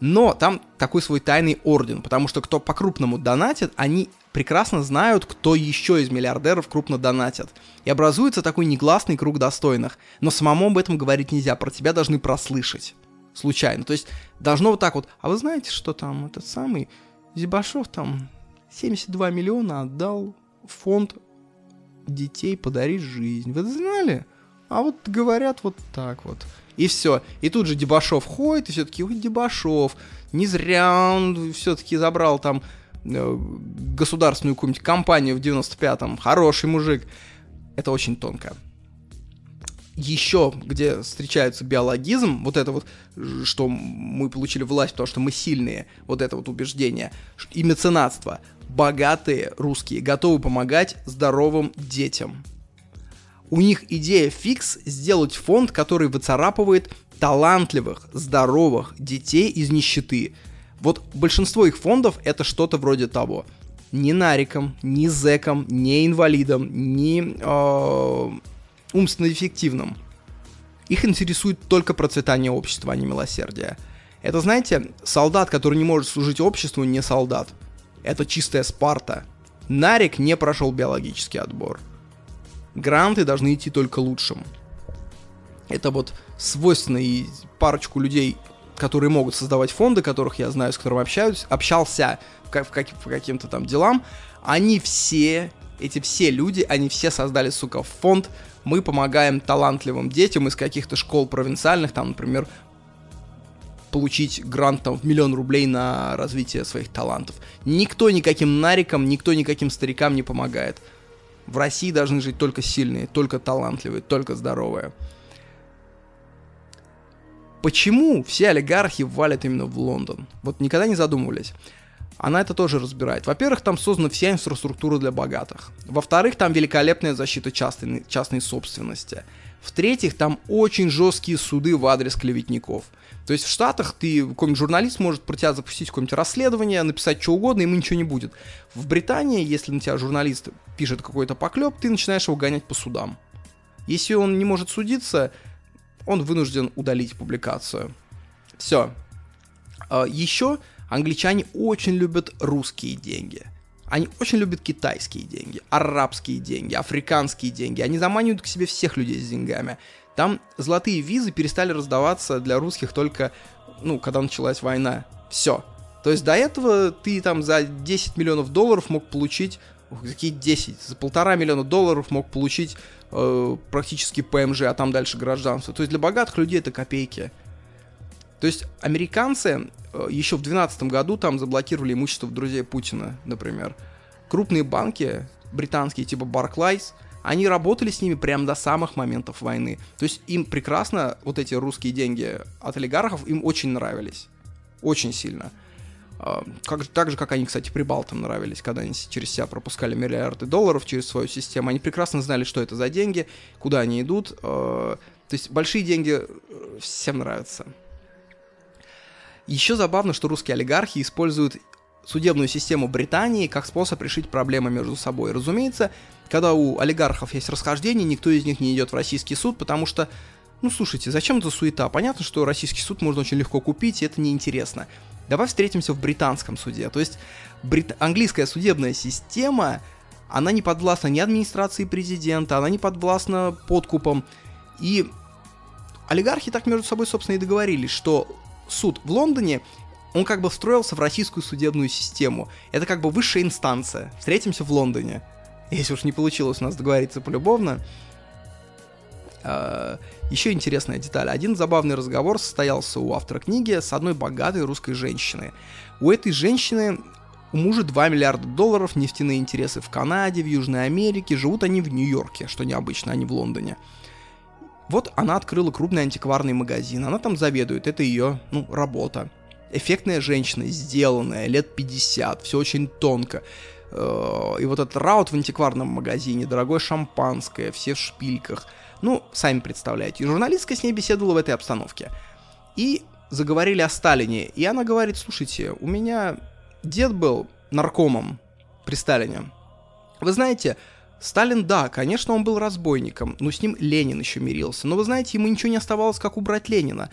Но там такой свой тайный орден, потому что кто по-крупному донатит, они прекрасно знают, кто еще из миллиардеров крупно донатят. И образуется такой негласный круг достойных. Но самому об этом говорить нельзя, про тебя должны прослышать. Случайно. То есть должно вот так вот. А вы знаете, что там этот самый Зибашов там 72 миллиона отдал фонд детей подарить жизнь. Вы знали? А вот говорят вот так вот. И все. И тут же Дебашов ходит, и все-таки, ой, Дебашов, не зря он все-таки забрал там э, государственную какую-нибудь компанию в 95-м. Хороший мужик. Это очень тонко. Еще, где встречается биологизм, вот это вот, что мы получили власть, потому что мы сильные, вот это вот убеждение, и меценатство. Богатые русские готовы помогать здоровым детям у них идея фикс сделать фонд, который выцарапывает талантливых, здоровых детей из нищеты. Вот большинство их фондов это что-то вроде того. Ни нарикам, ни зекам, ни инвалидам, ни э, умственно эффективным. Их интересует только процветание общества, а не милосердие. Это, знаете, солдат, который не может служить обществу, не солдат. Это чистая Спарта. Нарик не прошел биологический отбор гранты должны идти только лучшим. Это вот свойственно и парочку людей, которые могут создавать фонды, которых я знаю, с которыми общаюсь, общался в, как, по каким-то там делам, они все, эти все люди, они все создали, сука, фонд, мы помогаем талантливым детям из каких-то школ провинциальных, там, например, получить грант там, в миллион рублей на развитие своих талантов. Никто никаким нарикам, никто никаким старикам не помогает. В России должны жить только сильные, только талантливые, только здоровые. Почему все олигархи валят именно в Лондон? Вот никогда не задумывались. Она это тоже разбирает. Во-первых, там создана вся инфраструктура для богатых. Во-вторых, там великолепная защита частной, частной собственности. В-третьих, там очень жесткие суды в адрес клеветников – то есть в Штатах ты, какой-нибудь журналист может про тебя запустить какое-нибудь расследование, написать что угодно, ему ничего не будет. В Британии, если на тебя журналист пишет какой-то поклеп, ты начинаешь его гонять по судам. Если он не может судиться, он вынужден удалить публикацию. Все. А, Еще англичане очень любят русские деньги. Они очень любят китайские деньги, арабские деньги, африканские деньги. Они заманивают к себе всех людей с деньгами. Там золотые визы перестали раздаваться для русских только, ну, когда началась война. Все. То есть до этого ты там за 10 миллионов долларов мог получить какие 10, за полтора миллиона долларов мог получить э, практически ПМЖ, а там дальше гражданство. То есть для богатых людей это копейки. То есть американцы э, еще в 2012 году там заблокировали имущество друзей Путина, например. Крупные банки, британские типа Barclays, они работали с ними прямо до самых моментов войны. То есть им прекрасно вот эти русские деньги от олигархов им очень нравились. Очень сильно. А, как, так же, как они, кстати, прибалтам нравились, когда они через себя пропускали миллиарды долларов через свою систему. Они прекрасно знали, что это за деньги, куда они идут. А, то есть большие деньги э, всем нравятся. Еще забавно, что русские олигархи используют судебную систему Британии как способ решить проблемы между собой. Разумеется, когда у олигархов есть расхождение, никто из них не идет в российский суд, потому что, ну слушайте, зачем это суета? Понятно, что российский суд можно очень легко купить, и это неинтересно. Давай встретимся в британском суде. То есть брит... английская судебная система, она не подвластна ни администрации президента, она не подвластна подкупам. И олигархи так между собой, собственно, и договорились, что суд в Лондоне, он как бы встроился в российскую судебную систему. Это как бы высшая инстанция. Встретимся в Лондоне. Если уж не получилось у нас договориться полюбовно. А, Еще интересная деталь. Один забавный разговор состоялся у автора книги с одной богатой русской женщиной. У этой женщины у мужа 2 миллиарда долларов, нефтяные интересы в Канаде, в Южной Америке, живут они в Нью-Йорке, что необычно, а не в Лондоне. Вот она открыла крупный антикварный магазин, она там заведует, это ее, ну, работа. Эффектная женщина, сделанная, лет 50, все очень тонко. Э, и вот этот раут в антикварном магазине, дорогое шампанское, все в шпильках. Ну, сами представляете. И журналистка с ней беседовала в этой обстановке. И заговорили о Сталине. И она говорит, слушайте, у меня дед был наркомом при Сталине. Вы знаете, Сталин, да, конечно, он был разбойником, но с ним Ленин еще мирился. Но вы знаете, ему ничего не оставалось, как убрать Ленина.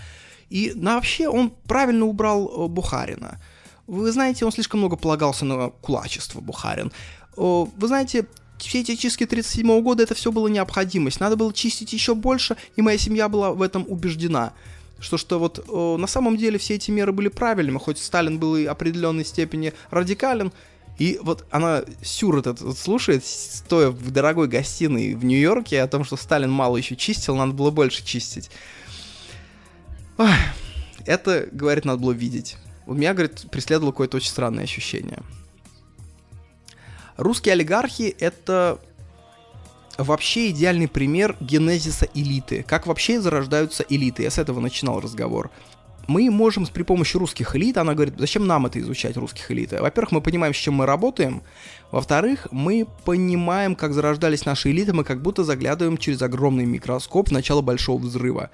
И ну, вообще он правильно убрал э, Бухарина. Вы знаете, он слишком много полагался на кулачество, Бухарин. Э, вы знаете, все эти чистки 37 года, это все было необходимость. Надо было чистить еще больше, и моя семья была в этом убеждена что что вот э, на самом деле все эти меры были правильными, хоть Сталин был и определенной степени радикален, и вот она сюр этот вот слушает, стоя в дорогой гостиной в Нью-Йорке, о том, что Сталин мало еще чистил, надо было больше чистить. Ой, это, говорит, надо было видеть. У меня, говорит, преследовало какое-то очень странное ощущение. Русские олигархи — это вообще идеальный пример генезиса элиты. Как вообще зарождаются элиты. Я с этого начинал разговор. Мы можем при помощи русских элит, она говорит, зачем нам это изучать, русских элит? Во-первых, мы понимаем, с чем мы работаем. Во-вторых, мы понимаем, как зарождались наши элиты, мы как будто заглядываем через огромный микроскоп в начало большого взрыва.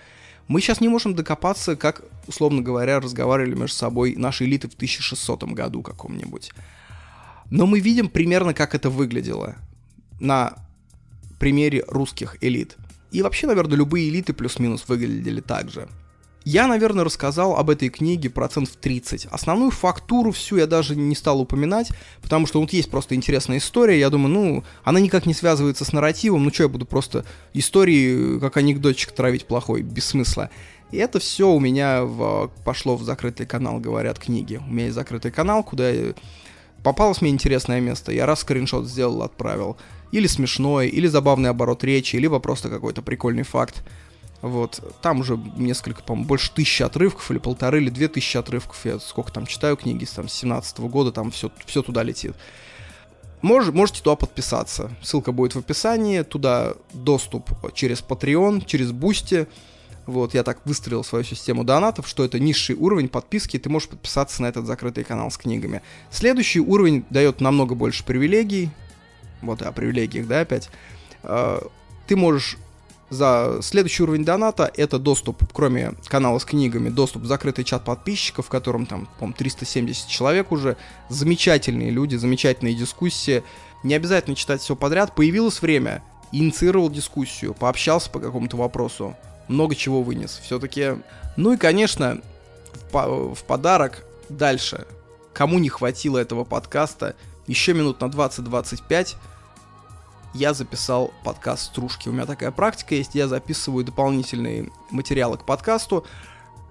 Мы сейчас не можем докопаться, как, условно говоря, разговаривали между собой наши элиты в 1600 году каком-нибудь. Но мы видим примерно, как это выглядело на примере русских элит. И вообще, наверное, любые элиты плюс-минус выглядели так же. Я, наверное, рассказал об этой книге процентов 30. Основную фактуру всю я даже не стал упоминать, потому что вот есть просто интересная история. Я думаю, ну, она никак не связывается с нарративом. Ну что, я буду просто истории, как анекдотчик травить плохой, без смысла. И это все у меня в, пошло в закрытый канал, говорят книги. У меня есть закрытый канал, куда попалось мне интересное место. Я раз скриншот сделал, отправил или смешной, или забавный оборот речи, либо просто какой-то прикольный факт. Вот, там уже несколько, по-моему, больше тысячи отрывков, или полторы, или две тысячи отрывков. Я сколько там читаю книги, там, с 17 -го года, там все, все туда летит. Мож, можете туда подписаться. Ссылка будет в описании. Туда доступ через Patreon, через Boosty. Вот, я так выстроил свою систему донатов, что это низший уровень подписки, и ты можешь подписаться на этот закрытый канал с книгами. Следующий уровень дает намного больше привилегий, вот о привилегиях, да, опять, а, ты можешь за следующий уровень доната это доступ, кроме канала с книгами, доступ в закрытый чат подписчиков, в котором там, по 370 человек уже. Замечательные люди, замечательные дискуссии. Не обязательно читать все подряд. Появилось время, инициировал дискуссию, пообщался по какому-то вопросу. Много чего вынес. Все-таки... Ну и, конечно, в, по- в подарок дальше. Кому не хватило этого подкаста, еще минут на 20-25 я записал подкаст «Стружки». У меня такая практика есть, я записываю дополнительные материалы к подкасту,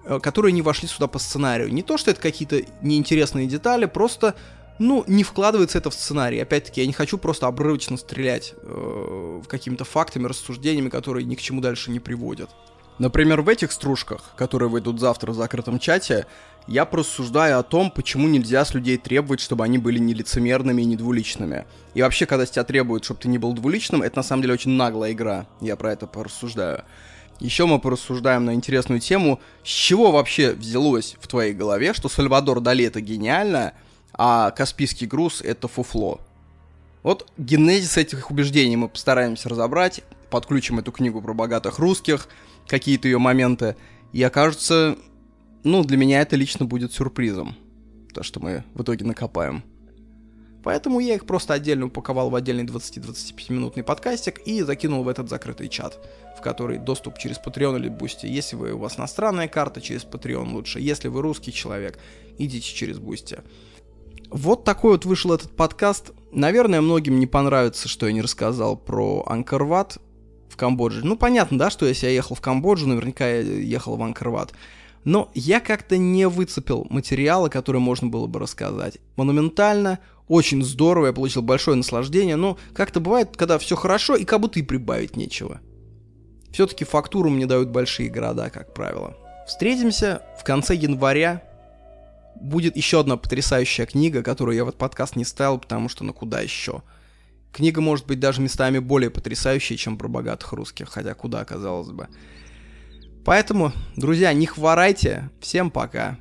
э, которые не вошли сюда по сценарию. Не то, что это какие-то неинтересные детали, просто, ну, не вкладывается это в сценарий. Опять-таки, я не хочу просто обрывочно стрелять э, какими-то фактами, рассуждениями, которые ни к чему дальше не приводят. Например, в этих стружках, которые выйдут завтра в закрытом чате, я просуждаю о том, почему нельзя с людей требовать, чтобы они были не лицемерными и не двуличными. И вообще, когда с тебя требуют, чтобы ты не был двуличным, это на самом деле очень наглая игра. Я про это порассуждаю. Еще мы порассуждаем на интересную тему, с чего вообще взялось в твоей голове, что Сальвадор Дали это гениально, а Каспийский груз это фуфло. Вот генезис этих убеждений мы постараемся разобрать, подключим эту книгу про богатых русских, какие-то ее моменты, и окажется, ну, для меня это лично будет сюрпризом, то, что мы в итоге накопаем. Поэтому я их просто отдельно упаковал в отдельный 20-25 минутный подкастик и закинул в этот закрытый чат, в который доступ через Patreon или Boosty. Если вы, у вас иностранная карта, через Patreon лучше. Если вы русский человек, идите через Boosty. Вот такой вот вышел этот подкаст. Наверное, многим не понравится, что я не рассказал про Анкорват, Камбодже. Ну, понятно, да, что если я ехал в Камбоджу, наверняка я ехал в Анкарват. Но я как-то не выцепил материала, который можно было бы рассказать. Монументально, очень здорово, я получил большое наслаждение, но как-то бывает, когда все хорошо и как будто и прибавить нечего. Все-таки фактуру мне дают большие города, как правило. Встретимся в конце января. Будет еще одна потрясающая книга, которую я в этот подкаст не ставил, потому что ну куда еще. Книга может быть даже местами более потрясающей, чем про богатых русских, хотя куда, казалось бы. Поэтому, друзья, не хворайте. Всем пока.